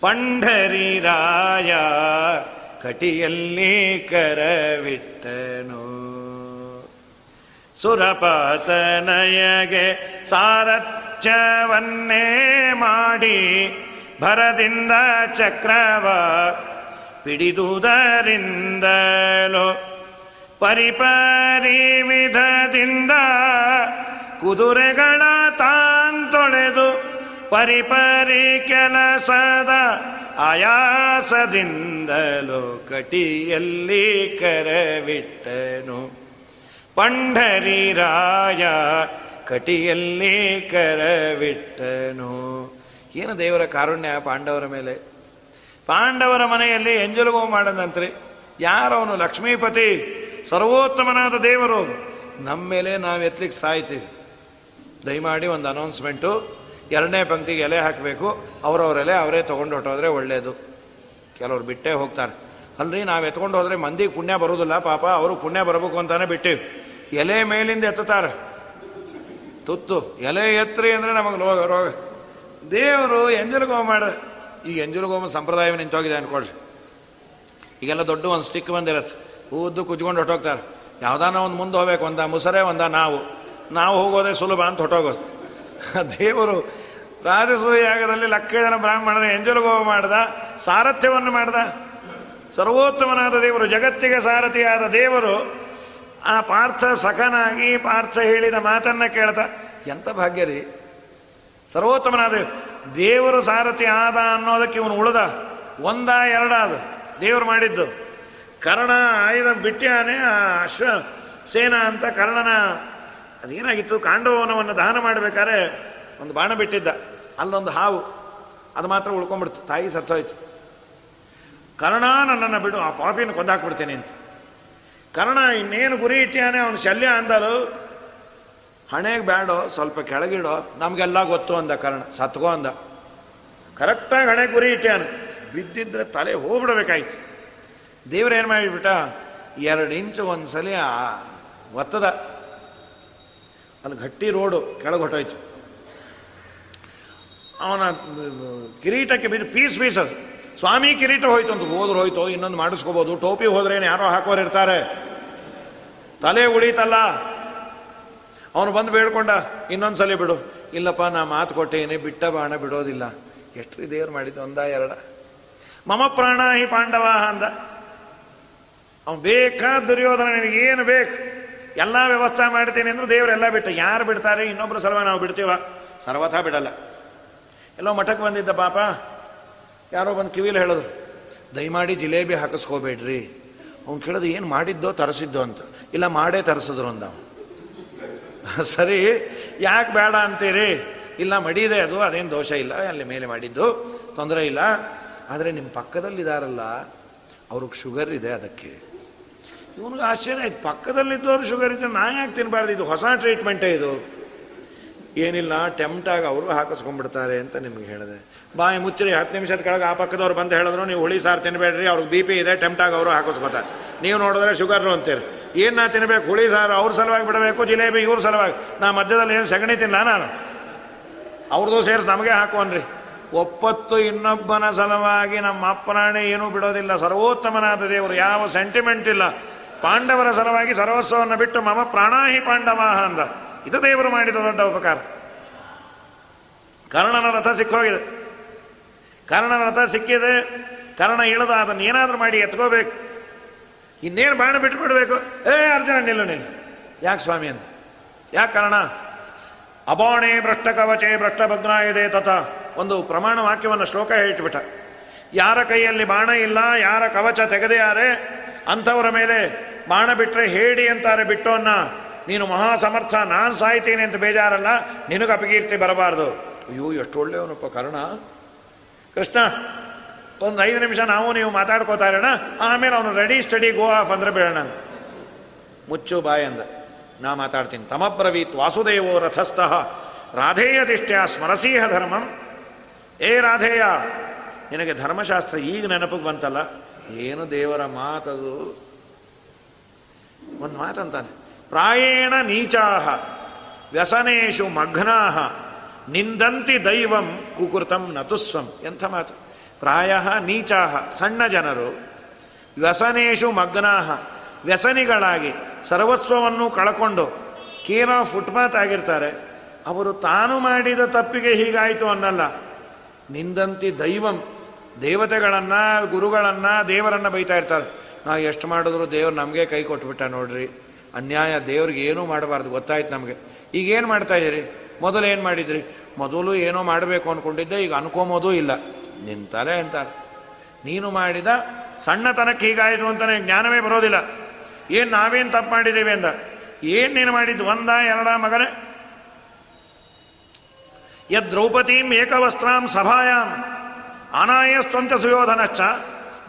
ಪಂಢರಿರಾಯ ಕಟಿಯಲ್ಲಿ ಕರವಿಟ್ಟನು. ಸುರಪಾತನಯಗೆ ಸಾರಥ್ಯವನ್ನೇ ಮಾಡಿ ಭರದಿಂದ ಚಕ್ರವ ಪಿಡಿದುದರಿಂದಲೋ ಪರಿಪರಿ ವಿಧದಿಂದ ಕುದುರೆಗಳ ತಾಂತೊಳೆದು ಪರಿಪರಿ ಕೆಲಸದ ಆಯಾಸದಿಂದಲೋ ಕಟಿಯಲ್ಲಿ ಕರವಿಟ್ಟನು. ಪಂಢರಿರಾಯ ಕಟಿಯಲ್ಲಿ ಕರವಿಟ್ಟನು. ಏನು ದೇವರ ಕಾರುಣ್ಯ ಪಾಂಡವರ ಮೇಲೆ? ಪಾಂಡವರ ಮನೆಯಲ್ಲಿ ಎಂಜಲುಗೋ ಮಾಡದಂತ್ರಿ ಯಾರವನು ಲಕ್ಷ್ಮೀಪತಿ ಸರ್ವೋತ್ತಮನಾದ ದೇವರು, ನಮ್ಮ ಮೇಲೆ ನಾವು ಎತ್ಲಿಕ್ಕೆ ಸಾಯ್ತೀವಿ. ದಯಮಾಡಿ ಒಂದು ಅನೌನ್ಸ್ಮೆಂಟು ಎರಡನೇ ಪಂಕ್ತಿಗೆ ಎಲೆ ಹಾಕಬೇಕು. ಅವರವ್ರ ಎಲೆ ಅವರೇ ತೊಗೊಂಡು ಹೊಟ್ಟೋದ್ರೆ ಒಳ್ಳೆಯದು ಕೆಲವ್ರು ಬಿಟ್ಟೇ ಹೋಗ್ತಾರೆ. ಅಲ್ರಿ, ನಾವು ಎತ್ಕೊಂಡು ಹೋದರೆ ಮಂದಿಗೆ ಪುಣ್ಯ ಬರೋದಿಲ್ಲ, ಪಾಪ ಅವರು ಪುಣ್ಯ ಬರಬೇಕು ಅಂತಾನೆ ಬಿಟ್ಟಿವಿ. ಎಲೆ ಮೇಲಿಂದ ಎತ್ತುತ್ತಾರೆ. ತುತ್ತು. ಎಲೆ ಎತ್ತರಿ ಅಂದರೆ ನಮಗೆ ರೋಗ ರೋಗ ದೇವರು ಎಂಜಲಗೋಮ ಮಾಡ ಈಗ ಎಂಜಲಗೋಮ ಸಂಪ್ರದಾಯ ನಿಂತೋಗಿದೆ ಅನ್ಕೊಳ್ರಿ. ಈಗೆಲ್ಲ ದೊಡ್ಡ ಒಂದು ಸ್ಟಿಕ್ ಬಂದಿರತ್ತೆ. ಉದ್ದು ಕುಜ್ಕೊಂಡು ಹೊಟ್ಟೋಗ್ತಾರೆ ಯಾವ್ದಾನ ಒಂದು ಮುಂದೆ ಹೋಗ್ಬೇಕು, ಒಂದ ಮುಸರೆ, ಒಂದ ನಾವು. ನಾವು ಹೋಗೋದೇ ಸುಲಭ ಅಂತ ಹೊಟ್ಟೋಗೋದು ದೇವರು ರಾಜಸೂಯಾಗದಲ್ಲಿ ಲಕ್ಷ ಜನ ಬ್ರಾಹ್ಮಣರ ಎಂಜಲುಗೋ ಮಾಡ್ದ, ಸಾರಥ್ಯವನ್ನು ಮಾಡ್ದ. ಸರ್ವೋತ್ತಮನಾದ ದೇವರು, ಜಗತ್ತಿಗೆ ಸಾರಥಿಯಾದ ದೇವರು, ಆ ಪಾರ್ಥ ಸಖನಾಗಿ ಪಾರ್ಥ ಹೇಳಿದ ಮಾತನ್ನ ಕೇಳ್ತಾ ಎಂತ ಭಾಗ್ಯ ರೀ. ಸರ್ವೋತ್ತಮನಾದ ದೇವರು. ಸಾರಥಿ ಆದ ಅನ್ನೋದಕ್ಕೆ ಇವನು ಉಳ್ದ. ಒಂದ ಅದು. ದೇವರು ಮಾಡಿದ್ದು. ಕರ್ಣ ಆಯುಧ ಬಿಟ್ಟ್ಯಾನೆ ಆ ಅಶ್ವ ಸೇನಾ ಅಂತ ಕರ್ಣನ. ಅದೇನಾಗಿತ್ತು? ಕಾಂಡವನವನ್ನು ದಹನ ಮಾಡಬೇಕಾದ್ರೆ ಒಂದು ಬಾಣ ಬಿಟ್ಟಿದ್ದ. ಅಲ್ಲೊಂದು ಹಾವು. ಅದು ಮಾತ್ರ ಉಳ್ಕೊಂಡ್ಬಿಡ್ತು. ತಾಯಿ ಸತ್ತೋಯ್ತು. ಕರ್ಣ ನನ್ನನ್ನು ಬಿಡು, ಆ ಪಾಪಿನ ಕೊಂದಾಕ್ಬಿಡ್ತೇನೆ ಅಂತ. ಕರ್ಣ ಇನ್ನೇನು ಗುರಿ ಇಟ್ಟಿಯಾನೆ ಅವನು ಶಲ್ಯ ಅಂದರು ಹಣೆಗೆ ಬೇಡೋ ಸ್ವಲ್ಪ ಕೆಳಗಿಡೋ, ನಮಗೆಲ್ಲ ಗೊತ್ತು ಅಂದ ಕರ್ಣ. ಸತ್ಕೋ ಅಂದ. ಕರೆಕ್ಟಾಗಿ ಹಣೆಗೆ ಗುರಿ ಇಟ್ಟಿಯಾನೆ ಬಿದ್ದಿದ್ರೆ ತಲೆ ಹೋಗ್ಬಿಡ್ಬೇಕಾಯ್ತು. ದೇವ್ರೇನು ಮಾಡಿಬಿಟ್ಟ? ಎರಡು ಇಂಚು ಒಂದ್ಸಲಿ ಒತ್ತದ. ಅಲ್ಲಿ ಗಟ್ಟಿ ರೋಡು ಕೆಳಗೆ ಹೊಟ್ಟೋಯ್ತು ಅವನ ಕಿರೀಟಕ್ಕೆ ಬಿದ್ದು ಪೀಸ್ ಪೀಸ್ ಅದು ಸ್ವಾಮಿ ಕಿರೀಟ ಹೋಯ್ತು ಅಂತ ಹೋದ್ರು, ಹೋಯ್ತು, ಇನ್ನೊಂದು ಮಾಡಿಸ್ಕೋಬೋದು. ಟೋಪಿ ಹೋದ್ರೇನು ಯಾರೋ ಹಾಕೋರು ಇರ್ತಾರೆ. ತಲೆ ಉಳಿತಲ್ಲ ಅವನು ಬಂದು ಬೇಡ್ಕೊಂಡ, ಇನ್ನೊಂದ್ಸಲಿ ಬಿಡು. ಇಲ್ಲಪ್ಪ, ನಾ ಮಾತು ಕೊಟ್ಟೇನೆ, ಬಿಟ್ಟ ಬಾಣ ಬಿಡೋದಿಲ್ಲ. ಎಷ್ಟು ದೇವ್ರು ಮಾಡಿದ್ದು, ಒಂದ ಎರಡ? ಮಮ ಪ್ರಾಣ ಹಿ ಪಾಂಡವ ಅಂದ. ಅವನು ಬೇಕಾ ದುರ್ಯೋಧನ ಏನು ಬೇಕು? ಎಲ್ಲ ವ್ಯವಸ್ಥೆ ಮಾಡ್ತೀನಿ ಅಂದ್ರು ದೇವರೆಲ್ಲ ಬಿಟ್ಟ ಯಾರು ಬಿಡ್ತಾರೆ? ಇನ್ನೊಬ್ರು ಸರ್ವ ನಾವು ಬಿಡ್ತೀವ? ಸರ್ವಥ ಬಿಡಲ್ಲ. ಎಲ್ಲೋ ಮಠಕ್ಕೆ ಬಂದಿದ್ದ ಪಾಪ. ಯಾರೋ ಬಂದು ಕಿವಿಲಿ ಹೇಳೋದು, ದಯಮಾಡಿ ಜಿಲೇಬಿ ಹಾಕಿಸ್ಕೋಬೇಡ್ರಿ. ಅವ್ನು ಕೇಳೋದು ಏನು ಮಾಡಿದ್ದೋ ತರಿಸಿದ್ದೋ ಅಂತ. ಇಲ್ಲ, ಮಾಡೇ ತರಿಸಿದ್ರು ಅಂದ ಸರಿ, ಯಾಕೆ ಬೇಡ ಅಂತೀರಿ? ಇಲ್ಲ, ಮಡಿದೆ ಅದು, ಅದೇನು ದೋಷ ಇಲ್ಲ. ಅಲ್ಲಿ ಮೇಲೆ ಮಾಡಿದ್ದು, ತೊಂದರೆ ಇಲ್ಲ. ಆದರೆ ನಿಮ್ಮ ಪಕ್ಕದಲ್ಲಿದ್ದಾರಲ್ಲ ಅವ್ರಿಗೆ ಶುಗರ್ ಇದೆ ಅದಕ್ಕೆ. ಇವನಿಗೆ ಆಶ್ಚರ್ಯ ಆಯ್ತು. ಪಕ್ಕದಲ್ಲಿದ್ದವರು ಶುಗರ್ ಇದ್ದರೆ ನಾ ಯಾಕೆ ತಿನ್ನಬಾರ್ದು ಇದು ಹೊಸ ಟ್ರೀಟ್ಮೆಂಟೇ ಇದು? ಏನಿಲ್ಲ ಟೆಂಪ್ಟಾಗಿ ಅವರು ಹಾಕಿಸ್ಕೊಂಡ್ಬಿಡ್ತಾರೆ ಅಂತ ನಿಮ್ಗೆ ಹೇಳಿದೆ. ಬಾಯಿ ಮುಚ್ಚರಿ, ಹತ್ತು ನಿಮಿಷದ ಕೆಳಗೆ ಆ ಪಕ್ಕದವ್ರು ಬಂದು ಹೇಳಿದ್ರು, ನೀವು ಹುಳಿ ಸಾರು ತಿನ್ನಬೇಡ್ರಿ ಅವ್ರಿಗೆ ಬಿ ಪಿ ಇದೆ ಟೆಂಪ್ಟಾಗಿ ಅವರು ಹಾಕಿಸ್ಕೊತಾರೆ. ನೀವು ನೋಡಿದ್ರೆ ಶುಗರ್ನು ಅಂತೀರಿ. ಏನು ನಾ ತಿನ್ನಬೇಕು ಹುಳಿ ಸಾರು ಅವ್ರ ಸಲುವಾಗಿ ಬಿಡಬೇಕು, ಜಿಲೇಬಿ ಇವ್ರ ಸಲುವಾಗಿ? ನಾ ಮಧ್ಯದಲ್ಲಿ ಏನು ಸಗಣಿ ತಿನ್ನಲ್ಲ ನಾನು? ಅವ್ರದ್ದು ಸೇರಿಸಿ ನಮಗೆ ಹಾಕೋನ್ರಿ ಒಪ್ಪತ್ತು ಇನ್ನೊಬ್ಬನ ಸಲುವಾಗಿ ನಮ್ಮ ಅಪ್ಪನಾಣೆ ಏನೂ ಬಿಡೋದಿಲ್ಲ. ಸರ್ವೋತ್ತಮನಾದ ದೇವರು, ಯಾವ ಸೆಂಟಿಮೆಂಟ್ ಇಲ್ಲ. ಪಾಂಡವರ ಸಲುವಾಗಿ ಸರ್ವಸ್ವವನ್ನು ಬಿಟ್ಟು ಮಮ ಪ್ರಾಣಾಹಿ ಪಾಂಡವ ಅಂದ. ಇದು ದೇವರು ಮಾಡಿದ ದೊಡ್ಡ ಉಪಕಾರ. ಕರ್ಣನ ರಥ ಸಿಕ್ಕೋಗಿದೆ. ಕರ್ಣನ ರಥ ಸಿಕ್ಕಿದೆ. ಕರ್ಣ ಇಳಿದ ಅದನ್ನು ಏನಾದರೂ ಮಾಡಿ ಎತ್ಕೋಬೇಕು. ಇನ್ನೇನು ಬಾಣ ಬಿಟ್ಬಿಡ್ಬೇಕು. ಏ, ಅರ್ಜುನ, ನಿಲ್ಲು ನಿಲ್ಲು. ಯಾಕೆ ಸ್ವಾಮಿ ಅಂತ ಯಾಕೆ ಕರ್ಣ? ಅಬೋಣೆ ಭ್ರಷ್ಟ ಕವಚೆ ಭ್ರಷ್ಟ ತಥ ಒಂದು ಪ್ರಮಾಣ ವಾಕ್ಯವನ್ನು ಶ್ಲೋಕ ಹೇಳ್ಬಿಟ್ಟ. ಯಾರ ಕೈಯಲ್ಲಿ ಬಾಣ ಇಲ್ಲ, ಯಾರ ಕವಚ ತೆಗೆದೆಯಾರೆ ಅಂಥವರ ಮೇಲೆ ಬಾಣ ಬಿಟ್ಟರೆ ಹೇಳಿ ಅಂತಾರೆ ಬಿಟ್ಟೋನ್ನ. ನೀನು ಮಹಾ ಸಮರ್ಥ ನಾನು ಸಾಯ್ತೀನಿ ಅಂತ ಬೇಜಾರಲ್ಲ, ನಿನಗೆ ಅಪಕೀರ್ತಿ ಬರಬಾರ್ದು. ಅಯ್ಯೋ, ಎಷ್ಟು ಒಳ್ಳೆಯವನಪ್ಪ, ಕರ್ಣ? ಕೃಷ್ಣ, ಒಂದು ಐದು ನಿಮಿಷ ನಾವು ನೀವು ಮಾತಾಡ್ಕೋತಾ ಇರೋಣ. ಆಮೇಲೆ ಅವನು ರೆಡಿ ಸ್ಟಡಿ ಗೋ ಆಫ್ ಅಂದ್ರೆ ಬೇಡ ಮುಚ್ಚು ಬಾಯ್ ಅಂದ. ನಾ ಮಾತಾಡ್ತೀನಿ. ತಮಬ್ರವೀತ್ ವಾಸುದೇವೋ ರಥಸ್ಥಃ. ರಾಧೇಯದಿಷ್ಟ್ಯ ಸ್ಮರಸೀಹ ಧರ್ಮಂ. ಏ ರಾಧೇಯ, ನಿನಗೆ ಧರ್ಮಶಾಸ್ತ್ರ ಈಗ ನೆನಪಿಗೆ ಬಂತಲ್ಲ? ಏನು ದೇವರ ಮಾತದು? ಒಂದು ಮಾತಂತಾನೆ. ಪ್ರಾಯೇಣ ನೀಚಾಹ, ವ್ಯಸನೇಶು ಮಗ್ನಾಹ, ನಿಂದಂತಿ ದೈವಂ ಕುಕೃತಂ ನತುಸ್ವಂ. ಎಂಥ ಮಾತು? ಪ್ರಾಯ ನೀಚಾಹ, ಸಣ್ಣ ಜನರು, ವ್ಯಸನೇಶು ಮಗ್ನಾಹ, ವ್ಯಸನಿಗಳಾಗಿ ಸರ್ವಸ್ವವನ್ನು ಕಳಕೊಂಡು ಕೇರ ಫುಟ್ಪಾತ್ ಆಗಿರ್ತಾರೆ. ಅವರು ತಾನು ಮಾಡಿದ ತಪ್ಪಿಗೆ ಹೀಗಾಯಿತು ಅನ್ನಲ್ಲ. ನಿಂದಂತಿ ದೈವಂ ದೇವತೆಗಳನ್ನ, ಗುರುಗಳನ್ನ ದೇವರನ್ನ ಬೈತಾ ಇರ್ತಾರೆ. ನಾವು ಎಷ್ಟು ಮಾಡಿದ್ರು ದೇವ್ರು ನಮಗೆ ಕೈ ಕೊಟ್ಬಿಟ್ಟ ನೋಡ್ರಿ. ಅನ್ಯಾಯ ದೇವ್ರಿಗೆ ಏನೂ ಮಾಡಬಾರ್ದು, ಗೊತ್ತಾಯ್ತು ನಮಗೆ. ಈಗ ಏನು ಮಾಡ್ತಾ ಇದ್ದೀರಿ? ಮೊದಲು ಏನು ಮಾಡಿದ್ರಿ? ಮೊದಲು ಏನೋ ಮಾಡಬೇಕು ಅಂದ್ಕೊಂಡಿದ್ದೆ ಈಗ ಅನ್ಕೊಂಬೋದೂ ಇಲ್ಲ. ತಲೆ ಅಂತಾರೆ. ನೀನು ಮಾಡಿದ ಸಣ್ಣತನಕ್ಕೆ ಹೀಗಾಯಿತು ಅಂತಾನೆ ಜ್ಞಾನವೇ ಬರೋದಿಲ್ಲ. ಏನು ನಾವೇನು ತಪ್ಪು ಮಾಡಿದ್ದೀವಿ ಅಂದ? ಏನು ನೀನು ಮಾಡಿದ್ದು? ಒಂದ ಎರಡ ಮಗನೇ? ಯದ್ ದ್ರೌಪದೀಂ ಏಕವಸ್ತ್ರಾಂ ಸಭಾಯಾಂ. ಅನಾಯಸ್ತಂತ ಸುಯೋಧನಶ್ಚ,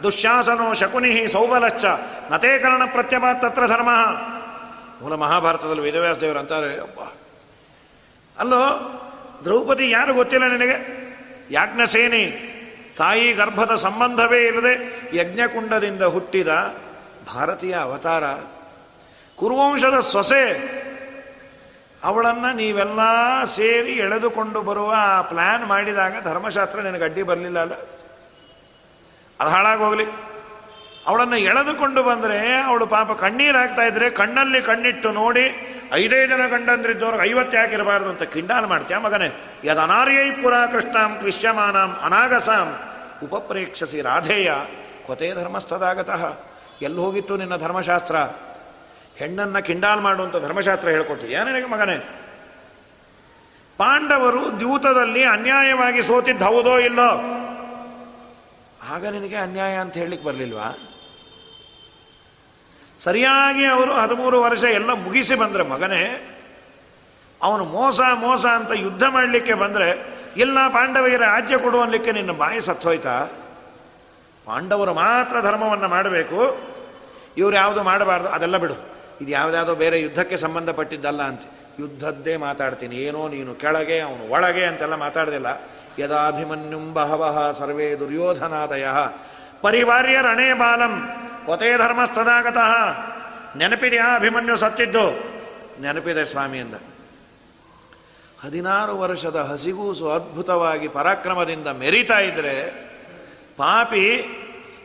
ದುಶ್ಯಾಸನೋ ಶಕುನಿ ಸೌಬಲಶ್ಚ, ನತೇಕರಣ ಪ್ರತ್ಯಪಾತ್ ತತ್ರ ಧರ್ಮ. ಮೂಲ ಮಹಾಭಾರತದಲ್ಲಿ ವೇದವ್ಯಾಸ ದೇವರು ಅಂತಾರೆ ಅಪ್ಪ ಅಲ್ಲೋ, ದ್ರೌಪದಿ ಯಾರು ಗೊತ್ತಿಲ್ಲ ನಿನಗೆ? ಯಾಜ್ಞಸೇನಿ, ತಾಯಿ ಗರ್ಭದ ಸಂಬಂಧವೇ ಇಲ್ಲದೆ ಯಜ್ಞಕುಂಡದಿಂದ ಹುಟ್ಟಿದ ಭಾರತೀಯ ಅವತಾರ, ಕುರುವಂಶದ ಸೊಸೆ ಅವಳನ್ನು ನೀವೆಲ್ಲ ಸೇರಿ ಎಳೆದುಕೊಂಡು ಬರುವ ಪ್ಲ್ಯಾನ್ ಮಾಡಿದಾಗ ಧರ್ಮಶಾಸ್ತ್ರ ನಿನಗೆ ಅಡ್ಡಿ ಬರಲಿಲ್ಲ ಅಲ್ಲ? ಅದು ಹಾಳಾಗೋಗ್ಲಿ ಅವಳನ್ನು ಎಳೆದುಕೊಂಡು ಬಂದರೆ ಅವಳು ಪಾಪ ಕಣ್ಣೀರಾಗ್ತಾ ಇದ್ರೆ ಕಣ್ಣಲ್ಲಿ ಕಣ್ಣಿಟ್ಟು ನೋಡಿ ಐದೇ ಜನ ಗಂಡಂದ್ರಿದ್ದವ್ರಿಗೆ ಐವತ್ತು ಯಾಕಿರಬಾರ್ದು ಅಂತ ಕಿಂಡಾಲ್ ಮಾಡ್ತೀಯ ಮಗನೇ? ಯದನಾರ್ಯೈ ಪುರ ಕೃಷ್ಣಾಂ ಕ್ಲಿಶ್ಯಮಾನಾಂ ಅನಾಗಸಾಂ ಉಪಪ್ರೇಕ್ಷಸಿ ರಾಧೇಯ ಕೊತೆ ಧರ್ಮಸ್ಥದಾಗತಃ. ಎಲ್ಲಿ ಹೋಗಿತ್ತು ನಿನ್ನ ಧರ್ಮಶಾಸ್ತ್ರ? ಹೆಣ್ಣನ್ನ ಕಿಂಡಾಲ್ ಮಾಡುವಂಥ ಧರ್ಮಶಾಸ್ತ್ರ ಹೇಳ್ಕೊಟ್ಟಿದ್ಯಾ ನಿನಗೆ ಮಗನೇ? ಪಾಂಡವರು ದ್ಯೂತದಲ್ಲಿ ಅನ್ಯಾಯವಾಗಿ ಸೋತಿದ್ದು ಹೌದೋ ಇಲ್ಲೋ? ಆಗ ನಿನಗೆ ಅನ್ಯಾಯ ಅಂತ ಹೇಳಲಿಕ್ಕೆ ಬರಲಿಲ್ವಾ? ಸರಿಯಾಗಿ ಅವರು ಹದಿಮೂರು ವರ್ಷ ಎಲ್ಲ ಮುಗಿಸಿ ಬಂದರೆ ಮಗನೇ, ಅವನು ಮೋಸ ಮೋಸ ಅಂತ ಯುದ್ಧ ಮಾಡಲಿಕ್ಕೆ ಬಂದರೆ, ಇಲ್ಲ ಪಾಂಡವರಿಗೆ ರಾಜ್ಯ ಕೊಡುವಲ್ಲಿಕ್ಕೆ ನಿನ್ನ ಬಾಯಿ ಸತ್ತೋಯ್ತಾ? ಪಾಂಡವರು ಮಾತ್ರ ಧರ್ಮವನ್ನು ಮಾಡಬೇಕು, ಇವರು ಯಾವುದು ಮಾಡಬಾರ್ದು ಅದೆಲ್ಲ ಬಿಡು. ಇದು ಯಾವುದಾದ್ರೂ ಬೇರೆ ಯುದ್ಧಕ್ಕೆ ಸಂಬಂಧಪಟ್ಟಿದ್ದಲ್ಲ ಅಂತ. ಯುದ್ಧದ್ದೇ ಮಾತಾಡ್ತೀನಿ. ಏನೋ ನೀನು ಕೆಳಗೆ, ಅವನು ಒಳಗೆ ಅಂತೆಲ್ಲ ಮಾತಾಡ್ದಿಲ್ಲ. ಯದಾಭಿಮನ್ಯುಂ ಬಹವಹ ಸರ್ವೇ ದುರ್ಯೋಧನಾದಯ. ಪರಿವಾರ್ಯ ರಣೇ ಬಾಲಂ. ಕೊತೆ ಧರ್ಮಸ್ಥದಾಗತಃ. ನೆನಪಿದೆಯಾ ಅಭಿಮನ್ಯು ಸತ್ತಿದ್ದು. ನೆನಪಿದೆ ಸ್ವಾಮಿಯಿಂದ. ಹದಿನಾರು ವರ್ಷದ ಹಸಿಗೂಸು ಅದ್ಭುತವಾಗಿ ಪರಾಕ್ರಮದಿಂದ ಮೆರಿತಾ ಇದ್ರೆ ಪಾಪಿ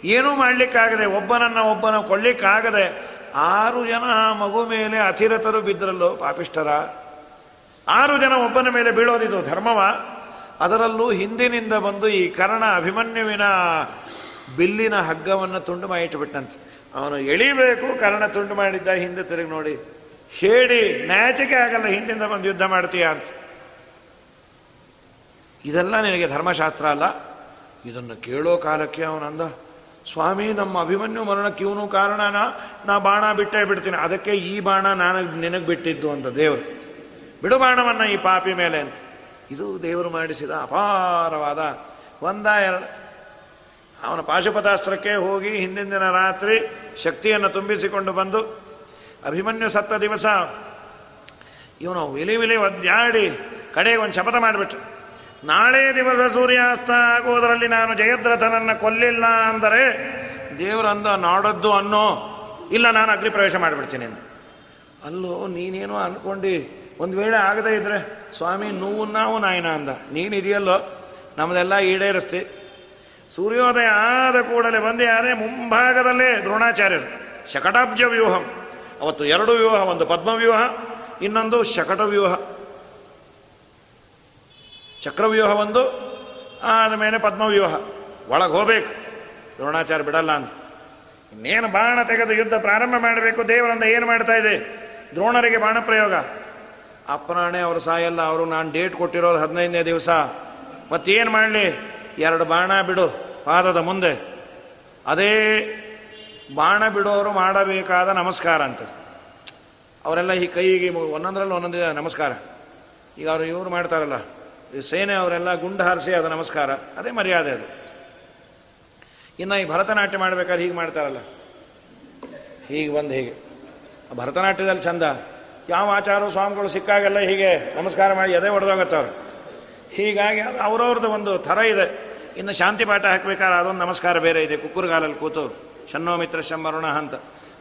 ಏನೂ ಮಾಡಲಿಕ್ಕಾಗದೆ, ಒಬ್ಬನನ್ನು ಒಬ್ಬನ ಕೊಳ್ಳಿಕ್ಕಾಗದೆ ಆರು ಜನ ಮಗು ಮೇಲೆ ಅತಿರತರು ಬಿದ್ದರಲ್ಲೋ ಪಾಪಿಷ್ಟರ ಆರು ಜನ ಒಬ್ಬನ ಮೇಲೆ ಬೀಳೋದಿದು ಧರ್ಮವ. ಅದರಲ್ಲೂ ಹಿಂದಿನಿಂದ ಬಂದು ಈ ಕರ್ಣ ಅಭಿಮನ್ಯುವಿನ ಬಿಲ್ಲಿನ ಹಗ್ಗವನ್ನು ತುಂಡು ಮಾಡಿಟ್ಟುಬಿಟ್ಟಂತೆ. ಅವನು ಎಳಿಬೇಕು, ಕರ್ಣ ತುಂಡು ಮಾಡಿದ್ದ ಹಿಂದೆ ತಿರುಗಿ ನೋಡಿ. ಹೇಳಿ ನ್ಯಾಚಿಕೆ ಆಗಲ್ಲ, ಹಿಂದಿಂದ ಬಂದು ಯುದ್ಧ ಮಾಡ್ತೀಯ ಅಂತ. ಇದೆಲ್ಲ ನಿನಗೆ ಧರ್ಮಶಾಸ್ತ್ರ ಅಲ್ಲ? ಇದನ್ನು ಕೇಳೋ ಕಾಲಕ್ಕೆ ಅವನಂದ ಸ್ವಾಮಿ, ನಮ್ಮ ಅಭಿಮನ್ಯು ಮರಣಕ್ಕೆ ಇವನು ಕಾರಣನ? ನಾ ಬಾಣ ಬಿಟ್ಟೇ ಬಿಡ್ತೀನಿ. ಅದಕ್ಕೆ ಈ ಬಾಣ ನಾನು ನಿನಗೆ ಬಿಟ್ಟಿದ್ದು ಅಂತ ದೇವರು. ಬಿಡು ಬಾಣವನ್ನ ಈ ಪಾಪಿ ಮೇಲೆ ಅಂತ. ಇದು ದೇವರು ಮಾಡಿಸಿದ ಅಪಾರವಾದ ಒಂದ ಎರಡು. ಅವನ ಪಾಶುಪತಾಸ್ತ್ರಕ್ಕೆ ಹೋಗಿ ಹಿಂದಿನ ದಿನ ರಾತ್ರಿ ಶಕ್ತಿಯನ್ನು ತುಂಬಿಸಿಕೊಂಡು ಬಂದು ಅಭಿಮನ್ಯು ಸತ್ತ ದಿವಸ ಇವನು ವಿಲಿ ವಿಲಿ ಒದ್ದಾಡಿ ಕಡೆಗೆ ಒಂದು ಶಪಥ ಮಾಡಿಬಿಟ್ಟು ನಾಳೆ ದಿವಸ ಸೂರ್ಯಾಸ್ತ ಆಗುವುದರಲ್ಲಿ ನಾನು ಜಯದ್ರಥನನ್ನು ಕೊಲ್ಲಿಲ್ಲ ಅಂದರೆ ದೇವರಂದ ನಾಡದ್ದು ಅನ್ನೋ, ಇಲ್ಲ ನಾನು ಅಗ್ನಿ ಪ್ರವೇಶ ಮಾಡಿಬಿಡ್ತೀನಿ ಅಂತ. ಅಲ್ಲೋ, ನೀನೇನೋ ಅನ್ಕೊಂಡು, ಒಂದು ವೇಳೆ ಆಗದೆ ಇದ್ರೆ, ಸ್ವಾಮಿ ನೋವು ನಾವು ನಾಯನ ಅಂದ. ನೀನಿದೆಯಲ್ಲೋ? ನಮ್ಮದೆಲ್ಲ ಈಡೇರಿಸ್ತಿ. ಸೂರ್ಯೋದಯ ಆದ ಕೂಡಲೇ ಬಂದು ಯಾರೇ ಮುಂಭಾಗದಲ್ಲೇ ದ್ರೋಣಾಚಾರ್ಯರು. ಶಕಟಾಬ್ಜ ವ್ಯೂಹಂ ಅವತ್ತು ಎರಡು ವ್ಯೂಹ, ಒಂದು ಪದ್ಮವ್ಯೂಹ, ಇನ್ನೊಂದು ಶಕಟ ವ್ಯೂಹ ಚಕ್ರವ್ಯೂಹ ಒಂದು ಆದಮೇಲೆ ಪದ್ಮವ್ಯೂಹ. ಒಳಗೆ ಹೋಗ್ಬೇಕು. ದ್ರೋಣಾಚಾರ್ಯ ಬಿಡಲ್ಲ ಅಂತ ಇನ್ನೇನು ಬಾಣ ತೆಗೆದು ಯುದ್ಧ ಪ್ರಾರಂಭ ಮಾಡಬೇಕು? ದೇವರಂದ ಏನು ಮಾಡ್ತಾ ಇದೆ? ದ್ರೋಣರಿಗೆ ಬಾಣ ಪ್ರಯೋಗ ಅಪ್ಪನಾಣೆ ಅವರು ಸಾಯಲ್ಲ, ಅವರು ನಾನು ಡೇಟ್ ಕೊಟ್ಟಿರೋದು ಹದಿನೈದನೇ ದಿವಸ. ಮತ್ತೇನು ಮಾಡಲಿ? ಎರಡು ಬಾಣ ಬಿಡು, ಪಾದದ ಮುಂದೆ. ಅದೇ ಬಾಣ ಬಿಡೋರು ಮಾಡಬೇಕಾದ ನಮಸ್ಕಾರ ಅಂತ ಅವರೆಲ್ಲ ಈ ಕೈಗೆ ಒಂದೊಂದರಲ್ಲಿ ಒಂದೊಂದಿದೆ ನಮಸ್ಕಾರ. ಈಗ ಅವರು ಇವರು ಮಾಡ್ತಾರಲ್ಲ. ಸೇನೆ ಅವರೆಲ್ಲ ಗುಂಡು ಹಾರಿಸಿ ಅದು ನಮಸ್ಕಾರ. ಅದೇ ಮರ್ಯಾದೆ ಅದು. ಇನ್ನು ಈ ಭರತನಾಟ್ಯ ಮಾಡ್ಬೇಕಾದ್ರೆ ಹೀಗೆ ಮಾಡ್ತಾರಲ್ಲ. ಹೀಗೆ ಬಂದು ಹೀಗೆ. ಭರತನಾಟ್ಯದಲ್ಲಿ ಚಂದ. ಯಾವ ಆಚಾರ ಸ್ವಾಮಿಗಳು ಸಿಕ್ಕಾಗೆಲ್ಲ ಹೀಗೆ ನಮಸ್ಕಾರ ಮಾಡಿ ಎದೆ ಹೊಡೆದೋಗತ್ತವ್ರು ಹೀಗಾಗಿ ಅದು ಅವ್ರವ್ರದ್ದು ಒಂದು ಥರ ಇದೆ. ಇನ್ನು ಶಾಂತಿ ಪಾಠ ಹಾಕ್ಬೇಕಾದ್ರೆ ಅದೊಂದು ನಮಸ್ಕಾರ ಬೇರೆ ಇದೆ. ಕುಕ್ಕುರ್ಗಾಲಲ್ಲಿ ಕೂತು, ಶನ್ನೋ ಮಿತ್ರ ಶಂಬರುಣ ಅಂತ.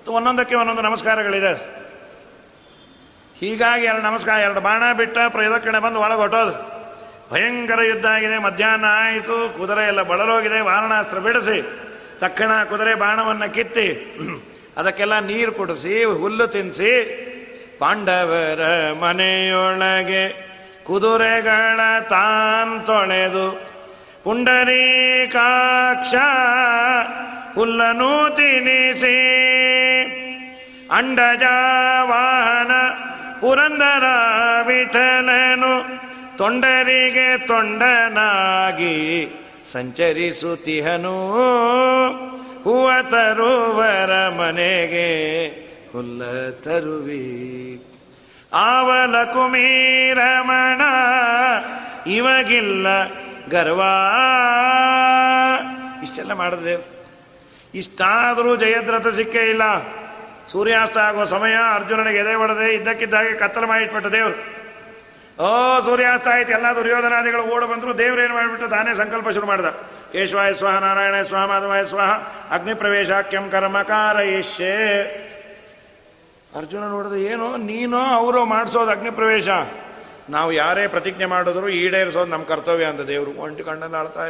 ಒಂದೊಂದಕ್ಕೆ ಒಂದೊಂದು ನಮಸ್ಕಾರಗಳಿದೆ. ಹೀಗಾಗಿ ಎರಡು ನಮಸ್ಕಾರ, ಎರಡು ಬಾಣ ಬಿಟ್ಟ ಪ್ರಯೋದಕ್ಕಣೆ ಬಂದು ಒಳಗೆ ಹೊಟ್ಟೋದು ಭಯಂಕರ ಯುದ್ಧ ಆಗಿದೆ, ಮಧ್ಯಾಹ್ನ ಆಯಿತು, ಕುದುರೆ ಎಲ್ಲ ಬಳಲೋಗಿದೆ, ವಾರಣಾಸ್ತ್ರ ಬಿಡಿಸಿ, ತಕ್ಷಣ ಕುದುರೆ ಬಾಣವನ್ನು ಕಿತ್ತಿ, ಅದಕ್ಕೆಲ್ಲ ನೀರು ಕುಡಿಸಿ, ಹುಲ್ಲು ತಿನ್ನಿಸಿ ಪಾಂಡವರ ಮನೆಯೊಳಗೆ ಕುದುರೆಗಳ ತಾನ್ ತೊಳೆದು ಪುಂಡರೀಕಾಕ್ಷ ಹುಲ್ಲನು ತಿನ್ನಿಸಿ ಅಂಡಜಾವಾಹನ ಪುರಂದರ ವಿಠಲನು ತೊಂಡರಿಗೆ ತೊಂಡನಾಗಿ ಸಂಚರಿಸುತ್ತಿಹನು. ಹೂವ ತರುವರ ಮನೆಗೆ ಹುಲ್ಲ ತರುವಿ. ಆವಲ ಕುಮೀರಮಣ ಇವಗಿಲ್ಲ ಗರ್ವಾ. ಇಷ್ಟೆಲ್ಲ ಮಾಡಿದೆ ಇಷ್ಟಾದರೂ ಜಯದ್ರಥ ಸಿಕ್ಕೇ ಇಲ್ಲ. ಸೂರ್ಯಾಸ್ತ ಆಗುವ ಸಮಯ ಅರ್ಜುನನಿಗೆ ಎದೆ ಹೊಡೆದೆ ಇದ್ದಕ್ಕಿದ್ದಾಗೆ ಕತ್ತಲು ಮಾಡಿಟ್ಬಿಟ್ಟ ದೇವರು. ಓ, ಸೂರ್ಯಾಸ್ತ ಆಯ್ತು. ಎಲ್ಲ ದುರ್ಯೋಧನಾದಿಗಳು ಓಡ ಬಂದರು. ದೇವ್ರು ಏನು ಮಾಡಿಬಿಟ್ಟು ತಾನೇ ಸಂಕಲ್ಪ ಶುರು ಮಾಡ್ದ. ಕೇಶವಾಯ ಸ್ವಾಹ ನಾರಾಯಣ ಸ್ವಾಹ, ಮಾಧವಾಯ ಸ್ವಾಹ ಅಗ್ನಿ ಪ್ರವೇಶಾಕ್ಯಂ ಕರ್ಮಕಾರಯಿಷ್ಯೆ ಅರ್ಜುನ ನೋಡಿದ್ರೆ, ಏನು ನೀನು ಅವರು ಮಾಡಿಸೋದು ಅಗ್ನಿ ಪ್ರವೇಶ ನಾವು ಯಾರೇ ಪ್ರತಿಜ್ಞೆ ಮಾಡಿದ್ರು ಈಡೇರಿಸೋದು ನಮ್ಮ ಕರ್ತವ್ಯ ಅಂತ ದೇವರು. ಒಂಟಿ ಕಣ್ಣನ್ನು ಆಳ್ತಾ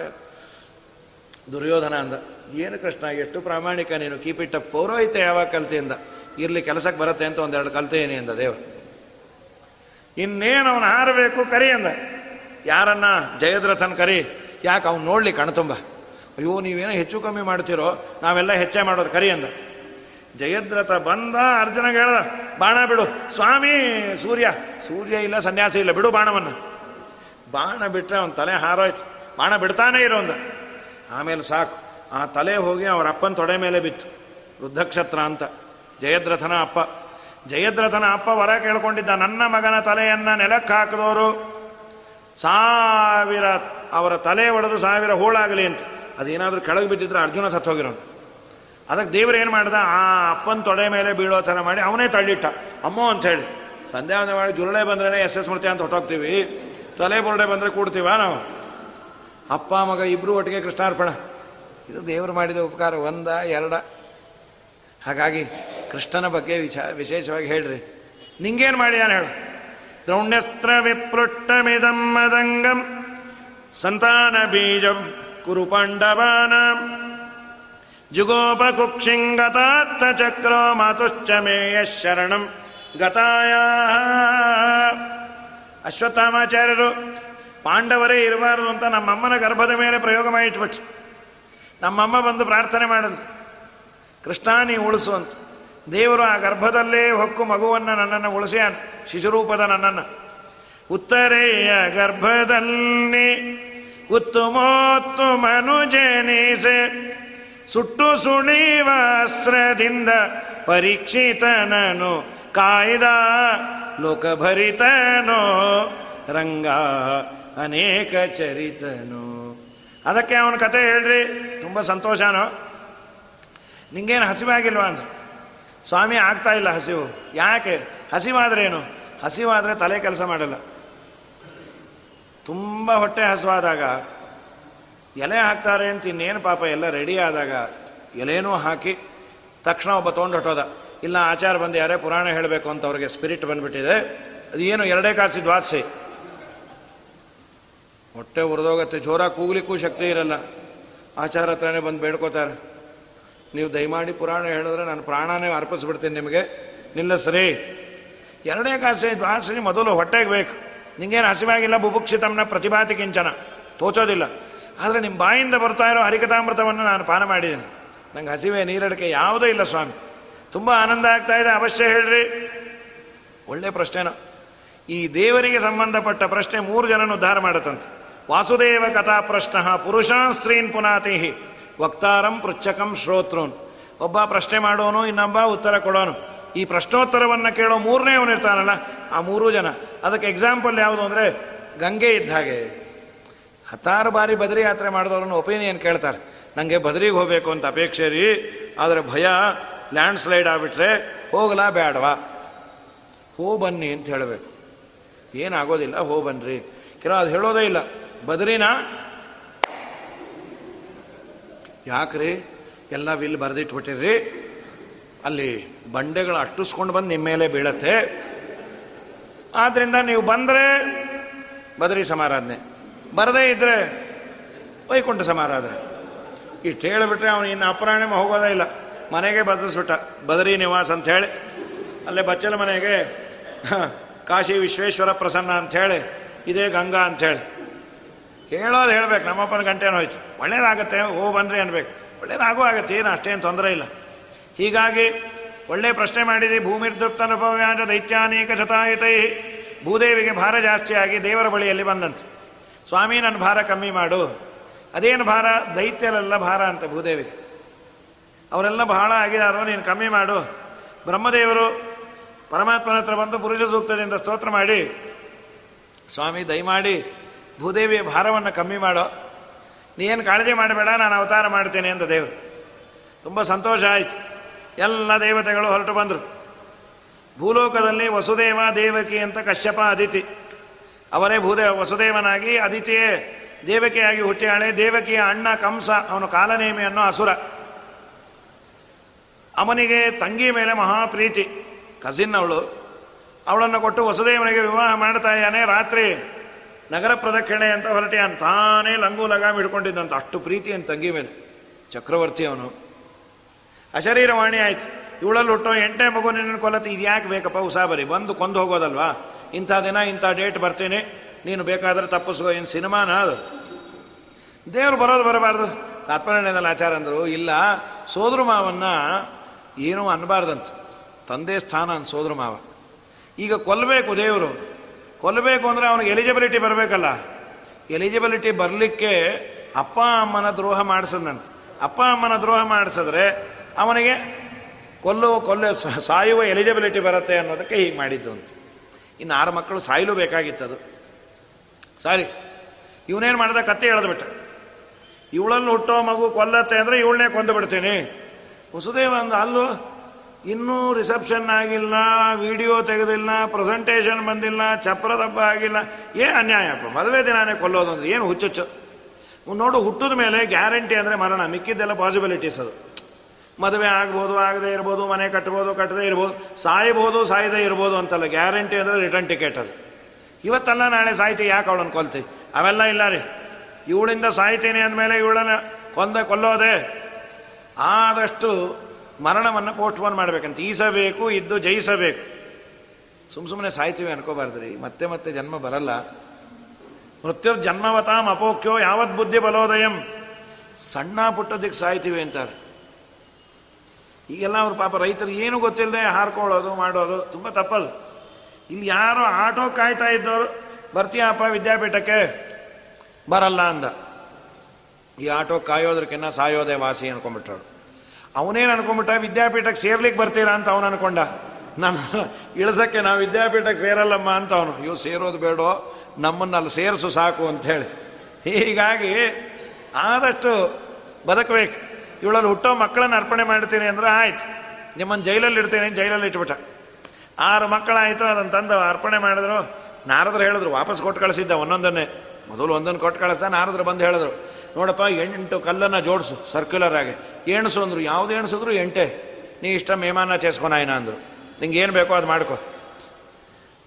ದುರ್ಯೋಧನ ಅಂದ, ಏನು ಕೃಷ್ಣ, ಎಷ್ಟು ಪ್ರಾಮಾಣಿಕ ನೀನು? ಕೀಪಿಟ್ಟ ಪೌರೋಹಿತ ಯಾವಾಗ ಕಲ್ತಿಯಿಂದ? ಇರ್ಲಿ ಕೆಲಸಕ್ಕೆ ಬರುತ್ತೆ ಅಂತ ಒಂದೆರಡು ಕಲ್ತೇನೆ ಅಂದ ದೇವರು. ಇನ್ನೇನು ಅವನು ಹಾರಬೇಕು ಕರಿ ಅಂದ. ಯಾರನ್ನ? ಜಯದ್ರಥನ್ ಕರಿ. ಯಾಕೆ ಅವ್ನು ಕಣ ಕಣ್ತುಂಬ ಅಯ್ಯೋ, ನೀವೇನೋ ಹೆಚ್ಚು ಕಮ್ಮಿ ಮಾಡ್ತೀರೋ, ನಾವೆಲ್ಲ ಹೆಚ್ಚೆ ಮಾಡೋದು ಕರಿ ಅಂದ. ಜಯದ್ರಥ ಬಂದ ಅರ್ಜುನ ಹೇಳ್ದ, ಬಾಣ ಬಿಡು. ಸ್ವಾಮಿ, ಸೂರ್ಯ. ಸೂರ್ಯ ಇಲ್ಲ, ಸನ್ಯಾಸಿ ಇಲ್ಲ. ಬಿಡು ಬಾಣವನ್ನು. ಬಾಣ ಬಿಟ್ಟರೆ ಅವನ ತಲೆ ಹಾರೋಯ್ತು. ಬಾಣ ಬಿಡ್ತಾನೆ ಇರೋ ಅಂದ. ಆಮೇಲೆ ಸಾಕು. ಆ ತಲೆ ಹೋಗಿ ಅವರ ಅಪ್ಪನ ತೊಡೆ ಮೇಲೆ ಬಿತ್ತು. ವೃದ್ಧಕ್ಷತ್ರ ಅಂತ. ಜಯದ್ರಥನ ಅಪ್ಪ. ಜಯದ್ರಥನ ಅಪ್ಪ ವರ ಕೇಳ್ಕೊಂಡಿದ್ದ, ನನ್ನ ಮಗನ ತಲೆಯನ್ನು ನೆಲಕ್ಕೆ ಹಾಕಿದವರು ಸಾವಿರ, ಅವರ ತಲೆ ಒಡೆದು ಸಾವಿರ ಹೋಳಾಗಲಿ ಅಂತ. ಅದೇನಾದರೂ ಕೆಳಗೆ ಬಿದ್ದಿದ್ರೆ ಅರ್ಜುನ ಸತ್ತೋಗಿರೋನು ಅದಕ್ಕೆ ದೇವ್ರು ಏನು ಮಾಡ್ದ, ಆ ಅಪ್ಪನ ತೊಡೆ ಮೇಲೆ ಬೀಳೋ ಥರ ಮಾಡಿ ಅವನೇ ತಳ್ಳಿಟ್ಟ. ಅಮ್ಮೋ, ಅಂತ ಹೇಳಿ, ಸಂಧ್ಯಾ ಮಾಡಿ ಜುರುಳೆ ಬಂದ್ರೆ ಎಸ್ ಎಸ್ ಮೃತ್ಯ ಅಂತ ಹೊಟ್ಟೋಗ್ತೀವಿ ತಲೆ ಬುರುಡೆ ಬಂದರೆ ಕೂಡ್ತೀವ ನಾವು? ಅಪ್ಪ, ಮಗ ಇಬ್ಬರು ಒಟ್ಟಿಗೆ ಕೃಷ್ಣಾರ್ಪಣ. ಇದು ದೇವರು ಮಾಡಿದ ಉಪಕಾರ, ಒಂದ, ಎರಡ. ಹಾಗಾಗಿ ಕೃಷ್ಣನ ಬಗ್ಗೆ ವಿಚ, ವಿಶೇಷವಾಗಿ ಹೇಳ್ರಿ. ನಿಂಗೇನು ಮಾಡಿದಾನೆ ಹೇಳು? ದ್ರೌಣ್ಯಸ್ತ್ರ ವಿಪೃಷ್ಟಮಿದಂ ಮದಂಗಂ ಸಂತಾನ ಬೀಜಂ ಕುರು ಪಾಂಡವಾನ ಜುಗೋಪಕುಕ್ಷಿಂಗತಾತ್ತ ಚಕ್ರೋ ಮಾತುಶ್ಚ ಮೇಯ ಶರಣಂ ಗತಾಯ. ಅಶ್ವತ್ಥಾಮಾಚಾರ್ಯರು, ಪಾಂಡವರೇ ಇರಬಾರದು ಅಂತ ನಮ್ಮಮ್ಮನ ಗರ್ಭದ ಮೇಲೆ ಪ್ರಯೋಗ ಮಾಡಿಟ್ಬಿಟ್ರು. ನಮ್ಮಮ್ಮ ಬಂದು ಪ್ರಾರ್ಥನೆ ಮಾಡಿದ್ರು ಕೃಷ್ಣ, ನೀ ಅಂತ. ದೇವರು ಆ ಗರ್ಭದಲ್ಲೇ ಹೊಕ್ಕು ಮಗುವನ್ನು ನನ್ನನ್ನು ಉಳಿಸ್ಯಾನ, ಶಿಶುರೂಪದ ನನ್ನನ್ನು. ಉತ್ತರೆಯ ಗರ್ಭದಲ್ಲಿ ಉತ್ತುಮೋತ್ತು ಮನುಜನಿಸೆ ಸುಟ್ಟು ಸುಳಿವ ಅಸ್ತ್ರದಿಂದ ಪರೀಕ್ಷಿತನನು, ಕಾಯ್ದ ಲೋಕಭರಿತನೋ, ರಂಗ ಅನೇಕ ಚರಿತನು. ಅದಕ್ಕೆ ಅವನ ಕತೆ ಹೇಳ್ರಿ, ತುಂಬ ಸಂತೋಷನೋ? ನಿಂಗೇನು ಹಸಿವಾಗಿಲ್ವಾ ಅಂದ್ರು? ಸ್ವಾಮಿ ಆಗ್ತಾ ಇಲ್ಲ ಹಸಿವು. ಯಾಕೆ? ಹಸಿವಾದ್ರೇನು ಹಸಿವಾದರೆ ತಲೆ ಕೆಲಸ ಮಾಡಲ್ಲ. ತುಂಬ ಹೊಟ್ಟೆ ಹಸುವಾದಾಗ, ಎಲೆ ಹಾಕ್ತಾರೆ ಅಂತ ಇನ್ನೇನು ಪಾಪ, ಎಲ್ಲ ರೆಡಿ ಆದಾಗ ಎಲೆನೂ ಹಾಕಿ ತಕ್ಷಣ ಒಬ್ಬ ತೊಗೊಂಡು ಹೊಟ್ಟೋದ. ಇಲ್ಲ, ಆಚಾರ ಬಂದು ಯಾರೇ ಪುರಾಣ ಹೇಳಬೇಕು ಅಂತ ಅವ್ರಿಗೆ ಸ್ಪಿರಿಟ್ ಬಂದ್ಬಿಟ್ಟಿದೆ. ಅದು ಏನು, ಎರಡೇ ಕಾಸಿ ದ್ವಾದಸಿ ಹೊಟ್ಟೆ ಉರಿದೋಗತ್ತೆ, ಜೋರಾಗಿ ಕೂಗ್ಲಿಕ್ಕೂ ಶಕ್ತಿ ಇರಲ್ಲ. ಆಚಾರ ಹತ್ರನೇ ಬಂದು ಬೇಡ್ಕೋತಾರೆ. ನೀವು ದಯಮಾಡಿ ಪುರಾಣ ಹೇಳಿದ್ರೆ ನಾನು ಪ್ರಾಣನೇ ಅರ್ಪಿಸ್ಬಿಡ್ತೀನಿ ನಿಮಗೆ. ನಿಲ್ಲಿಸ್ರಿ ಎರಡನೇ ಕಾಸೆ ದ್ವಾಸರಿ ಮೊದಲು ಹೊಟ್ಟೆಗೆ ಬೇಕು. ನಿಂಗೇನು ಹಸಿವಾಗಿಲ್ಲ, ಬುಭುಕ್ಷಿತಮ್ನ ಪ್ರತಿಭಾತಿ ಕಿಂಚನ. ತೋಚೋದಿಲ್ಲ. ಆದರೆ ನಿಮ್ಮ ಬಾಯಿಂದ ಬರ್ತಾ ಇರೋ ಹರಿಕಥಾಮೃತವನ್ನು ನಾನು ಪಾನ ಮಾಡಿದ್ದೀನಿ. ನಂಗೆ ಹಸಿವೆ ನೀರಡಿಕೆ ಯಾವುದೂ ಇಲ್ಲ ಸ್ವಾಮಿ. ತುಂಬ ಆನಂದ ಆಗ್ತಾ ಇದೆ. ಅವಶ್ಯ ಹೇಳ್ರಿ. ಒಳ್ಳೆ ಪ್ರಶ್ನೆನ. ಈ ದೇವರಿಗೆ ಸಂಬಂಧಪಟ್ಟ ಪ್ರಶ್ನೆ ಮೂರು ಜನನ ಉದ್ಧಾರ ಮಾಡುತ್ತಂತೆ. ವಾಸುದೇವ ಕಥಾ ಪ್ರಶ್ನ ಪುರುಷಾನ್ ಸ್ತ್ರೀನ್ ಪುನಾತಿಹಿ. ವಕ್ತಾರಂ ಪೃಚ್ಛಕಂ ಶ್ರೋತೃನ್. ಒಬ್ಬ ಪ್ರಶ್ನೆ ಮಾಡೋನು, ಇನ್ನೊಬ್ಬ ಉತ್ತರ ಕೊಡೋನು. ಈ ಪ್ರಶ್ನೋತ್ತರವನ್ನು ಕೇಳೋ ಮೂರನೇ ಇರ್ತಾನಲ್ಲ, ಆ ಮೂರೂ ಜನ. ಅದಕ್ಕೆ ಎಕ್ಸಾಂಪಲ್ ಯಾವುದು ಅಂದರೆ, ಗಂಗೆ ಇದ್ದ ಹಾಗೆ. ಹತ್ತಾರು ಬಾರಿ ಬದರಿ ಯಾತ್ರೆ ಮಾಡಿದವ್ರನ್ನ ಒಪಿನಿಯನ್ ಕೇಳ್ತಾರೆ. ನನಗೆ ಬದರಿಗೆ ಹೋಗಬೇಕು ಅಂತ ಅಪೇಕ್ಷೆ ರೀ, ಆದರೆ ಭಯ ಲ್ಯಾಂಡ್ ಸ್ಲೈಡ್ ಆಗಿಬಿಟ್ರೆ ಹೋಗಲಾ ಬೇಡವಾ ಹೋ ಬನ್ನಿ ಅಂತ ಹೇಳಬೇಕು. ಏನಾಗೋದಿಲ್ಲ, ಹೋ ಬನ್ನಿರಿ ಕೆಲವು ಅದು ಹೇಳೋದೇ ಇಲ್ಲ. ಬದ್ರಿನ ಯಾಕ್ರಿ? ಎಲ್ಲ ವಿಲ್ ಬರೆದಿಟ್ಬಿಟ್ಟಿರ್ರಿ ಅಲ್ಲಿ ಬಂಡೆಗಳು ಅಟ್ಟಿಸ್ಕೊಂಡು ಬಂದು ನಿಮ್ಮ ಮೇಲೆ ಬೀಳತ್ತೆ. ಆದ್ರಿಂದ ನೀವು ಬಂದರೆ ಬದರಿ ಸಮಾರಾಧನೆ. ಬರದೇ ಇದ್ರೆ ವೈಕುಂಠ ಸಮಾರಾಧನೆ. ಇಷ್ಟು ಹೇಳಿಬಿಟ್ರೆ ಅವನು ಇನ್ನು ಅಪರಾಣೆ ಹೋಗೋದೇ ಇಲ್ಲ. ಮನೆಗೆ ಬದಲಿಸ್ಬಿಟ್ಟ ಬದರಿ ನಿವಾಸ ಅಂತ ಹೇಳಿ ಅಲ್ಲೇ ಬಚ್ಚಲ ಮನೆಗೆ ಕಾಶಿ ವಿಶ್ವೇಶ್ವರ ಪ್ರಸನ್ನ ಅಂಥೇಳಿ ಇದೇ ಗಂಗಾ ಅಂಥೇಳಿ ಹೇಳೋದು ಹೇಳ್ಬೇಕು, ನಮ್ಮಪ್ಪನ ಗಂಟೆನೂ ಹೋಯ್ತು. ಒಳ್ಳೇದಾಗತ್ತೆ, ಓ ಬನ್ರಿ ಅನ್ಬೇಕು. ಒಳ್ಳೇದಾಗೂ ಆಗತ್ತೆ, ಏನು ಅಷ್ಟೇನು ತೊಂದರೆ ಇಲ್ಲ. ಹೀಗಾಗಿ ಒಳ್ಳೆ ಪ್ರಶ್ನೆ ಮಾಡಿದೆ ಅನುಭವ ದೈತ್ಯಾನೇಕ ಶತಾಯುತೈ. ಭೂದೇವಿಗೆ ಭಾರ ಜಾಸ್ತಿಯಾಗಿ ದೇವರ ಬಳಿಯಲ್ಲಿ ಬಂದಂತೆ. ಸ್ವಾಮಿ ನನ್ನ ಭಾರ ಕಮ್ಮಿ ಮಾಡು. ಅದೇನು ಭಾರ? ದೈತ್ಯರೆಲ್ಲ ಭಾರ ಅಂತ ಭೂದೇವಿಗೆ. ಅವರೆಲ್ಲ ಬಹಳ ಆಗಿದಾರೋ, ನೀನು ಕಮ್ಮಿ ಮಾಡು. ಬ್ರಹ್ಮದೇವರು ಪರಮಾತ್ಮನ ಹತ್ರ ಬಂದು ಪುರುಷ ಸೂಕ್ತದಿಂದ ಸ್ತೋತ್ರ ಮಾಡಿ, ಸ್ವಾಮಿ, ದಯಮಾಡಿ ಭೂದೇವಿಯ ಭಾರವನ್ನು ಕಮ್ಮಿ ಮಾಡೋ. ನೀನು ಕಾಳಜಿ ಮಾಡಬೇಡ, ನಾನು ಅವತಾರ ಮಾಡ್ತೇನೆ ಅಂತ ದೇವರು. ತುಂಬ ಸಂತೋಷ ಆಯಿತು. ಎಲ್ಲ ದೇವತೆಗಳು ಹೊರಟು ಬಂದರು. ಭೂಲೋಕದಲ್ಲಿ ವಸುದೇವ ದೇವಕಿ ಅಂತ ಕಶ್ಯಪ ಅದಿತಿ. ಅವರೇ ಭೂದೇವ ವಸುದೇವನಾಗಿ ಅದಿತಿಯೇ. ದೇವಕಿಯಾಗಿ ಹುಟ್ಟಿಯಾಳೆ. ದೇವಕಿಯ ಅಣ್ಣ ಕಂಸ, ಅವನು ಕಾಲನೇಮಿ ಅನ್ನೋ ಅಸುರ. ಅವನಿಗೆ ತಂಗಿ ಮೇಲೆ ಮಹಾಪ್ರೀತಿ. ಕಸಿನ್ ಅವಳು. ಅವಳನ್ನು ಕೊಟ್ಟು ವಸುದೇವನಿಗೆ ವಿವಾಹ ಮಾಡ್ತಾ ಇದ್ದಾನೆ. ರಾತ್ರಿ ನಗರ ಪ್ರದಕ್ಷಿಣೆ ಅಂತ ಹೊರಟಿಯಾನ ತಾನೇ ಲಂಗು ಲಗಾಮ್ ಹಿಡ್ಕೊಂಡಿದ್ದಂತ ಅಷ್ಟು ಪ್ರೀತಿ ಅಂತ ತಂಗಿ ಮೇಲೆ. ಚಕ್ರವರ್ತಿ ಅವನು. ಅಶರೀರವಾಣಿ ಆಯ್ತು. ಇವಳಲ್ಲಿ ಹುಟ್ಟೋ ಎಂಟೇ ಮಗು ನಿನ್ನ ಕೊಲ್ಲತ್ತೆ, ಇದು ಯಾಕೆ ಬೇಕಪ್ಪ ಉಸಾಬರಿ ಬಂದು ಕೊಂದು ಹೋಗೋದಲ್ವಾ? ಇಂಥ ದಿನ, ಇಂಥ ಡೇಟ್ ಬರ್ತೀನಿ. ನೀನು ಬೇಕಾದ್ರೆ ತಪ್ಪಿಸ್ಕೋ, ಏನು ಸಿನಿಮಾನ ಅದು? ದೇವರು ಬರೋದು ಬರಬಾರ್ದು. ತಾತ್ಪರ್ಯದಲ್ಲಿ ಆಚಾರ ಅಂದರು, ಇಲ್ಲ, ಸೋದರ ಮಾವನ್ನ ಏನೂ ಅನ್ಬಾರ್ದಂತ. ತಂದೆ ಸ್ಥಾನ ಅಂತ ಸೋದರ ಮಾವ. ಈಗ ಕೊಲ್ಲಬೇಕು ದೇವರು. ಕೊಲ್ಲಬೇಕು ಅಂದರೆ ಅವನಿಗೆ ಎಲಿಜಿಬಿಲಿಟಿ ಬರಬೇಕಲ್ಲ. ಎಲಿಜಿಬಿಲಿಟಿ ಬರಲಿಕ್ಕೆ ಅಪ್ಪ ಅಮ್ಮನ ದ್ರೋಹ ಮಾಡಿಸದಂತೆ ಅಪ್ಪ ಅಮ್ಮನ ದ್ರೋಹ ಮಾಡಿಸಿದ್ರೆ ಅವನಿಗೆ ಕೊಲ್ಲುವ, ಕೊಲ್ಲ ಸಾಯುವ ಎಲಿಜಿಬಿಲಿಟಿ ಬರುತ್ತೆ ಅನ್ನೋದಕ್ಕೆ ಹೀಗೆ ಮಾಡಿದ್ದು ಅಂತ. ಇನ್ನು ಆರು ಮಕ್ಕಳು ಸಾಯಲು ಅದು. ಸಾರಿ, ಇವನೇನು ಮಾಡಿದ? ಕತ್ತೆ ಎಳೆದ್ಬಿಟ್ಟ ಇವಳನ್ನು ಹುಟ್ಟೋ ಮಗು ಕೊಲ್ಲತ್ತೆ ಅಂದರೆ ಇವಳನ್ನೇ ಕೊಂದು ಬಿಡ್ತೀನಿ. ವಸುದೇವ ಅಂದ ಅಲ್ಲೂ ಇನ್ನೂ ರಿಸೆಪ್ಷನ್ ಆಗಿಲ್ಲ ವಿಡಿಯೋ ತೆಗೆದಿಲ್ಲ ಪ್ರೆಸೆಂಟೇಷನ್ ಬಂದಿಲ್ಲ ಚಪ್ರ ದಬ್ಬ ಆಗಿಲ್ಲ ಏ ಅನ್ಯಾಯಪ್ಪ ಮದುವೆ ದಿನಾನೇ ಕೊಲ್ಲೋದು ಅಂದ್ರೆ ಏನು ಹುಚ್ಚುಚ್ಚು? ನೋಡು, ಹುಟ್ಟಿದ ಮೇಲೆ ಗ್ಯಾರಂಟಿ ಅಂದರೆ ಮರಣ. ಮಿಕ್ಕಿದ್ದೆಲ್ಲ ಪಾಸಿಬಿಲಿಟೀಸ್ ಅದು. ಮದುವೆ ಆಗ್ಬೋದು, ಆಗದೆ ಇರ್ಬೋದು, ಮನೆ ಕಟ್ಬೋದು, ಕಟ್ಟದೇ ಇರ್ಬೋದು, ಸಾಯ್ಬೋದು, ಸಾಯದೇ ಇರ್ಬೋದು ಅಂತಲ್ಲ. ಗ್ಯಾರಂಟಿ ಅಂದರೆ ರಿಟರ್ನ್ ಟಿಕೆಟ್ ಅದು. ಇವತ್ತಲ್ಲ ನಾಳೆ ಸಾಯ್ತಿ, ಯಾಕೆ ಅವಳನ್ನು ಕೊಲ್ತಿ? ಅವೆಲ್ಲ ಇಲ್ಲ ರೀ. ಇವಳಿಂದ ಸಾಯ್ತೀನಿ ಅಂದಮೇಲೆ ಇವಳನ್ನ ಕೊಂದ ಕೊಲ್ಲೋದೆ. ಆದಷ್ಟು ಮರಣವನ್ನು ಪೋಸ್ಟ್ಪೋನ್ ಮಾಡಬೇಕಂತ. ಈಸಬೇಕು, ಇದ್ದು ಜಯಿಸಬೇಕು. ಸುಮ್ಮ ಸುಮ್ಮನೆ ಸಾಯ್ತೀವಿ ಅನ್ಕೋಬಾರ್ದ್ರಿ. ಮತ್ತೆ ಮತ್ತೆ ಜನ್ಮ ಬರಲ್ಲ. ಮೃತ್ಯುರ್ ಜನ್ಮವತಾಂ ಅಪೋಕ್ಯೋ ಯಾವತ್ ಬುದ್ಧಿ ಬಲೋದಯಂ. ಸಣ್ಣ ಪುಟ್ಟದಕ್ಕೆ ಸಾಯ್ತೀವಿ ಅಂತಾರೆ. ಈಗೆಲ್ಲ ಅವ್ರು ಪಾಪ ರೈತರು ಏನು ಗೊತ್ತಿಲ್ಲದೆ ಹಾರ್ಕೊಳ್ಳೋದು, ಮಾಡೋದು ತುಂಬ ತಪ್ಪದು ಇಲ್ಲಿ ಯಾರೋ ಆಟೋ ಕಾಯ್ತಾ ಇದ್ದವರು, ಬರ್ತೀಯಪ್ಪ ವಿದ್ಯಾಪೀಠಕ್ಕೆ? ಬರಲ್ಲ ಅಂದ. ಈ ಆಟೋ ಕಾಯೋದ್ರಕ್ಕಿನ್ನ ಸಾಯೋದೇ ವಾಸಿ ಅನ್ಕೊಂಡ್ಬಿಟ್ರು ಅವನೇನು ಅನ್ಕೊಂಬಿಟ್ಟ ವಿದ್ಯಾಪೀಠಕ್ಕೆ ಸೇರ್ಲಿಕ್ಕೆ ಬರ್ತೀರಾ ಅಂತ ಅವನು ಅನ್ಕೊಂಡ. ನಾನು ಇಳಿಸಕ್ಕೆ ನಾವು ವಿದ್ಯಾಪೀಠಕ್ಕೆ ಸೇರಲ್ಲಮ್ಮ ಅಂತ ಅವನು. ಇವು ಸೇರೋದು ಬೇಡೋ, ನಮ್ಮನ್ನು ಅಲ್ಲಿ ಸೇರಿಸು ಸಾಕು ಅಂಥೇಳಿ ಹೀಗಾಗಿ ಆದಷ್ಟು ಬದುಕಬೇಕು. ಇವಳಲ್ಲಿ ಹುಟ್ಟೋ ಮಕ್ಕಳನ್ನು ಅರ್ಪಣೆ ಮಾಡ್ತೀನಿ ಅಂದ್ರೆ ಆಯ್ತು. ನಿಮ್ಮನ್ನು ಜೈಲಲ್ಲಿ ಇಡ್ತೀನಿ ಜೈಲಲ್ಲಿ ಇಟ್ಬಿಟ್ಟ. ಆರು ಮಕ್ಕಳಾಯಿತು ಅದನ್ನು ತಂದು ಅರ್ಪಣೆ ಮಾಡಿದ್ರು. ನಾರದ್ರು ಹೇಳಿದ್ರು, ವಾಪಸ್ ಕೊಟ್ಟು ಕಳಿಸಿದ್ದ ಒಂದೊಂದನ್ನೇ. ಮೊದಲು ಒಂದೊಂದು ಕೊಟ್ಟು ಕಳಿಸ್ದ, ನಾರದ್ರು ಬಂದು ಹೇಳಿದ್ರು. ನೋಡಪ್ಪ, ಎಂಟು ಕಲ್ಲನ್ನು ಜೋಡಿಸು ಸರ್ಕ್ಯುಲರ್ ಆಗಿ. ಎಣಸು ಅಂದರು, ಯಾವುದು ಎಣಿಸಿದ್ರು ಎಂಟೆ. ನೀ ಇಷ್ಟ ಮೇಮಾನ ಚೇಸ್ಕೊನಾಯ್ನ ಅಂದರು. ನಿಂಗೆ ಏನು ಬೇಕೋ ಅದು ಮಾಡ್ಕೊ.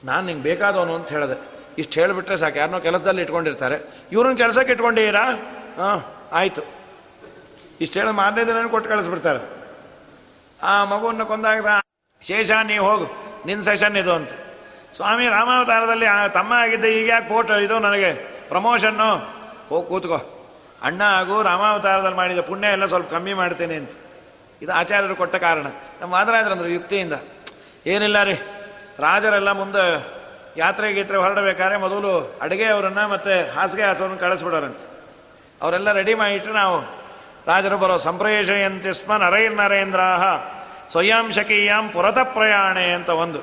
ನಾನು ನಿಂಗೆ ಬೇಕಾದವನು ಅಂತ ಹೇಳಿದೆ. ಇಷ್ಟು ಹೇಳಿಬಿಟ್ರೆ ಸಾಕು ಯಾರನ್ನೋ ಕೆಲಸದಲ್ಲಿ ಇಟ್ಕೊಂಡಿರ್ತಾರೆ. ಇವ್ರನ್ನ ಕೆಲಸಕ್ಕೆ ಇಟ್ಕೊಂಡಿದ್ದೀರಾ? ಹಾಂ, ಆಯಿತು. ಇಷ್ಟು ಹೇಳಿ, ಮಾರನೇ ದಿನ ಕೊಟ್ಟು ಕಳಿಸ್ಬಿಡ್ತಾರೆ. ಆ ಮಗುವನ್ನು ಕೊಂದಾಗ ಶೇಷ ನೀ ಹೋಗು ನಿನ್ನ ಸೆಷನ್ ಇದು ಅಂತ. ಸ್ವಾಮಿ, ರಾಮಾವತಾರದಲ್ಲಿ ತಮ್ಮ ಆಗಿದ್ದೆ, ಈಗ ಯಾಕೆ ಫೋಟೋ ಇದು ನನಗೆ? ಪ್ರಮೋಷನ್ನು ಹೋಗಿ ಕೂತ್ಕೋ. ಅಣ್ಣ ಹಾಗೂ ರಾಮಾವತಾರದಲ್ಲಿ ಮಾಡಿದ ಪುಣ್ಯ ಎಲ್ಲ ಸ್ವಲ್ಪ ಕಮ್ಮಿ ಮಾಡ್ತೇನೆ ಅಂತ. ಇದು ಆಚಾರ್ಯರು ಕೊಟ್ಟ ಕಾರಣ. ನಮ್ಮ ವಾದರಾಜರಂದ್ರು ಯುಕ್ತಿಯಿಂದ, ಏನಿಲ್ಲ ರೀ, ರಾಜರೆಲ್ಲ ಮುಂದೆ ಯಾತ್ರೆ ಗೀತ್ರೆ ಹೊರಡಬೇಕಾದ್ರೆ ಮೊದಲು ಅಡುಗೆ ಅವರನ್ನು ಮತ್ತು ಹಾಸಿಗೆ ಹಾಸೋರನ್ನ ಕಳಿಸ್ಬಿಡೋರಂತೆ. ಅವರೆಲ್ಲ ರೆಡಿ ಮಾಡಿಟ್ರೆ ನಾವು ರಾಜರು ಬರೋ ಸಂಪ್ರೇಷಯಂತಿ ಸ್ಮ ನರೈರ್ ನರೇಂದ್ರಾಹ ಸ್ವಯಂ ಶಕೀಯಾಂ ಪುರತ ಪ್ರಯಾಣೆ ಅಂತ ಒಂದು.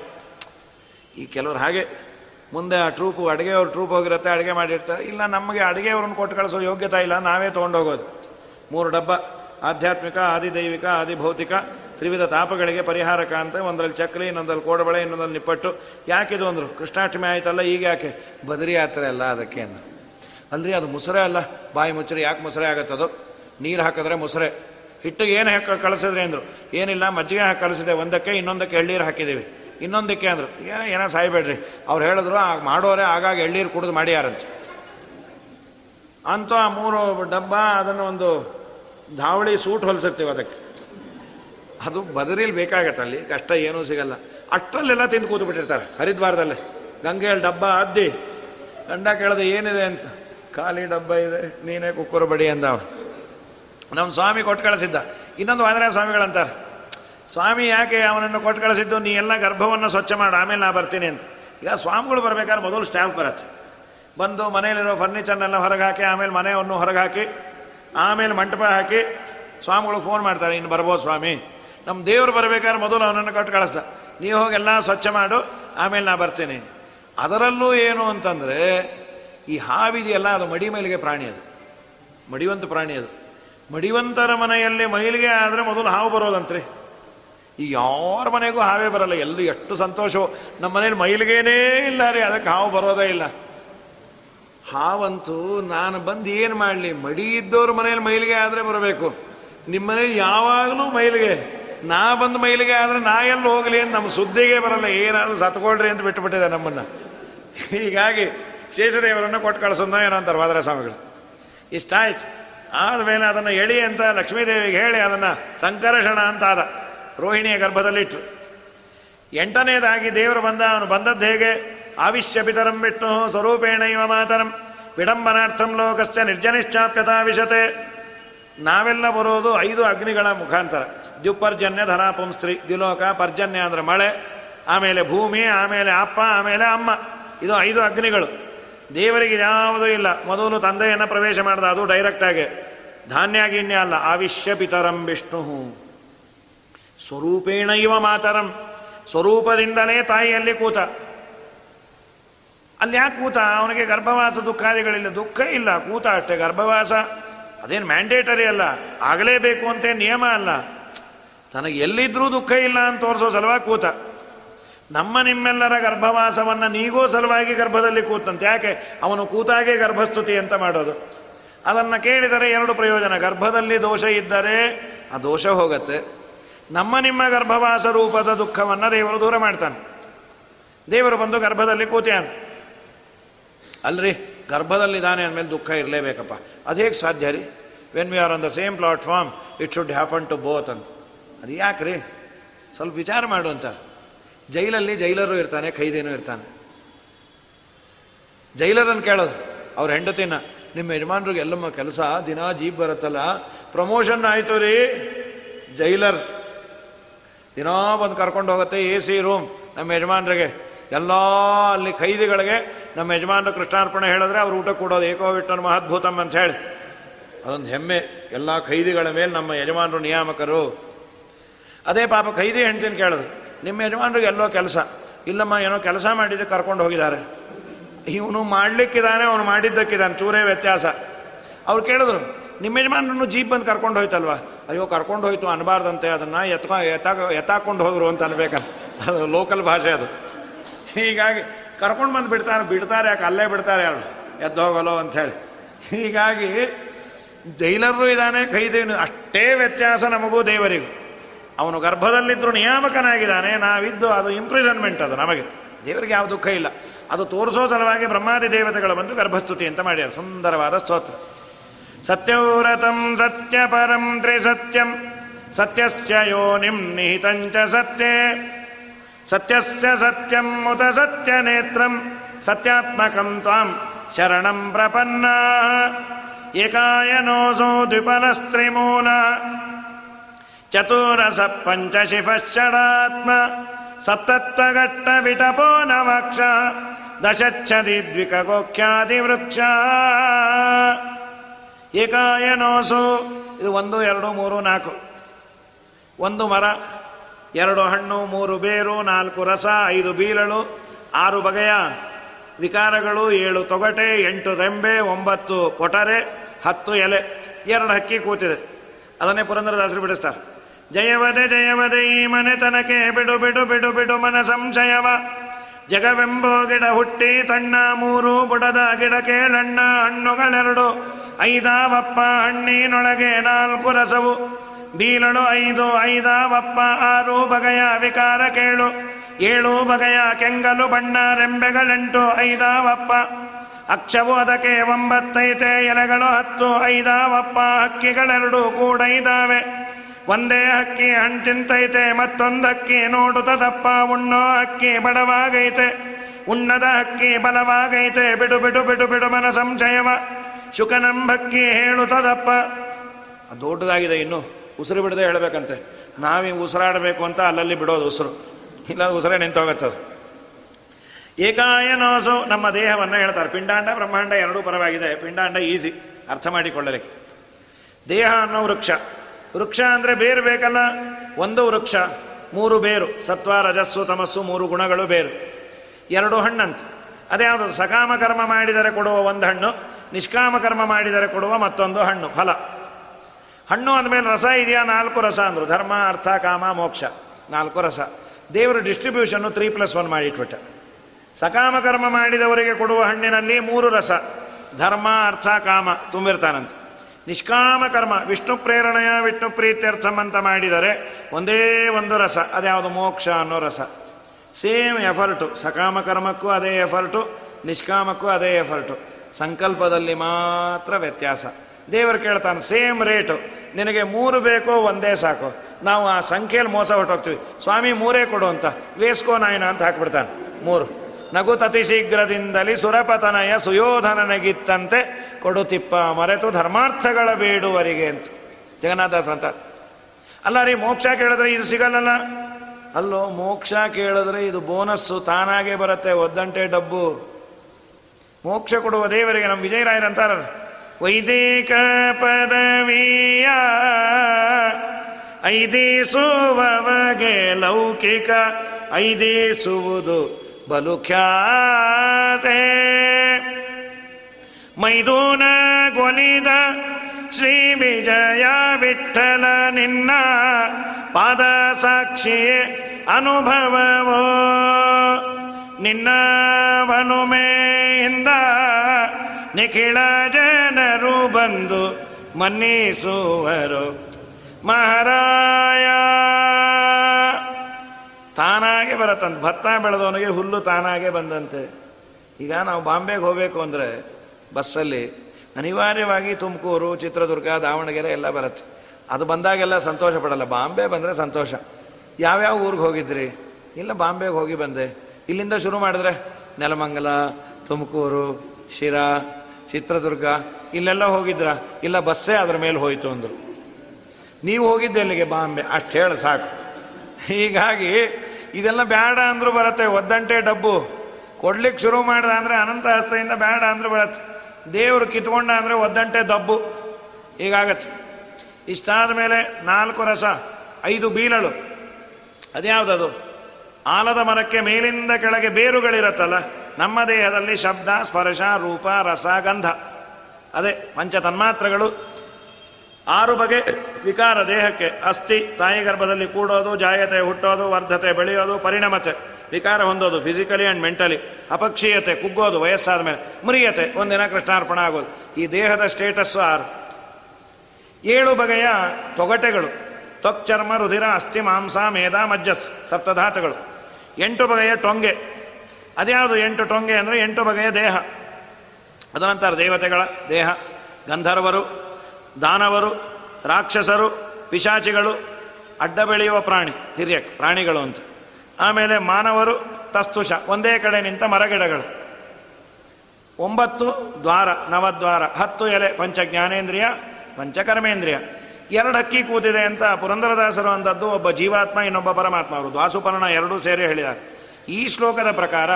ಈ ಕೆಲವರು ಹಾಗೆ ಮುಂದೆ ಆ ಟ್ರೂಪು ಅಡುಗೆಯವ್ರ ಟ್ರೂಪ್ ಹೋಗಿರುತ್ತೆ, ಅಡುಗೆ ಮಾಡಿರ್ತಾರೆ. ಇಲ್ಲ, ನಮಗೆ ಅಡುಗೆಯವ್ರನ್ನ ಕೊಟ್ಟು ಕಳಿಸೋ ಯೋಗ್ಯತೆ ಇಲ್ಲ, ನಾವೇ ತೊಗೊಂಡೋಗೋದು. ಮೂರು ಡಬ್ಬ, ಆಧ್ಯಾತ್ಮಿಕ, ಆದಿದೈವಿಕ, ಆದಿಭೌತಿಕ, ತ್ರಿವಿಧ ತಾಪಗಳಿಗೆ ಪರಿಹಾರಕ ಅಂತ ಒಂದರಲ್ಲಿ ಚಕ್ಲಿ ಇನ್ನೊಂದಲ್ಲಿ ಕೋಡಬಳೆ ಇನ್ನೊಂದಲ್ಲಿ ನಿಪ್ಪಟ್ಟು. ಯಾಕಿದು ಅಂದರು? ಕೃಷ್ಣಾಷ್ಟಮಿ ಆಯ್ತಲ್ಲ, ಈಗ ಯಾಕೆ? ಬದರಿ ಯಾತ್ರೆ ಅಲ್ಲ ಅದಕ್ಕೆ ಅಂದರು. ಅಲ್ರಿ, ಅದು ಮುಸರೆ ಅಲ್ಲ. ಬಾಯಿ ಮುಚ್ಚರಿ, ಯಾಕೆ ಮುಸರೆ ಆಗುತ್ತದು ನೀರು ಹಾಕಿದ್ರೆ ಮುಸರೆ. ಹಿಟ್ಟಿಗೆ ಏನು ಹಾಕಿ ಕಳಿಸಿದ್ರಿ ಅಂದರು? ಏನಿಲ್ಲ, ಮಜ್ಜಿಗೆ ಹಾಕಿ ಕಳಿಸಿದೆ. ಒಂದಕ್ಕೆ ಇನ್ನೊಂದಕ್ಕೆ ಎಳ್ಳೀರು ಹಾಕಿದ್ದೀವಿ. ಇನ್ನೊಂದಕ್ಕೆ ಅಂದರು ಏನೋ ಸಾಯ್ಬೇಡ್ರಿ. ಅವ್ರು ಹೇಳಿದ್ರು ಆಗ ಮಾಡೋರೆ ಆಗಾಗ ಎಳ್ಳೀರು ಕುಡಿದು ಮಾಡ್ಯಾರಂತ. ಅಂತ ಆ ಮೂರು ಡಬ್ಬ ಅದನ್ನು ಒಂದು ಧಾವಳಿ ಸೂಟ್ ಹೊಲಿಸುತ್ತೀವಿ ಅದಕ್ಕೆ. ಅದು ಬದರಿಲಿ ಬೇಕಾಗತ್ತೆ ಅಲ್ಲಿ, ಕಷ್ಟ ಏನೂ ಸಿಗಲ್ಲ. ಅಷ್ಟರಲ್ಲೆಲ್ಲ ತಿಂದು ಕೂತು ಬಿಟ್ಟಿರ್ತಾರೆ, ಹರಿದ್ವಾರದಲ್ಲೇ. ಗಂಗೆಯಲ್ಲಿ ಡಬ್ಬ ಅದ್ದಿ, ಗಂಡ ಕೇಳಿದೆ, ಏನಿದೆ ಅಂತ? ಖಾಲಿ ಡಬ್ಬ ಇದೆ, ನೀನೇ ಕುಕ್ಕರು ಬಡಿ ಅಂದ ಅವನು. ನಮ್ಮ ಸ್ವಾಮಿ ಕೊಟ್ಟು ಕಳಿಸಿದ್ದ. ಇನ್ನೊಂದು ವಾದರ ಸ್ವಾಮಿಗಳಂತಾರೆ. ಸ್ವಾಮಿ, ಯಾಕೆ ಅವನನ್ನು ಕೊಟ್ಟು ಕಳಿಸಿದ್ದು? ನೀ ಎಲ್ಲ ಗರ್ಭವನ್ನು ಸ್ವಚ್ಛ ಮಾಡು, ಆಮೇಲೆ ನಾ ಬರ್ತೀನಿ ಅಂತ. ಈಗ ಸ್ವಾಮಿಗಳು ಬರಬೇಕಾದ್ರೆ ಮೊದಲು ಸ್ಟ್ಯಾಂಪ್ ಬರುತ್ತೆ. ಬಂದು ಮನೆಯಲ್ಲಿರೋ ಫರ್ನಿಚರ್ನೆಲ್ಲ ಹೊರಗೆ ಹಾಕಿ ಆಮೇಲೆ ಮನೆಯನ್ನು ಹೊರಗೆ ಹಾಕಿ ಆಮೇಲೆ ಮಂಟಪ ಹಾಕಿ, ಸ್ವಾಮಿಗಳು ಫೋನ್ ಮಾಡ್ತಾರೆ, ಇನ್ನು ಬರ್ಬೋದು ಸ್ವಾಮಿ. ನಮ್ಮ ದೇವರು ಬರಬೇಕಾದ್ರೆ ಮೊದಲು ಅವನನ್ನು ಕೊಟ್ಟು ಕಳಿಸ್ದ. ನೀವು ಹೋಗೆಲ್ಲ ಸ್ವಚ್ಛ ಮಾಡು, ಆಮೇಲೆ ನಾ ಬರ್ತೀನಿ. ಅದರಲ್ಲೂ ಏನು ಅಂತಂದರೆ, ಈ ಹಾವಿದೆಯಲ್ಲ ಅದು ಮಡಿ ಮೈಲಿಗೆ ಪ್ರಾಣಿ ಅದು. ಮಡಿವಂತ ಪ್ರಾಣಿ ಅದು. ಮಡಿವಂತರ ಮನೆಯಲ್ಲಿ ಮೈಲಿಗೆ ಆದರೆ ಮೊದಲು ಹಾವು ಬರೋದಂತ್ರಿ. ಈ ಯಾರ ಮನೆಗೂ ಹಾವೇ ಬರಲ್ಲ, ಎಲ್ಲೂ ಎಷ್ಟು ಸಂತೋಷವೋ. ನಮ್ಮ ಮನೇಲಿ ಮೈಲಿಗೆನೇ ಇಲ್ಲ ರೀ, ಅದಕ್ಕೆ ಹಾವು ಬರೋದೇ ಇಲ್ಲ. ಹಾವಂತೂ ನಾನು ಬಂದು ಏನು ಮಾಡಲಿ, ಮಡಿ ಇದ್ದವ್ರ ಮನೇಲಿ ಮೈಲಿಗೆ ಆದರೆ ಬರಬೇಕು. ನಿಮ್ಮ ಮನೇಲಿ ಯಾವಾಗಲೂ ಮೈಲಿಗೆ. ನಾ ಬಂದು ಮೈಲಿಗೆ ಆದರೆ ನಾ ಎಲ್ಲಿ ಹೋಗಲಿ ಅಂತ ನಮ್ಮ ಸುದ್ದಿಗೆ ಬರಲ್ಲ, ಏನಾದರೂ ಸತ್ಕೊಳ್ರಿ ಅಂತ ಬಿಟ್ಟುಬಿಟ್ಟಿದೆ ನಮ್ಮನ್ನು. ಹೀಗಾಗಿ ಶೇಷದೇವರನ್ನು ಕೊಟ್ಟು ಕಳಿಸೋದೋ ಏನೋ ಅಂತಾರೆ ವಾದರ ಸ್ವಾಮಿಗಳು ಇಷ್ಟಾಯ್ತು. ಆದಮೇಲೆ ಅದನ್ನು ಎಳಿ ಅಂತ ಲಕ್ಷ್ಮೀದೇವಿಗೆ ಹೇಳಿ ಅದನ್ನು ಸಂಕರ್ಷಣ ಅಂತ ಆದ. ರೋಹಿಣಿಯ ಗರ್ಭದಲ್ಲಿಟ್ಟರು ಎಂಟನೇದಾಗಿ ದೇವರು ಬಂದ, ಅವನು ಬಂದದ್ದು ಹೇಗೆ? ಆವಿಶ್ಯ ಪಿತರಂ ವಿಷ್ಣು ಸ್ವರೂಪೇಣ ಇವ ಮಾತರಂ. ವಿಡಂಬನಾರ್ಥಂ ಲೋಕಸ್ಯ ನಿರ್ಜನಿಶ್ಚಾಪ್ಯತಾ ವಿಶತೆ ನಾವೆಲ್ಲ ಬರೋದು ಐದು ಅಗ್ನಿಗಳ ಮುಖಾಂತರ. ದ್ಯುಪರ್ಜನ್ಯ ಧರಾಪುಂಸ್ತ್ರಿ ದ್ವಿಲೋಕ ಪರ್ಜನ್ಯ ಅಂದರೆ ಮಳೆ, ಆಮೇಲೆ ಭೂಮಿ, ಆಮೇಲೆ ಅಪ್ಪ, ಆಮೇಲೆ ಅಮ್ಮ. ಇದು ಐದು ಅಗ್ನಿಗಳು. ದೇವರಿಗೆ ಯಾವುದೂ ಇಲ್ಲ. ಮೊದಲು ತಂದೆಯನ್ನು ಪ್ರವೇಶ ಮಾಡಿದ ಅದು ಡೈರೆಕ್ಟಾಗಿ ಧಾನ್ಯ ಗಿನ್ಯ ಅಲ್ಲ ಆವಿಷ್ಯ ಪಿತರಂ ವಿಷ್ಣು ಸ್ವರೂಪೇಣ ಇವ ಮಾತರಂ. ಸ್ವರೂಪದಿಂದಲೇ ತಾಯಿಯಲ್ಲಿ ಕೂತ. ಅಲ್ಲಿ ಯಾಕೆ ಕೂತ? ಅವನಿಗೆ ಗರ್ಭವಾಸ ದುಃಖಾದಿಗಳಿಲ್ಲ. ದುಃಖ ಇಲ್ಲ. ಕೂತ ಅಷ್ಟೇ. ಗರ್ಭವಾಸ ಅದೇನು ಮ್ಯಾಂಡೇಟರಿ ಅಲ್ಲ. ಆಗಲೇಬೇಕು ಅಂತ ನಿಯಮ ಅಲ್ಲ. ತನಗೆ ಎಲ್ಲಿದ್ರೂ ದುಃಖ ಇಲ್ಲ ಅಂತ ತೋರಿಸೋ ಸಲುವಾಗಿ ಕೂತ. ನಮ್ಮ ನಿಮ್ಮೆಲ್ಲರ ಗರ್ಭವಾಸವನ್ನು ನೀಗೋ ಸಲುವಾಗಿ ಗರ್ಭದಲ್ಲಿ ಕೂತಂತೆ. ಯಾಕೆ? ಅವನು ಕೂತಾಗೆ ಗರ್ಭಸ್ತುತಿ ಅಂತ ಮಾಡೋದು. ಅದನ್ನು ಕೇಳಿದರೆ ಎರಡು ಪ್ರಯೋಜನ. ಗರ್ಭದಲ್ಲಿ ದೋಷ ಇದ್ದರೆ ಆ ದೋಷ ಹೋಗತ್ತೆ. ನಮ್ಮ ನಿಮ್ಮ ಗರ್ಭವಾಸ ರೂಪದ ದುಃಖವನ್ನು ದೇವರು ದೂರ ಮಾಡ್ತಾನೆ. ದೇವರು ಬಂದು ಗರ್ಭದಲ್ಲಿ ಕೂತ್ಯಾನ ಅಲ್ರಿ ಗರ್ಭದಲ್ಲಿದ್ದಾನೆ ಅಂದಮೇಲೆ ದುಃಖ ಇರಲೇಬೇಕಪ್ಪ. ಅದು ಹೇಗೆ ಸಾಧ್ಯ ರೀ? When we are on the same platform it should happen to both ಅಂತ. ಅದು ಯಾಕೆ ರೀ ಸ್ವಲ್ಪ ವಿಚಾರ ಮಾಡು ಅಂತ. ಜೈಲಲ್ಲಿ ಜೈಲರು ಇರ್ತಾನೆ, ಖೈದಿನೂ ಇರ್ತಾನೆ. ಜೈಲರನ್ನು ಕೇಳೋದು, ಅವ್ರ ಹೆಂಡತಿನ, ನಿಮ್ಮ ಯಜಮಾನ್ರಿಗೆ ಎಲ್ಲಮ್ಮ ಕೆಲಸ, ದಿನ ಜೀಪ್ ಬರುತ್ತಲ್ಲ ಪ್ರಮೋಷನ್ ಆಯಿತು ರೀ. ಜೈಲರ್ ದಿನ ಬಂದು ಕರ್ಕೊಂಡು ಹೋಗುತ್ತೆ ಎ ಸಿ ರೂಮ್. ನಮ್ಮ ಯಜಮಾನ್ರಿಗೆ ಎಲ್ಲ ಅಲ್ಲಿ ಖೈದಿಗಳಿಗೆ ನಮ್ಮ ಯಜಮಾನರು ಕೃಷ್ಣಾರ್ಪಣೆ ಹೇಳಿದ್ರೆ ಅವ್ರು ಊಟ ಕೊಡೋದು ಏಕೋ ವಿಟ್ಟನ ಮಹದ್ಭುತಮ್ ಅಂತ ಹೇಳಿ. ಅದೊಂದು ಹೆಮ್ಮೆ. ಎಲ್ಲ ಖೈದಿಗಳ ಮೇಲೆ ನಮ್ಮ ಯಜಮಾನರು ನಿಯಾಮಕರು. ಅದೇ ಪಾಪ ಖೈದಿ ಹೆಂಡ್ತೀನಿ ಕೇಳಿದ್ರು, ನಿಮ್ಮ ಯಜಮಾನ್ರಿಗೆ ಎಲ್ಲೋ ಕೆಲಸ. ಇಲ್ಲಮ್ಮ, ಏನೋ ಕೆಲಸ ಮಾಡಿದ್ದು ಕರ್ಕೊಂಡು ಹೋಗಿದ್ದಾರೆ. ಇವನು ಮಾಡಲಿಕ್ಕಿದ್ದಾನೆ, ಅವನು ಮಾಡಿದ್ದಕ್ಕಿದ್ದಾನೆ. ಚೂರೇ ವ್ಯತ್ಯಾಸ. ಅವ್ರು ಕೇಳಿದ್ರು ನಿಮ್ಮ ಯಜಮಾನ್ರು ಜೀಪ್ ಬಂದು ಕರ್ಕೊಂಡು ಹೋಯ್ತಲ್ವಾ? ಅಯ್ಯೋ, ಕರ್ಕೊಂಡು ಹೋಯ್ತು ಅನ್ಬಾರ್ದಂತೆ, ಅದನ್ನು ಎತ್ಕೊ ಎತ್ತಾಕ ಎತ್ತಾಕೊಂಡು ಹೋದ್ರು ಅಂತ ಅನ್ಬೇಕು ಅದು ಲೋಕಲ್ ಭಾಷೆ ಅದು. ಹೀಗಾಗಿ ಕರ್ಕೊಂಡು ಬಂದು ಬಿಡ್ತಾರೆ ಬಿಡ್ತಾರೆ, ಯಾಕೆ ಅಲ್ಲೇ ಬಿಡ್ತಾರೆ ಯಾರು? ಎದ್ದೋಗಲೋ ಅಂಥೇಳಿ. ಹೀಗಾಗಿ ಜೈಲರು ಇದ್ದಾನೆ ಕೈದೇವಿನ ಅಷ್ಟೇ ವ್ಯತ್ಯಾಸ ನಮಗೂ ದೇವರಿಗೂ. ಅವನು ಗರ್ಭದಲ್ಲಿದ್ದರೂ ನಿಯಾಮಕನಾಗಿದ್ದಾನೆ, ನಾವಿದ್ದು ಅದು ಇಂಪ್ರಿಸನ್ಮೆಂಟ್ ಅದು ನಮಗೆ. ದೇವರಿಗೆ ಯಾವ ದುಃಖ ಇಲ್ಲ. ಅದು ತೋರಿಸೋ ಸಲುವಾಗಿ ಬ್ರಹ್ಮಾದಿ ದೇವತೆಗಳು ಬಂದು ಗರ್ಭಸ್ತುತಿ ಅಂತ ಮಾಡ್ಯಾರ. ಸುಂದರವಾದ ಸ್ತೋತ್ರ. सत्यौरतम् सत्यपरम् त्रिसत्यम् सत्यस्य योनिम् निहितम् च सत्ये। सत्यस्य सत्यम् उत सत्यनेत्रम् सत्यात्मकम् त्वाम् शरणम् प्रपन्नाः। एकायनोऽसौ द्विपलस्त्रिमूना चतुरसपञ्च शिफः सप्तत्वघट्टविटपो सप्तघट्टविटपोनवक्ष दशच्छदि द्विकगोख्यादिवृक्ष। ಏಕಾಯನೋಸು. ಇದು ಒಂದು, ಎರಡು, ಮೂರು, ನಾಲ್ಕು. ಒಂದು ಮರ, ಎರಡು ಹಣ್ಣು, ಮೂರು ಬೇರು, ನಾಲ್ಕು ರಸ, ಐದು ಬೀಲಳು, ಆರು ಬಗೆಯ ವಿಕಾರಗಳು, ಏಳು ತೊಗಟೆ, ಎಂಟು ರೆಂಬೆ, ಒಂಬತ್ತು ಕೊಟರೆ ಹತ್ತು ಎಲೆ, ಎರಡು ಹಕ್ಕಿ ಕೂತಿದೆ. ಅದನ್ನೇ ಪುರಂದರದಾಸರು ಬಿಡಿಸ್ತಾರೆ. ಜಯವದೆ ಜಯವದೆ ಈ ಮನೆತನಕ್ಕೆ ಬಿಡು ಬಿಡು ಬಿಡು ಬಿಡು ಮನ ಸಂಶಯವ. ಜಗವೆಂಬೋ ಗಿಡ ಹುಟ್ಟಿ, ತಣ್ಣ ಮೂರು ಬುಡದ ಗಿಡ ಕೇಳಣ್ಣ, ಹಣ್ಣುಗಳೆರಡು. ಐದಾವಪ್ಪ ಹಣ್ಣಿನೊಳಗೆ ನಾಲ್ಕು ರಸವು. ಬೀಲಳು ಐದು, ಐದಾವಪ್ಪ ಆರು ಬಗೆಯ ವಿಕಾರ ಕೇಳು. ಏಳು ಬಗೆಯ ಕೆಂಗಲು ಬಣ್ಣ ರೆಂಬೆಗಳೆಂಟು, ಐದಾವಪ್ಪ. ಅಕ್ಷವು ಅದಕ್ಕೆ ಒಂಬತ್ತೈತೆ, ಎಲೆಗಳು ಹತ್ತು, ಐದಾವಪ್ಪ ಕೂಡ ಇದ್ದಾವೆ ಒಂದೇ ಹಕ್ಕಿ ಹಣ್ಣು ಮತ್ತೊಂದು ಹಕ್ಕಿ ನೋಡುತ್ತದಪ್ಪ, ಉಣ್ಣೋ ಅಕ್ಕಿ ಬಡವಾಗೈತೆ. ಉಣ್ಣದ ಹಕ್ಕಿ ಬಲವಾಗೈತೆ, ಬಿಡು ಬಿಡು ಬಿಡು ಬಿಡು, ಮನ ಸಂಶಯವ. ಶುಕನಂಬಕ್ಕಿ ಹೇಳುತ್ತದಪ್ಪ. ದೊಡ್ಡದಾಗಿದೆ ಇನ್ನು. ಉಸಿರು ಬಿಡದೆ ಹೇಳಬೇಕಂತೆ. ನಾವೀ ಉಸಿರಾಡಬೇಕು ಅಂತ ಅಲ್ಲಲ್ಲಿ ಬಿಡೋದು ಉಸಿರು. ಇಲ್ಲ ಉಸಿರೇ ನಿಂತೋಗತ್ತದು ಏಕಾಯನೋಸು ನಮ್ಮ ದೇಹವನ್ನು ಹೇಳ್ತಾರೆ. ಪಿಂಡಾಂಡ, ಬ್ರಹ್ಮಾಂಡ ಎರಡೂ ಪರವಾಗಿದೆ. ಪಿಂಡಾಂಡ ಈಸಿ. ಅರ್ಥ ಮಾಡಿಕೊಳ್ಳಲಿಕ್ಕೆ. ದೇಹ ಅನ್ನೋ ವೃಕ್ಷ. ವೃಕ್ಷ ಅಂದರೆ ಬೇರು ಬೇಕಲ್ಲ? ಒಂದು ವೃಕ್ಷ, ಮೂರು ಬೇರು. ಸತ್ವ, ರಜಸ್ಸು, ತಮಸ್ಸು, ಮೂರು ಗುಣಗಳು ಬೇರು. ಎರಡು ಹಣ್ಣಂತ. ಅದ್ಯಾವುದು ಸಕಾಮ ಕರ್ಮ ಮಾಡಿದರೆ ಕೊಡುವ ಒಂದು ಹಣ್ಣು ನಿಷ್ಕಾಮ ಕರ್ಮ ಮಾಡಿದರೆ ಕೊಡುವ ಮತ್ತೊಂದು ಹಣ್ಣು, ಫಲ. ಹಣ್ಣು ಅಂದಮೇಲೆ ರಸ ಇದೆಯಾ? ನಾಲ್ಕು ರಸ ಅಂದರು. ಧರ್ಮ, ಅರ್ಥ, ಕಾಮ, ಮೋಕ್ಷ. ನಾಲ್ಕು ರಸ. ದೇವರು ಡಿಸ್ಟ್ರಿಬ್ಯೂಷನ್ನು ತ್ರೀ ಪ್ಲಸ್ ಒನ್ ಮಾಡಿಟ್ಬಿಟ್ಟ. ಸಕಾಮ ಕರ್ಮ ಮಾಡಿದವರಿಗೆ ಕೊಡುವ ಹಣ್ಣಿನಲ್ಲಿ ಮೂರು ರಸ. ಧರ್ಮ, ಅರ್ಥ, ಕಾಮ ತುಂಬಿರ್ತಾನಂತೆ. ನಿಷ್ಕಾಮ ಕರ್ಮ, ವಿಷ್ಣು ಪ್ರೇರಣೆಯ, ವಿಷ್ಣು ಪ್ರೀತ್ಯರ್ಥಂ ಅಂತ ಮಾಡಿದರೆ ಒಂದೇ ಒಂದು ರಸ. ಅದ್ಯಾವುದು? ಮೋಕ್ಷ ಅನ್ನೋ ರಸ. Same effort. ಸಕಾಮ ಕರ್ಮಕ್ಕೂ ಅದೇ ಎಫರ್ಟು, ನಿಷ್ಕಾಮಕ್ಕೂ ಅದೇ ಎಫರ್ಟು. ಸಂಕಲ್ಪದಲ್ಲಿ ಮಾತ್ರ ವ್ಯತ್ಯಾಸ. ದೇವರು ಕೇಳ್ತಾನೆ, ಸೇಮ್ ರೇಟು, ನಿನಗೆ ಮೂರು ಬೇಕೋ ಒಂದೇ ಸಾಕು. ನಾವು ಆ ಸಂಖ್ಯೆಯಲ್ಲಿ ಮೋಸ ಹೊಟ್ಟೋಗ್ತೀವಿ ಸ್ವಾಮಿ, ಮೂರೇ ಕೊಡು ಅಂತ. ವೇಸ್ಕೋ ನಾಯನ ಅಂತ ಹಾಕ್ಬಿಡ್ತಾನೆ, ಮೂರು. ನಗುತತಿ ಶೀಘ್ರದಿಂದಲೇ ಸುರಪತನಯ ಸುಯೋಧನನಗಿತ್ತಂತೆ ಕೊಡುತಿಪ್ಪ ಮರೆತು ಧರ್ಮಾರ್ಥಗಳ ಬೇಡುವರಿಗೆ ಅಂತ. ಜಗನ್ನಾಥಾಸ ಅಂತ ಅಲ್ಲ ರೀ, ಮೋಕ್ಷ ಕೇಳಿದ್ರೆ ಇದು ಸಿಗಲ್ಲಲ್ಲ? ಅಲ್ಲೋ, ಮೋಕ್ಷ ಕೇಳಿದ್ರೆ ಇದು ಬೋನಸ್ಸು, ತಾನಾಗೆ ಬರುತ್ತೆ, ಒದ್ದಂಟೆ ಡಬ್ಬು. ಮೋಕ್ಷ ಕೊಡುವ ದೇವರಿಗೆ ನಮ್ಮ ವಿಜಯರಾಯರಂತಾರ ವೈದಿಕ ಪದವಿಯ ಐದಿಸುವವಗೆ ಲೌಕಿಕ ಐದಿಸುವುದು ಬಲು ಖ್ಯಾತೆ ಮೈದೂನ ಗೊಲಿದ ಶ್ರೀ ವಿಜಯ ವಿಠಲ ನಿನ್ನ ಪಾದ ಸಾಕ್ಷಿಯೇ ಅನುಭವವೋ. ನಿನ್ನ ವನುಮೆಯಿಂದ ನಿಖಿಳ ಜನರು ಬಂದು ಮನ್ನಿಸುವರು. ಮಹಾರಾಯ! ತಾನಾಗೆ ಬರತ್ತಂತೆ. ಭತ್ತ ಬೆಳೆದವನಿಗೆ ಹುಲ್ಲು ತಾನಾಗೆ ಬಂದಂತೆ. ಈಗ ನಾವು ಬಾಂಬೆಗೆ ಹೋಗಬೇಕು ಅಂದರೆ ಬಸ್ಸಲ್ಲಿ ಅನಿವಾರ್ಯವಾಗಿ ತುಮಕೂರು, ಚಿತ್ರದುರ್ಗ, ದಾವಣಗೆರೆ ಎಲ್ಲ ಬರುತ್ತೆ. ಅದು ಬಂದಾಗೆಲ್ಲ ಸಂತೋಷ ಪಡಲ್ಲ. ಬಾಂಬೆ ಬಂದರೆ ಸಂತೋಷ. ಯಾವ್ಯಾವ ಊರಿಗೆ ಹೋಗಿದ್ರಿ? ಇಲ್ಲ, ಬಾಂಬೆಗೆ ಹೋಗಿ ಬಂದೆ. ಇಲ್ಲಿಂದ ಶುರು ಮಾಡಿದ್ರೆ ನೆಲಮಂಗಲ, ತುಮಕೂರು, ಶಿರಾ ಚಿತ್ರದುರ್ಗ, ಇಲ್ಲೆಲ್ಲ ಹೋಗಿದ್ರ? ಇಲ್ಲ, ಬಸ್ಸೇ ಅದ್ರ ಮೇಲೆ ಹೋಯ್ತು ಅಂದರು. ನೀವು ಹೋಗಿದ್ದೆ ಅಲ್ಲಿಗೆ ಬಾಂಬೆ ಅಷ್ಟು ಹೇಳು, ಸಾಕು. ಹೀಗಾಗಿ, ಇದೆಲ್ಲ ಬೇಡ ಅಂದರೂ ಬರುತ್ತೆ, ಒದ್ದಂಟೆ ಡಬ್ಬು. ಕೊಡ್ಲಿಕ್ಕೆ ಶುರು ಮಾಡಿದ ಅಂದರೆ ಅನಂತ ಹಸ್ತೆಯಿಂದ ಬೇಡ ಅಂದ್ರೆ ಬರುತ್ತೆ. ದೇವರು ಕಿತ್ಕೊಂಡ ಅಂದರೆ ಒದ್ದಂಟೆ ದಬ್ಬು ಹೀಗಾಗತ್ತೆ. ಇಷ್ಟಾದ ಮೇಲೆ ನಾಲ್ಕು ರಸ, ಐದು ಬೀಲಳು. ಅದ್ಯಾವುದದು? ಆಲದ ಮರಕ್ಕೆ ಮೇಲಿಂದ ಕೆಳಗೆ ಬೇರುಗಳಿರತ್ತಲ್ಲ? ನಮ್ಮ ದೇಹದಲ್ಲಿ ಶಬ್ದ, ಸ್ಪರ್ಶ, ರೂಪ, ರಸ, ಗಂಧ. ಅದೇ ಪಂಚ ತನ್ಮಾತ್ರಗಳು ಆರು ಬಗೆ ವಿಕಾರ ದೇಹಕ್ಕೆ. ಅಸ್ಥಿ, ತಾಯಿ ಗರ್ಭದಲ್ಲಿ ಕೂಡೋದು, ಜಾಯತೆ ಹುಟ್ಟೋದು, ವರ್ಧತೆ ಬೆಳೆಯೋದು, ಪರಿಣಮತೆ. ವಿಕಾರ ಹೊಂದೋದು ಫಿಸಿಕಲಿ ಆ್ಯಂಡ್ ಮೆಂಟಲಿ ಅಪಕ್ಷೀಯತೆ, ಕುಗ್ಗೋದು, ವಯಸ್ಸಾದ ಮೇಲೆ. ಮುರಿಯತೆ, ಒಂದಿನ ಕೃಷ್ಣಾರ್ಪಣ ಆಗೋದು. ಈ ದೇಹದ ಸ್ಟೇಟಸ್ಸು ಆರು. ಏಳು ಬಗೆಯ ತೊಗಟೆಗಳು. ತ್ವಕ್ಚರ್ಮ, ರುಧಿರ, ಅಸ್ಥಿ, ಮಾಂಸ ಮೇಧ ಮಜ್ಜಸ್, ಸಪ್ತಧಾತುಗಳು. ಎಂಟು ಬಗೆಯ ಟೊಂಗೆ. ಅದ್ಯಾವುದು ಎಂಟು ಟೊಂಗೆ ಅಂದರೆ ಎಂಟು ಬಗೆಯ ದೇಹ. ಅದನಂತರ ದೇವತೆಗಳ ದೇಹ, ಗಂಧರ್ವರು, ದಾನವರು, ರಾಕ್ಷಸರು, ಪಿಶಾಚಿಗಳು, ಅಡ್ಡ ಬೆಳೆಯುವ ಪ್ರಾಣಿ, ತಿರ್ಯಕ್, ಪ್ರಾಣಿಗಳು ಅಂತ. ಆಮೇಲೆ ಮಾನವರು, ತಸ್ತುಷ, ಒಂದೇ ಕಡೆ ನಿಂತ ಮರಗಿಡಗಳು. ಒಂಬತ್ತು ದ್ವಾರ, ನವದ್ವಾರ, ಹತ್ತು ಎಲೆ, ಪಂಚ ಜ್ಞಾನೇಂದ್ರಿಯ ಪಂಚಕರ್ಮೇಂದ್ರಿಯ ಎರಡು ಅಕ್ಕಿ ಕೂತಿದೆ ಅಂತ ಪುರಂದರದಾಸರು ಅಂತದ್ದು ಒಬ್ಬ ಜೀವಾತ್ಮ, ಇನ್ನೊಬ್ಬ ಪರಮಾತ್ಮ. ಅವರು ದ್ವಾಸುಪರ್ಣ ಎರಡೂ ಸೇರಿ ಹೇಳಿದ್ದಾರೆ. ಈ ಶ್ಲೋಕದ ಪ್ರಕಾರ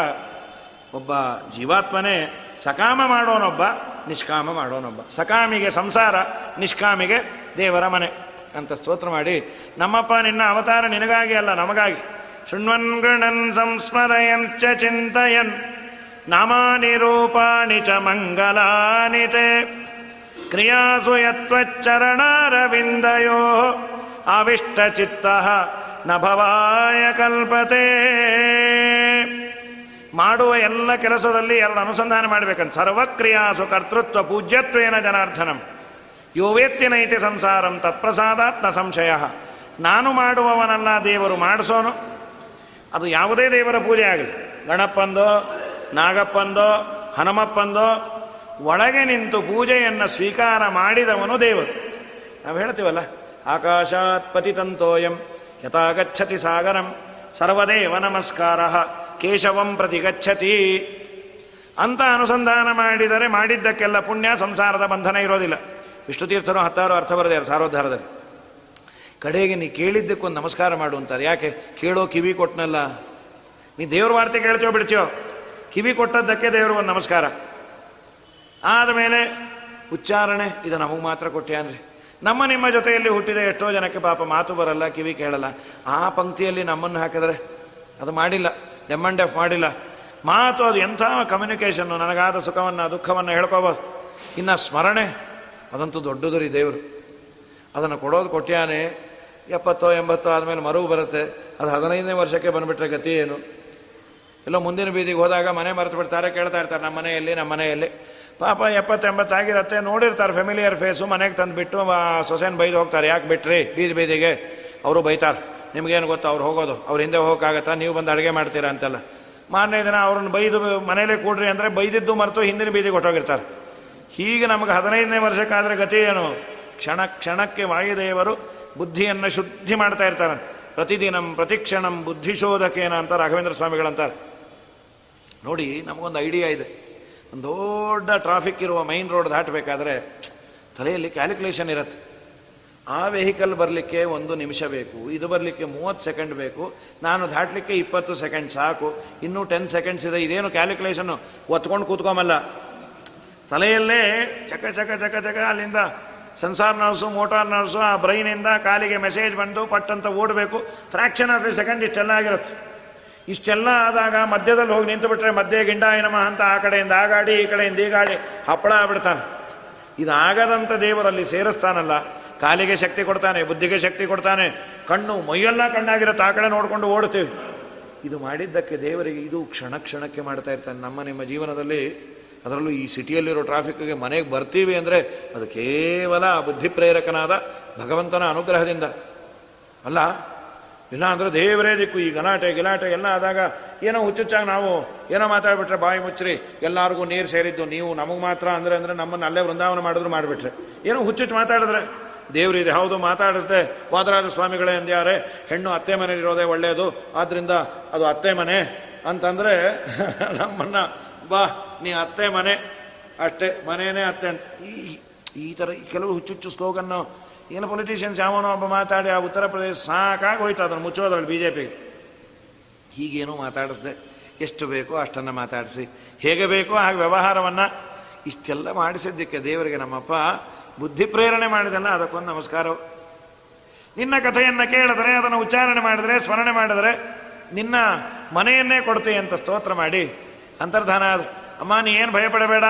ಒಬ್ಬ ಜೀವಾತ್ಮನೇ ಸಕಾಮ ಮಾಡೋನೊಬ್ಬ, ನಿಷ್ಕಾಮ ಮಾಡೋನೊಬ್ಬ. ಸಕಾಮಿಗೆ ಸಂಸಾರ, ನಿಷ್ಕಾಮಿಗೆ ದೇವರ ಮನೆ ಅಂತ ಸ್ತೋತ್ರ ಮಾಡಿ, ನಮ್ಮಪ್ಪ ನಿನ್ನ ಅವತಾರ ನಿನಗಾಗಿ ಅಲ್ಲ, ನಮಗಾಗಿ. ಶೃಣ್ವನ್ ಗೃಣನ್ ಸಂಸ್ಮರಯನ್ ಚ ಚಿಂತಯನ್ ನಾಮಾನಿ ರೂಪಾಣಿ ಚ ಮಂಗಲಾನಿ ಕ್ರಿಯಾಸು ಯತ್ವಚ್ಚರಣಾರವಿಂದಯೋ ಆವಿಷ್ಟಚಿತ್ತ ನ ಭವಾಯ ಕಲ್ಪತೆ. ಮಾಡುವ ಎಲ್ಲ ಕೆಲಸದಲ್ಲಿ ಎರಡು ಅನುಸಂಧಾನ ಮಾಡಬೇಕಂತ. ಸರ್ವಕ್ರಿಯಾಸು ಕರ್ತೃತ್ವ ಪೂಜ್ಯತ್ವೇನ ಜನಾರ್ಧನಂ ಯೋವೇತ್ತಿನೈತಿ ಸಂಸಾರಂ ತತ್ಪ್ರಸಾದಾತ್ನ ಸಂಶಯ. ನಾನು ಮಾಡುವವನಲ್ಲ ದೇವರು ಮಾಡಿಸೋನು. ಅದು ಯಾವುದೇ ದೇವರ ಪೂಜೆ ಆಗಲಿ. ಗಣಪ್ಪಂದೋ ನಾಗಪ್ಪಂದೋ, ಹನುಮಪ್ಪಂದೋ, ಒಳಗೆ ನಿಂತು ಪೂಜೆಯನ್ನು ಸ್ವೀಕಾರ ಮಾಡಿದವನು ದೇವರು. ನಾವು ಹೇಳ್ತೀವಲ್ಲ, ಆಕಾಶಾತ್ ಪತಿತಂತೋಯಂ ಯಥಾಗಚ್ಚತಿ ಸಾಗರಂ. ಸರ್ವದೇವ ನಮಸ್ಕಾರ. ಕೇಶವಂ ಪ್ರತಿ ಗಚ್ಚತಿ ಅಂತ ಅನುಸಂಧಾನ ಮಾಡಿದರೆ ಮಾಡಿದ್ದಕ್ಕೆಲ್ಲ ಪುಣ್ಯ, ಸಂಸಾರದ ಬಂಧನ ಇರೋದಿಲ್ಲ. ವಿಷ್ಣು ತೀರ್ಥರು ಹತ್ತಾರು ಅರ್ಥ ಬರೆದಾರೆ ಸಾರೋದ್ಧಾರದಲ್ಲಿ. ಕಡೆಗೆ ನೀ ಕೇಳಿದ್ದಕ್ಕೊಂದು ನಮಸ್ಕಾರ ಮಾಡು ಅಂತಾರೆ. ಯಾಕೆ? ಕೇಳೋ ಕಿವಿ ಕೊಟ್ಟನಲ್ಲ ನೀ ದೇವ್ರ ವಾರ್ತೆ ಕೇಳ್ತೀಯೋ ಬಿಡ್ತೀಯೋ? ಕಿವಿ ಕೊಟ್ಟದ್ದಕ್ಕೆ ದೇವರು ಒಂದು ನಮಸ್ಕಾರ. ಆದಮೇಲೆ ಉಚ್ಚಾರಣೆ, ಇದು ನಮಗೆ ಮಾತ್ರ ಕೊಟ್ಟಿಯಾನ್ರಿ ನಮ್ಮ ನಿಮ್ಮ ಜೊತೆಯಲ್ಲಿ ಹುಟ್ಟಿದ ಎಷ್ಟೋ ಜನಕ್ಕೆ ಪಾಪ ಮಾತು ಬರಲ್ಲ, ಕಿವಿ ಕೇಳಲ್ಲ. ಆ ಪಂಕ್ತಿಯಲ್ಲಿ ನಮ್ಮನ್ನು ಹಾಕಿದ್ರೆ ಅದು ಮಾಡಿಲ್ಲ. ಡೆಮ್ ಅಂಡ್ ಎಫ್ ಮಾಡಿಲ್ಲ. ಮಾತು ಅದು ಎಂಥ ಕಮ್ಯುನಿಕೇಷನ್ನು ನನಗಾದ ಸುಖವನ್ನು, ದುಃಖವನ್ನು ಹೇಳ್ಕೋಬೋದು. ಇನ್ನು ಸ್ಮರಣೆ, ಅದಂತೂ ದೊಡ್ಡದು ರೀ ದೇವರು. ಅದನ್ನು ಕೊಡೋದು ಕೊಟ್ಟಿಯಾನೆ ಎಪ್ಪತ್ತೋ, ಎಂಬತ್ತೋ ಆದಮೇಲೆ ಮರುವು ಬರುತ್ತೆ. ಅದು ಹದಿನೈದನೇ ವರ್ಷಕ್ಕೆ ಬಂದುಬಿಟ್ರೆ ಗತಿ ಏನು? ಎಲ್ಲೋ ಮುಂದಿನ ಬೀದಿಗೆ ಹೋದಾಗ ಮನೆ ಮರೆತು ಬಿಡ್ತಾರೆ, ಕೇಳ್ತಾ ಇರ್ತಾರೆ, ನಮ್ಮ ಮನೆಯಲ್ಲಿ ನಮ್ಮ ಮನೆಯಲ್ಲಿ. ಪಾಪ ಎಪ್ಪತ್ತೆಂಬತ್ತಾಗಿರತ್ತೆ ನೋಡಿರ್ತಾರೆ ಫೆಮಿಲಿಯರ್ ಫೇಸು ಮನೆಗೆ ತಂದುಬಿಟ್ಟು ಸೊಸೆನ ಬೈದು ಹೋಗ್ತಾರೆ. ಯಾಕೆ ಬಿಟ್ರಿ? ಬೀದಿ ಬೀದಿಗೆ. ಅವರು ಬೈತಾರೆ. ನಿಮಗೇನು ಗೊತ್ತು? ಅವ್ರು ಹೋಗೋದು. ಅವ್ರ ಹಿಂದೆ ಹೋಗೋಕ್ಕಾಗತ್ತಾ? ನೀವು ಬಂದು ಅಡುಗೆ ಮಾಡ್ತೀರಾ ಅಂತೆಲ್ಲ. ಮಾರನೇ ದಿನ ಅವ್ರನ್ನ ಬೈದು ಮನೇಲೆ ಕೂಡ್ರಿ ಅಂದರೆ ಬೈದಿದ್ದು ಮರೆತು ಹಿಂದಿನ ಬೀದಿಗೆ ಹೊಟ್ಟೋಗಿರ್ತಾರೆ ಹೀಗೆ ನಮಗೆ ಹದಿನೈದನೇ ವರ್ಷಕ್ಕಾದರೆ ಗತಿ ಏನು? ಕ್ಷಣ ಕ್ಷಣಕ್ಕೆ ವಾಯುದೇವರು ಬುದ್ಧಿಯನ್ನು ಶುದ್ಧಿ ಮಾಡ್ತಾ ಇರ್ತಾರೆ. ಪ್ರತಿದಿನಂ ಪ್ರತಿಕ್ಷಣಂ ಬುದ್ಧಿಶೋಧಕೇನ ಅಂತ ರಾಘವೇಂದ್ರ ಸ್ವಾಮಿಗಳಂತಾರೆ. ನೋಡಿ, ನಮಗೊಂದು ಐಡಿಯಾ ಇದೆ. ಒಂದು ದೊಡ್ಡ ಟ್ರಾಫಿಕ್ ಇರುವ ಮೈನ್ ರೋಡ್ ದಾಟಬೇಕಾದ್ರೆ ತಲೆಯಲ್ಲಿ ಕ್ಯಾಲ್ಕುಲೇಷನ್ ಇರುತ್ತೆ. ಆ ವೆಹಿಕಲ್ ಬರಲಿಕ್ಕೆ ಒಂದು ನಿಮಿಷ ಬೇಕು, ಇದು ಬರಲಿಕ್ಕೆ ಮೂವತ್ತು ಸೆಕೆಂಡ್ ಬೇಕು, ನಾನು ದಾಟಲಿಕ್ಕೆ ಇಪ್ಪತ್ತು ಸೆಕೆಂಡ್ ಸಾಕು, ಇನ್ನೂ ಟೆನ್ ಸೆಕೆಂಡ್ಸ್ ಇದೆ, ಇದೇನು ಕ್ಯಾಲ್ಕುಲೇಷನ್ನು ಒತ್ಕೊಂಡು ಕೂತ್ಕೊಂಬಲ್ಲ. ತಲೆಯಲ್ಲೇ ಚಕ ಚಕ ಚಕ ಚಕ, ಅಲ್ಲಿಂದ ಸೆನ್ಸಾರ್ ನರ್ಸು ಮೋಟಾರ್ ನರ್ಸು ಆ ಬ್ರೈನಿಂದ ಕಾಲಿಗೆ ಮೆಸೇಜ್ ಬಂದು ಪಟ್ಟಂತ ಓಡಬೇಕು. ಫ್ರ್ಯಾಕ್ಷನ್ ಆಫ್ ಎ ಸೆಕೆಂಡ್ ಇಷ್ಟೆಲ್ಲ ಆಗಿರುತ್ತೆ. ಇಷ್ಟೆಲ್ಲ ಆದಾಗ ಮಧ್ಯದಲ್ಲಿ ಹೋಗಿ ನಿಂತು ಬಿಟ್ರೆ ಮಧ್ಯೆ ಏನಮ್ಮ ಅಂತ ಆ ಕಡೆಯಿಂದ ಆ ಗಾಡಿ, ಈ ಕಡೆಯಿಂದ ಈ ಗಾಡಿ, ಹಪ್ಪಳ ಆಗ್ಬಿಡ್ತಾನೆ. ಇದಾಗದಂಥ ದೇವರಲ್ಲಿ ಸೇರಿಸ್ತಾನಲ್ಲ. ಕಾಲಿಗೆ ಶಕ್ತಿ ಕೊಡ್ತಾನೆ, ಬುದ್ಧಿಗೆ ಶಕ್ತಿ ಕೊಡ್ತಾನೆ, ಕಣ್ಣು ಮೈಯೆಲ್ಲ ಕಣ್ಣಾಗಿರುತ್ತೆ, ಆ ಕಡೆ ನೋಡಿಕೊಂಡು ಓಡ್ತೀವಿ ಇದು ಮಾಡಿದ್ದಕ್ಕೆ ದೇವರಿಗೆ ಇದು ಕ್ಷಣ ಕ್ಷಣಕ್ಕೆ ಮಾಡ್ತಾ ಇರ್ತಾನೆ. ನಮ್ಮ ನಿಮ್ಮ ಜೀವನದಲ್ಲಿ ಅದರಲ್ಲೂ ಈ ಸಿಟಿಯಲ್ಲಿರೋ ಟ್ರಾಫಿಕ್ಗೆ ಮನೆಗೆ ಬರ್ತೀವಿ ಅಂದರೆ ಅದು ಕೇವಲ ಬುದ್ಧಿ ಪ್ರೇರಕನಾದ ಭಗವಂತನ ಅನುಗ್ರಹದಿಂದ. ಅಲ್ಲ, ಇಲ್ಲ ಅಂದರೆ ದೇವರೇ ದಿಕ್ಕು, ಈ ಗಲಾಟೆ, ಗಿಲಾಟೆ ಎಲ್ಲ ಆದಾಗ ಏನೋ ಹುಚ್ಚುಚ್ಚಾಗಿ ನಾವು ಏನೋ ಮಾತಾಡ್ಬಿಟ್ರೆ ಬಾಯಿ ಮುಚ್ಚ್ರಿ, ಎಲ್ಲರಿಗೂ ನೀರು ಸೇರಿದ್ದು, ನೀವು ನಮಗೆ ಮಾತ್ರ ಅಂದರೆ ಅಂದರೆ ನಮ್ಮನ್ನು ಅಲ್ಲೇ ವೃಂದಾವನ ಮಾಡಿದ್ರು ಮಾಡಿಬಿಟ್ರೆ. ಏನೋ ಹುಚ್ಚುಚ್ಚು ಮಾತಾಡಿದ್ರೆ ದೇವರಿದೆ. ಹೌದು ಮಾತಾಡಿಸ್ದೆ ವಾದರಾಜ ಸ್ವಾಮಿಗಳೇ ಅಂದ್ಯಾರೆ, ಹೆಣ್ಣು ಅತ್ತೆ ಮನೆಯಲ್ಲಿರೋದೇ ಒಳ್ಳೆಯದು ಆದ್ದರಿಂದ ಅದು ಅತ್ತೆ ಮನೆ ಅಂತಂದರೆ ನಮ್ಮನ್ನ, ಬಾ, ನೀ ಅತ್ತೆ ಮನೆ, ಅಷ್ಟೇ ಮನೆಯೇ ಅತ್ತೆ ಅಂತ. ಈ ಈ ಥರ ಕೆಲವು ಹುಚ್ಚುಚ್ಚು ಸ್ಲೋಗನ್ನು, ಏನು ಪೊಲಿಟಿಷಿಯನ್ಸ್ ಯಾವನೋ ಒಬ್ಬ ಮಾತಾಡಿ, ಆ ಉತ್ತರ ಪ್ರದೇಶ ಸಾಕಾಗಿ ಹೋಯ್ತು ಅದನ್ನು ಮುಚ್ಚೋದ್ರಲ್ಲಿ ಬಿ ಜೆ ಪಿಗೆ ಹೀಗೇನು ಮಾತಾಡಿಸ್ದೆ. ಎಷ್ಟು ಬೇಕೋ ಅಷ್ಟನ್ನು ಮಾತಾಡಿಸಿ. ಹೇಗೆ ಬೇಕೋ ಹಾಗೆ ವ್ಯವಹಾರವನ್ನು ಇಷ್ಟೆಲ್ಲ ಮಾಡಿಸಿದ್ದಕ್ಕೆ ದೇವರಿಗೆ ನಮ್ಮಪ್ಪ ಬುದ್ಧಿ ಪ್ರೇರಣೆ ಮಾಡಿದಲ್ಲ ಅದಕ್ಕೊಂದು ನಮಸ್ಕಾರವು ನಿನ್ನ ಕಥೆಯನ್ನು ಕೇಳಿದ್ರೆ, ಅದನ್ನು ಉಚ್ಚಾರಣೆ ಮಾಡಿದರೆ, ಸ್ಮರಣೆ ಮಾಡಿದರೆ, ನಿನ್ನ ಮನೆಯನ್ನೇ ಕೊಡ್ತೀಯ ಅಂತ ಸ್ತೋತ್ರ ಮಾಡಿ. ಅಂತರ್ಧಾನ ಅಮ್ಮ, ನೀ ಏನು ಭಯಪಡಬೇಡ.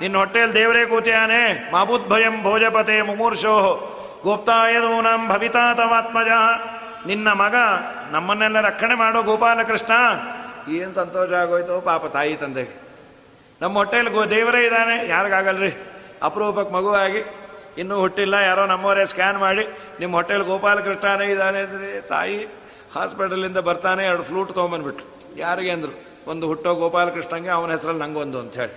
ನಿನ್ನ ಹೊಟ್ಟೆಯಲ್ಲಿ ದೇವರೇ ಕೂತಿಯಾನೆ. ಭಯಂ ಭೋಜಪತೆ ಮುಮೂರ್ಷೋ. ಗುಪ್ತಾಯದೂನಂ ಭವಿತಾ ತವಾತ್ಮಜ ನಿನ್ನ ಮಗ ನಮ್ಮನ್ನೆಲ್ಲ ರಕ್ಷಣೆ ಮಾಡೋ ಗೋಪಾಲಕೃಷ್ಣ. ಏನು ಸಂತೋಷ ಆಗೋಯ್ತು ಪಾಪ ತಾಯಿ ತಂದೆಗೆ. ನಮ್ಮ ಹೊಟ್ಟೆಯಲ್ಲಿ ಗೋ ದೇವರೇ ಇದ್ದಾನೆ. ಯಾರಿಗಾಗಲ್ರಿ? ಅಪರೂಪಕ್ಕೆ ಮಗುವಾಗಿ ಇನ್ನೂ ಹುಟ್ಟಿಲ್ಲ, ಯಾರೋ ನಮ್ಮವರೇ ಸ್ಕ್ಯಾನ್ ಮಾಡಿ, ನಿಮ್ಮ ಹೋಟೆಲ್ ಗೋಪಾಲಕೃಷ್ಣನೇ ಇದ್ದಾನೆ ತಾಯಿ ಹಾಸ್ಪಿಟಲಿಂದ ಬರ್ತಾನೆ, ಎರಡು ಫ್ಲೂಟ್ ತೊಗೊಂಬಂದ್ಬಿಟ್ರು ಯಾರಿಗೆ ಅಂದರು? ಒಂದು ಹುಟ್ಟೋ ಗೋಪಾಲಕೃಷ್ಣಂಗೆ, ಅವನ ಹೆಸರಲ್ಲಿ ನಂಗೊಂದು ಅಂತ ಹೇಳಿ.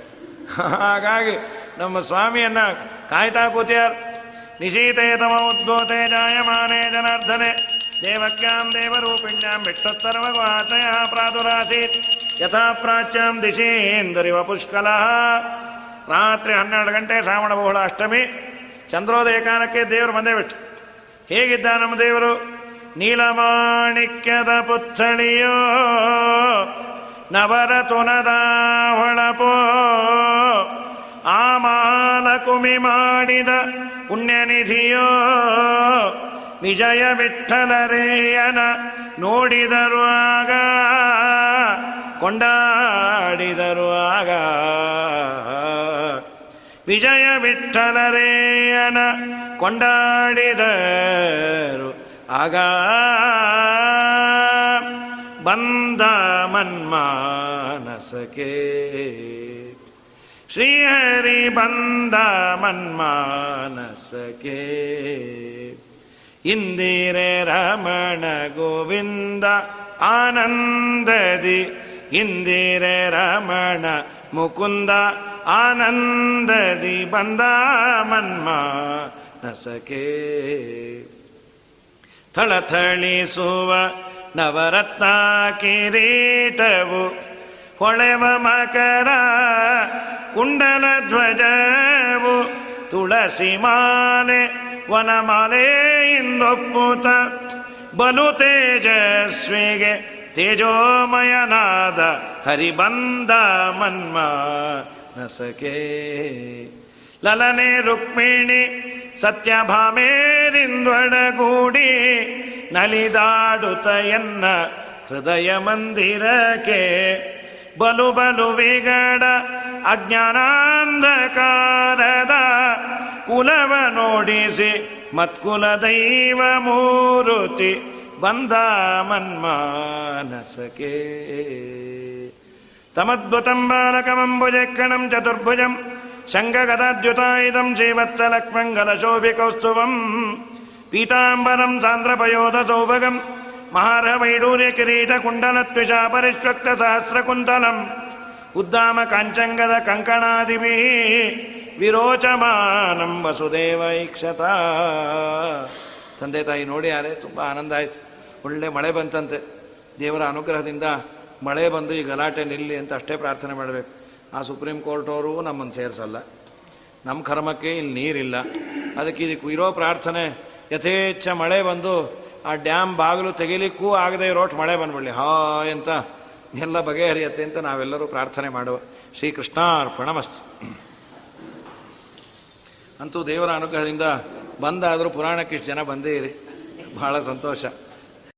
ಹಾಗಾಗಿ ನಮ್ಮ ಸ್ವಾಮಿಯನ್ನ ಕಾಯ್ತಾ ಕೂತಿಯಾರ್. ನಿಶೀತೇತಮ ಉದ್ಭೂತೆ ಜಾಯಮಾನೇ ಜನಾರ್ಧನೆ ದೇವಕ್ಯಾಂ ದೇವರೂಪಿಣ್ಯಾಂ ಭಿಕ್ಷೋತ್ತರಮಗ್ವಾತಯ ಪ್ರಾದುರಾಸೀತ್. ಯಥಾ ಪ್ರಾಚ್ಯಾಂ ದಿಶೀಂದರಿವ ಪುಷ್ಕಲ ರಾತ್ರಿ ಹನ್ನೆರಡು ಗಂಟೆ ಶ್ರಾವಣ ಬಹುಳ ಅಷ್ಟಮಿ. ಚಂದ್ರೋದಯ ಕಾಲಕ್ಕೆ ದೇವರು ಬಂದೇ ಬಿಟ್ಟು ಹೇಗಿದ್ದ ನಮ್ಮ ದೇವರು? ನೀಲಮಾಣಿಕ್ಯದ ಪುತ್ಥಳಿಯೋ ನವರ ತುನದ ಹೊಳಪೋ ಮಾಲ ಕುಮಿ ಮಾಡಿದ ಪುಣ್ಯನಿಧಿಯೋ, ವಿಜಯ ವಿಠಲರೇಯನ ನೋಡಿದರು ಆಗ, ಕೊಂಡಾಡಿದರು ಆಗ. ವಿಜಯ ವಿಠಲರೇಯನ ಕೊಂಡಾಡಿದರು ಆಗ ಬಂದ ಮನ್ಮಾನಸಕೆ ಶ್ರೀಹರಿ ಬಂದ ಮನ್ಮಾನಸಕೆ ಇಂದಿರೆ ರಮಣ ಗೋವಿಂದ ಆನಂದದಿ ಇಂದಿರೆ ರಮಣ ಮುಕುಂದ ಆನಂದದಿ ಬಂದ ಮನ್ಮಾನಸಕೆ ಥಳಥಳಿಸುವ ನವರತ್ನ ಕಿರೀಟವು ಹೊಳೆವ ಮಕರ ಕುಂಡಲ ಧ್ವಜವು ತುಳಸಿ ಮಾಲೆ ವನಮಾಲೆಯಿಂದೊಪ್ಪುತ ಬಲು ತೇಜಸ್ವಿಗೆ ತೇಜೋಮಯನಾದ ಹರಿಬಂದ ಮನ್ಮ ನಸಕೆ. ಲಲನೆ ರುಕ್ಮಿಣಿ ಸತ್ಯಭಾಮೇರಿಂದೊಡಗೂಡಿ ನಲಿದಾಡುತ ಎನ್ನ ಹೃದಯ ಮಂದಿರಕ್ಕೆ. ಬಲು ಬಲು ವಿಗಡ ಅಜ್ಞಾನಾಂಧಕಾರದ ಕುಲವ ನೋಡಿಸಿ ಮತ್ಕುಲ ದೈವ ಮೂರುತಿ ಬಂದ ಮನ್ಮಾನಸಕೆ ತಮದ್ಭುತಂ ಬಾಲಕಮಂಬುಜಕ್ಕಣಂ ಚತುರ್ಭುಜಂ ಶಂಗಗದಾದ್ಯುತಾಯುಧಂ ಶ್ರೀವತ್ಸಲಕ್ಷ್ಮಂಗಲಶೋಭಿಕೌಸ್ತುವಂ ಪೀತಾಂಬರಂ ಸಾಂದ್ರಪಯೋಧ ಸೌಭಗಂ ಮಹಾರವೈಡೂರ್ಯ ಕಿರೀಟ ಕುಂಡಲತ್ವಿಷ ಪರಿಷ್ವಕ್ತ ಸಹಸ್ರ ಕುಂತಲಂ ಉದ್ದಾಮ ಕಾಂಚಂಗದ ಕಂಕಣಾದಿಭಿ ವಿರೋಚಮಾನಂ ವಸುದೇವ ಇಕ್ಷತ ತಂದೆ ತಾಯಿ ನೋಡಿ ಯಾರೇ ತುಂಬ ಆನಂದ ಆಯ್ತು ಒಳ್ಳೆ ಮಳೆ ಬಂತಂತೆ. ದೇವರ ಅನುಗ್ರಹದಿಂದ ಮಳೆ ಬಂದು ಈ ಗಲಾಟೆ ನಿಲ್ಲಿ ಅಂತ ಅಷ್ಟೇ ಪ್ರಾರ್ಥನೆ ಮಾಡಬೇಕು. ಆ ಸುಪ್ರೀಂ ಕೋರ್ಟವರು ನಮ್ಮನ್ನು ಸೇರಿಸಲ್ಲ. ನಮ್ಮ ಕರ್ಮಕ್ಕೆ ಇಲ್ಲಿ ನೀರಿಲ್ಲ. ಅದಕ್ಕೆ ಇದಕ್ಕೆ ಇರೋ ಪ್ರಾರ್ಥನೆ, ಯಥೇಚ್ಛ ಮಳೆ ಬಂದು ಆ ಡ್ಯಾಮ್ ಬಾಗಿಲು ತೆಗಿಲಿಕ್ಕೂ ಆಗದೆ ಇರೋಟ್ ಮಳೆ ಬಂದ್ಬಿಡಲಿ. ಹಾಯ್ ಅಂತ ಎಲ್ಲ ಬಗೆಹರಿಯತ್ತೆ ಅಂತ ನಾವೆಲ್ಲರೂ ಪ್ರಾರ್ಥನೆ ಮಾಡುವ. ಶ್ರೀಕೃಷ್ಣಾರ್ಪಣಮಸ್ತು. ಅಂತೂ ದೇವರ ಅನುಗ್ರಹದಿಂದ ಬಂದಾದರೂ ಪುರಾಣಕ್ಕೆ ಇಷ್ಟು ಜನ ಬಂದೇ ಇರಿ. ಬಹಳ ಸಂತೋಷ.